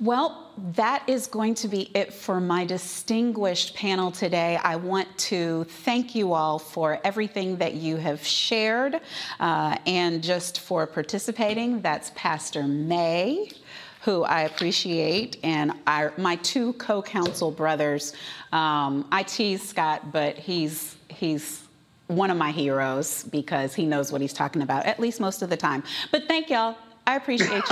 S3: Well, that is going to be it for my distinguished panel today. I want to thank you all for everything that you have shared uh, and just for participating. That's Pastor May who I appreciate, and our, my two co-counsel brothers. Um, I tease Scott, but he's he's one of my heroes because he knows what he's talking about, at least most of the time. But thank y'all. I appreciate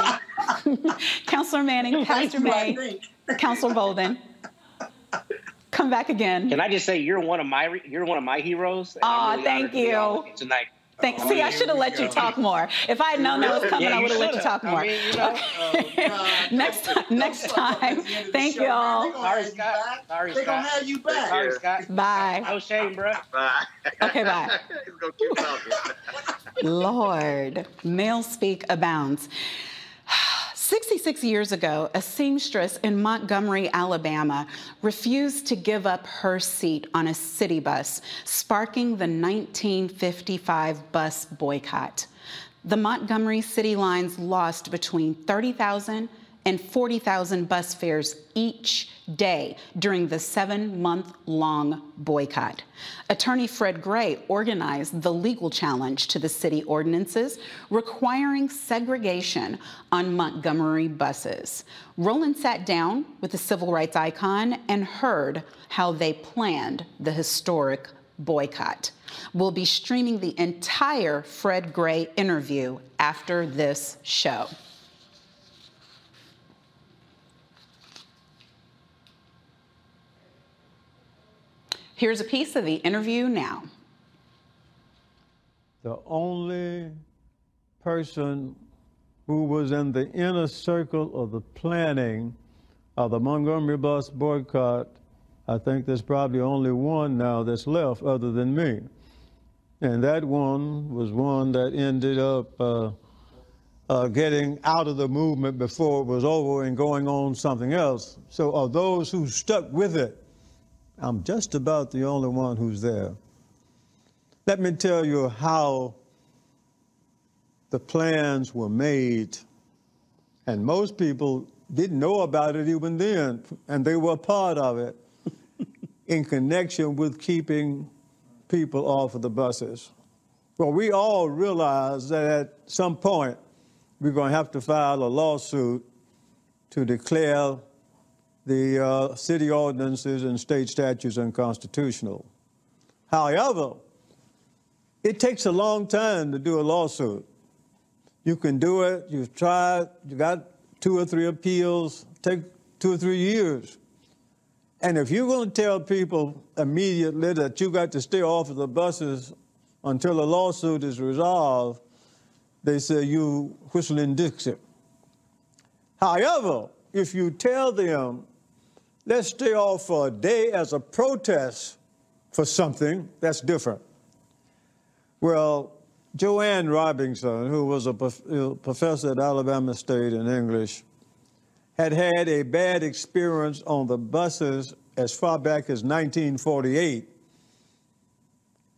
S3: you. [LAUGHS] Counselor Manning, Pastor May, Counselor Bolden. Come back again.
S10: Can I just say you're one of my you're one of my heroes?
S3: Oh, really thank you.
S10: Tonight.
S3: Thanks. See, I should have let you talk more. If I had known that was coming,
S10: Yeah,
S3: I would have let you talk more.
S10: I mean, you know,
S3: Okay. Oh, [LAUGHS] next time. Next time. Thank you all.
S10: Sorry, Scott. Sorry,
S11: They're gonna have you back.
S10: Sorry, Scott.
S3: Bye.
S10: No shame, bro.
S9: Bye. [LAUGHS]
S3: Okay, bye. [LAUGHS]
S9: He's gonna keep talking.
S3: Lord, male speak abounds. [SIGHS] 66 years ago, a seamstress in Montgomery, Alabama, refused to give up her seat on a city bus, sparking the 1955 bus boycott. The Montgomery City Lines lost between 30,000 and 40,000 bus fares each day during the seven month long boycott. Attorney Fred Gray organized the legal challenge to the city ordinances requiring segregation on Montgomery buses. Roland sat down with the civil rights icon and heard how they planned the historic boycott. We'll be streaming the entire Fred Gray interview after this show. Here's a piece of the interview now.
S36: The only person who was in the inner circle of the planning of the Montgomery bus boycott, I think there's probably only one now that's left other than me. And that one was one that ended up uh, uh, getting out of the movement before it was over and going on something else. So of those who stuck with it, I'm just about the only one who's there. Let me tell you how the plans were made. And most people didn't know about it even then, and they were part of it [LAUGHS] in connection with keeping people off of the buses. Well, we all realized that at some point we're going to have to file a lawsuit to declare the uh, city ordinances and state statutes unconstitutional. However, it takes a long time to do a lawsuit. You can do it, you've tried, you got two or three appeals, take two or three years. And if you're going to tell people immediately that you got to stay off of the buses until a lawsuit is resolved, they say you whistling Dixie. However, if you tell them, let's stay off for a day as a protest for something, that's different. Well, Joanne Robinson, who was a uh, at Alabama State in English, had had a bad experience on the buses as far back as 1948.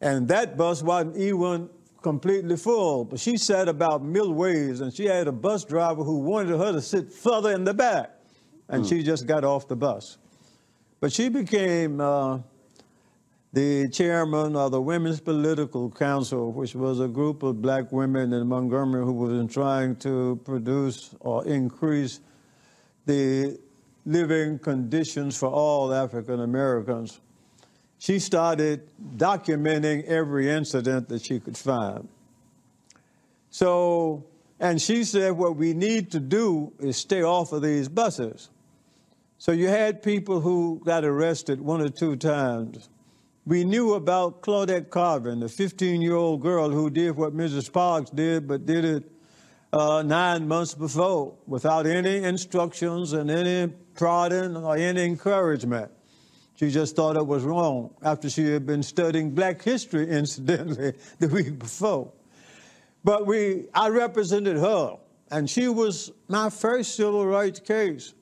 S36: And that bus wasn't even completely full, but she sat about midways and she had a bus driver who wanted her to sit further in the back, and she just got off the bus. But she became uh, the chairman of the Women's Political Council, which was a group of black women in Montgomery who was trying to produce or increase the living conditions for all African Americans. She started documenting every incident that she could find. So, and she said, what we need to do is stay off of these buses. So you had people who got arrested one or two times we knew about Claudette Colvin, the 15-year-old girl who did what Mrs. Parks did, but did it uh, nine months before without any instructions and any prodding or any encouragement. She just thought it was wrong after she had been studying black history, [LAUGHS] incidentally, the week before. But we, I represented her, and she was my first civil rights case.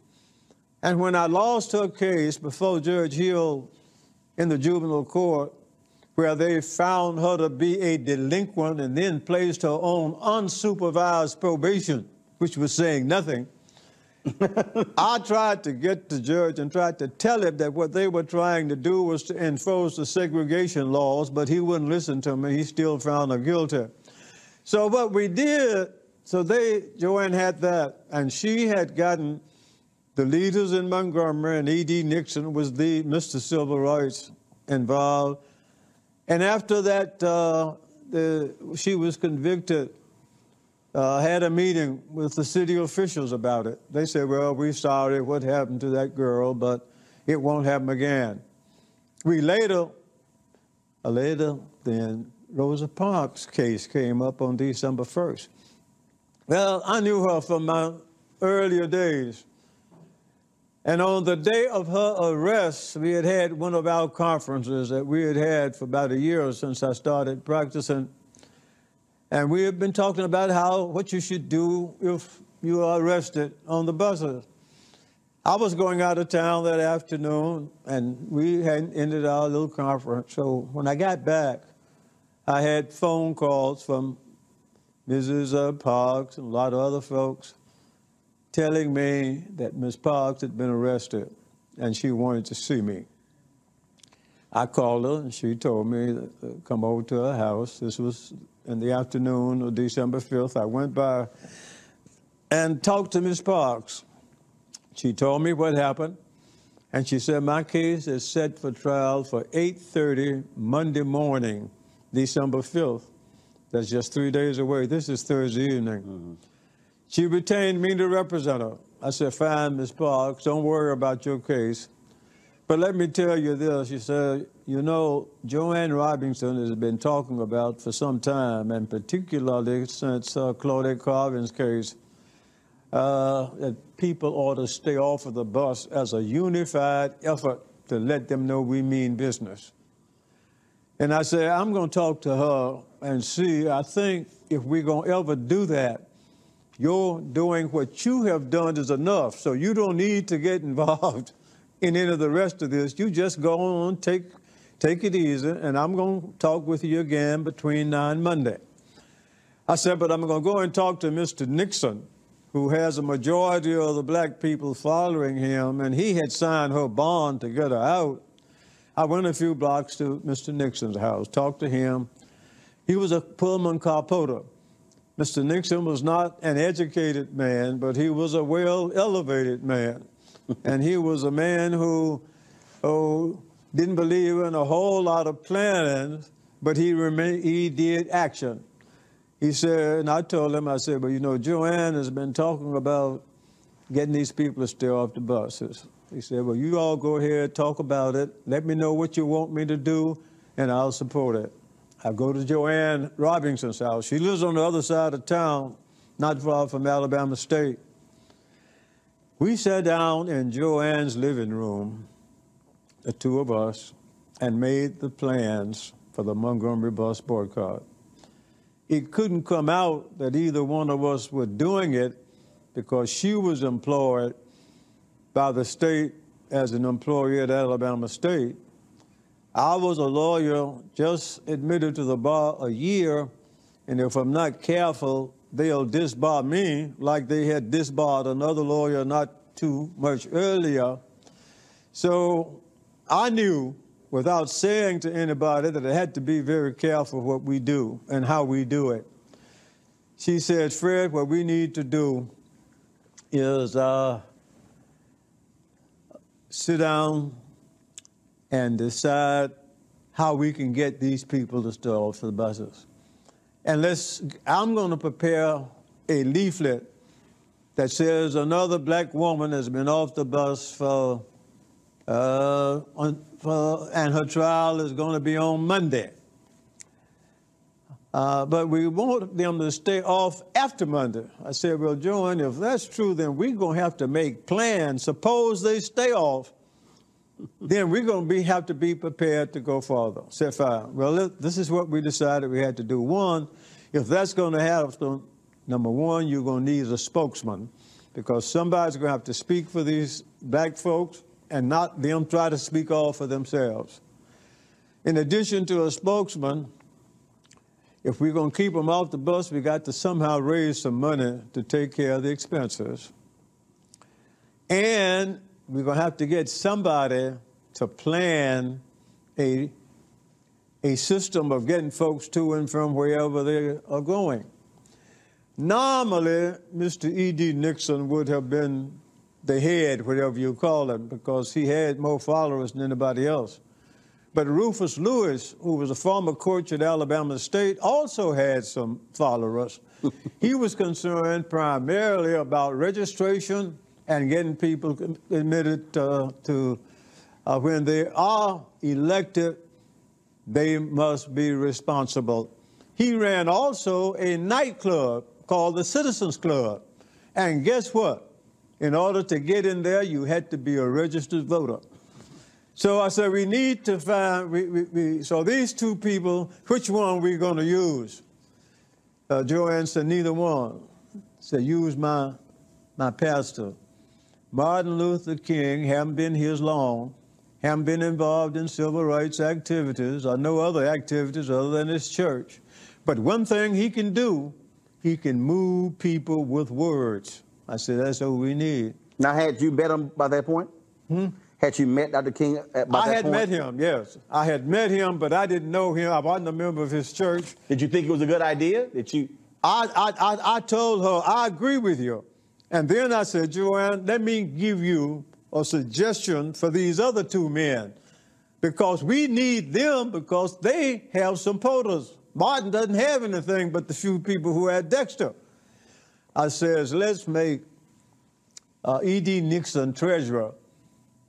S36: And when I lost her case before Judge Hill in the juvenile court, where they found her to be a delinquent and then placed her on unsupervised probation, which was saying nothing, [LAUGHS] I tried to get the judge and tried to tell him that what they were trying to do was to enforce the segregation laws, but he wouldn't listen to me. He still found her guilty. So what we did, so they, Joanne had that, and she had gotten the leaders in Montgomery, and E.D. Nixon was the Mr. Civil Rights involved. And after that, uh, the, she was convicted uh, had a meeting with the city officials about it. They said, well, we're sorry what happened to that girl, but it won't happen again. We later, later then, Rosa Parks' case came up on December 1st. Well, I knew her from my earlier days. And on the day of her arrest, we had had one of our conferences that we had had for about a year since I started practicing and we had been talking about how what you should do if you are arrested on the buses. I was going out of town that afternoon, and we had ended our little conference. So when I got back, I had phone calls from Mrs. Uh, Parks and a lot of other folks telling me that Miss Parks had been arrested and she wanted to see me. I called her and she told me to uh, come over to her house. This was in the afternoon of December 5th. I went by and talked to Miss Parks. She told me what happened, and she said, my case is set for trial for 8.30 Monday morning, December 5th. That's just three days away. This is Thursday evening. Mm -hmm. She retained me to represent her. I said, fine, Miss Parks, don't worry about your case. But let me tell you this, she said, you know, Joanne Robinson has been talking about for some time, and particularly since uh, Claudette Colvin's case, uh, that people ought to stay off of the bus as a unified effort to let them know we mean business. And I said, I'm going to talk to her and see. I think if we're going to ever do that, you're doing what you have done is enough. So you don't need to get [LAUGHS] involved in any of the rest of this. You just go on, take Take it easy, and I'm going to talk with you again between now and Monday. I said, but I'm going to go and talk to Mr. Nixon, who has a majority of the black people following him, and he had signed her bond to get her out. I went a few blocks to Mr. Nixon's house, talked to him. He was a Pullman car porter. Mr. Nixon was not an educated man, but he was a well elevated man. [LAUGHS] and he was a man who, oh, didn't believe in a whole lot of planning, but he, remained, he did action. He said, and I told him, I said, well, you know, Joanne has been talking about getting these people to stay off the buses. He said, well, you all go ahead, talk about it. Let me know what you want me to do, and I'll support it. I go to Joanne Robinson's house. She lives on the other side of town, not far from Alabama State. We sat down in Joanne's living room the two of us, and made the plans for the Montgomery bus boycott. It couldn't come out that either one of us were doing it because she was employed by the state as an employee at Alabama State. I was a lawyer just admitted to the bar a year, and if I'm not careful, they'll disbar me like they had disbarred another lawyer not too much earlier. So I knew without saying to anybody that I had to be very careful what we do and how we do it. She said, Fred, what we need to do is uh, sit down and decide how we can get these people to start off the buses. And let's, I'm going to prepare a leaflet that says another black woman has been off the bus for uh, on, for, and her trial is going to be on Monday. Uh, but we want them to stay off after Monday. I said, well, John, if that's true, then we're going to have to make plans. Suppose they stay off, then we're going to have to be prepared to go further. I said, fine. Well, this is what we decided we had to do. One, if that's going to happen, number one, you're going to need a spokesman because somebody's going to have to speak for these black folks and not them try to speak all for themselves. In addition to a spokesman, if we're going to keep them off the bus, we got to somehow raise some money to take care of the expenses. And we're going to have to get somebody to plan a, a system of getting folks to and from wherever they are going. Normally, Mr. E.D. Nixon would have been the head, whatever you call it, because he had more followers than anybody else. But Rufus Lewis, who was a former coach at Alabama State, also had some followers. he was concerned primarily about registration and getting people admitted uh, to, uh, when they are elected, they must be responsible. He ran also a nightclub called the Citizens Club. And guess what? In order to get in there, you had to be a registered voter. So I said, we need to find, we, we, we, so these two people, which one are we going to use? Uh, Joanne said, neither one. Said, use my, my pastor. Martin Luther King, haven't been here as long, haven't been involved in civil rights activities or no other activities other than his church. But one thing he can do, he can move people with words. I said, that's what we need.
S37: Now, had you met him by that point?
S36: Hmm?
S37: Had you met Dr. King at, by
S36: I
S37: that
S36: had
S37: point?
S36: met him, yes. I had met him, but I didn't know him. I wasn't a member of his church.
S37: Did you think it was a good idea? Did you?
S36: I, I, I, I told her, I agree with you. And then I said, Joanne, let me give you a suggestion for these other two men because we need them because they have some POTUS. Martin doesn't have anything but the few people who had Dexter. I says, let's make uh, E.D. Nixon treasurer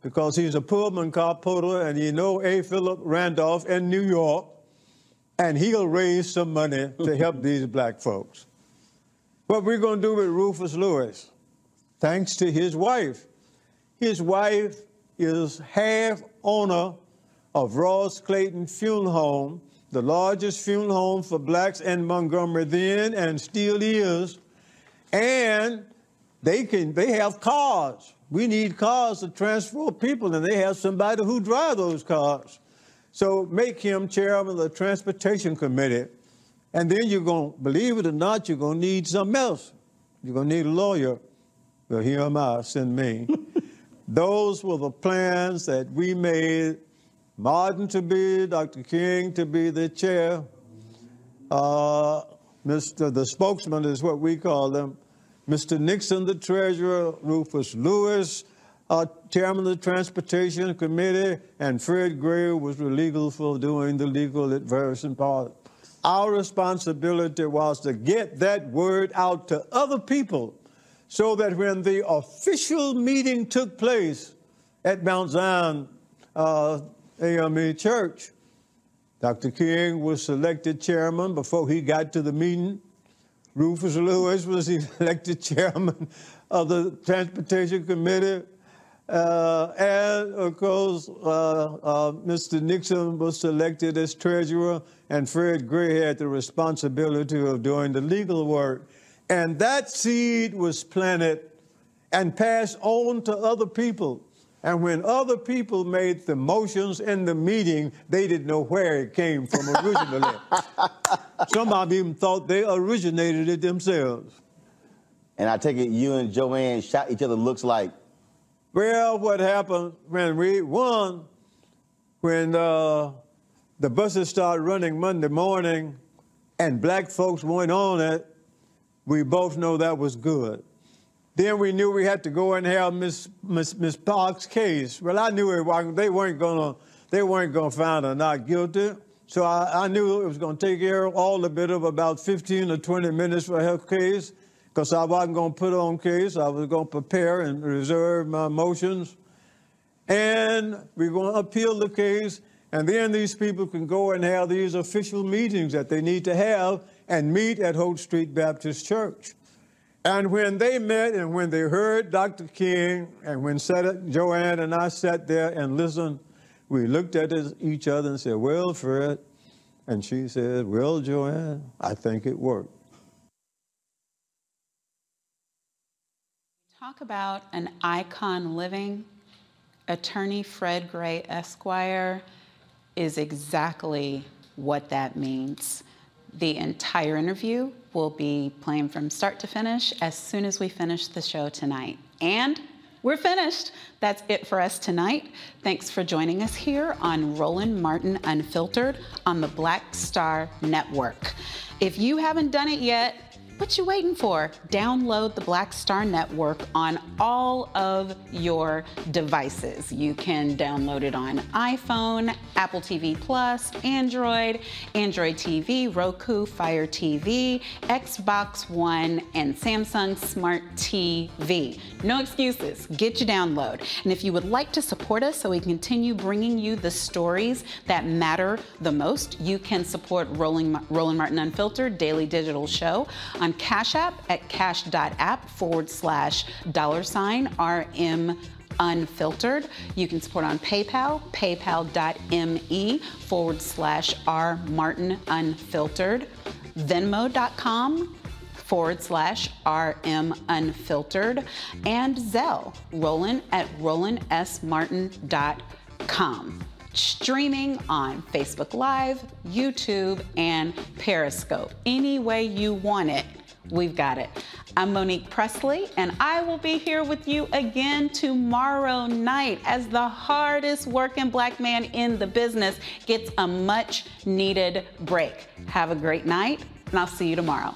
S36: because he's a Pullman car porter and you know A. Philip Randolph in New York, and he'll raise some money to help [LAUGHS] these black folks. What we're going to do with Rufus Lewis, thanks to his wife. His wife is half owner of Ross Clayton Funeral Home, the largest funeral home for blacks in Montgomery then and still is. And they can they have cars. We need cars to transport people, and they have somebody who drive those cars. So make him chairman of the transportation committee. And then you're going to, believe it or not, you're going to need something else. You're going to need a lawyer. Well, here am I, send me. [LAUGHS] Those were the plans that we made. Martin to be, Dr. King to be the chair. Uh, Mr. The spokesman is what we call them. Mr. Nixon, the treasurer, Rufus Lewis, uh, chairman of the Transportation Committee, and Fred Gray was legal for doing the legal adversion part. Our responsibility was to get that word out to other people so that when the official meeting took place at Mount Zion uh, AME Church, Dr. King was selected chairman before he got to the meeting. Rufus Lewis was [LAUGHS] elected chairman of the Transportation Committee. Uh, and of course, uh, uh, Mr. Nixon was selected as treasurer, and Fred Gray had the responsibility of doing the legal work. And that seed was planted and passed on to other people. And when other people made the motions in the meeting, they didn't know where it came from originally. [LAUGHS] Some of them even thought they originated it themselves.
S37: And I take it you and Joanne shot each other looks like.
S36: Well, what happened when we won, when uh, the buses started running Monday morning and black folks went on it, we both know that was good. Then we knew we had to go and have Miss Miss Miss Parks' case. Well, I knew it, they weren't gonna they weren't gonna find her not guilty. So I, I knew it was gonna take of all a bit of about 15 or 20 minutes for her case, because I wasn't gonna put on case. I was gonna prepare and reserve my motions. And we're to appeal the case, and then these people can go and have these official meetings that they need to have and meet at Holt Street Baptist Church. And when they met and when they heard Dr. King, and when Joanne and I sat there and listened, we looked at each other and said, Well, Fred, and she said, Well, Joanne, I think it worked.
S3: Talk about an icon living. Attorney Fred Gray Esquire is exactly what that means. The entire interview will be playing from start to finish as soon as we finish the show tonight. And we're finished. That's it for us tonight. Thanks for joining us here on Roland Martin Unfiltered on the Black Star Network. If you haven't done it yet, what you waiting for? Download the Black Star Network on all of your devices. You can download it on iPhone, Apple TV Plus, Android, Android TV, Roku, Fire TV, Xbox One, and Samsung Smart TV. No excuses. Get your download. And if you would like to support us so we continue bringing you the stories that matter the most, you can support Rolling, Roland Martin Unfiltered Daily Digital Show on Cash App at cash.app forward slash dollar sign RM unfiltered. You can support on PayPal, paypal.me forward slash R Martin unfiltered, Venmo.com forward slash RM unfiltered, and Zelle, Roland at RolandSMartin.com streaming on Facebook Live, YouTube, and Periscope. Any way you want it, we've got it. I'm Monique Presley, and I will be here with you again tomorrow night as the hardest working black man in the business gets a much needed break. Have a great night, and I'll see you tomorrow.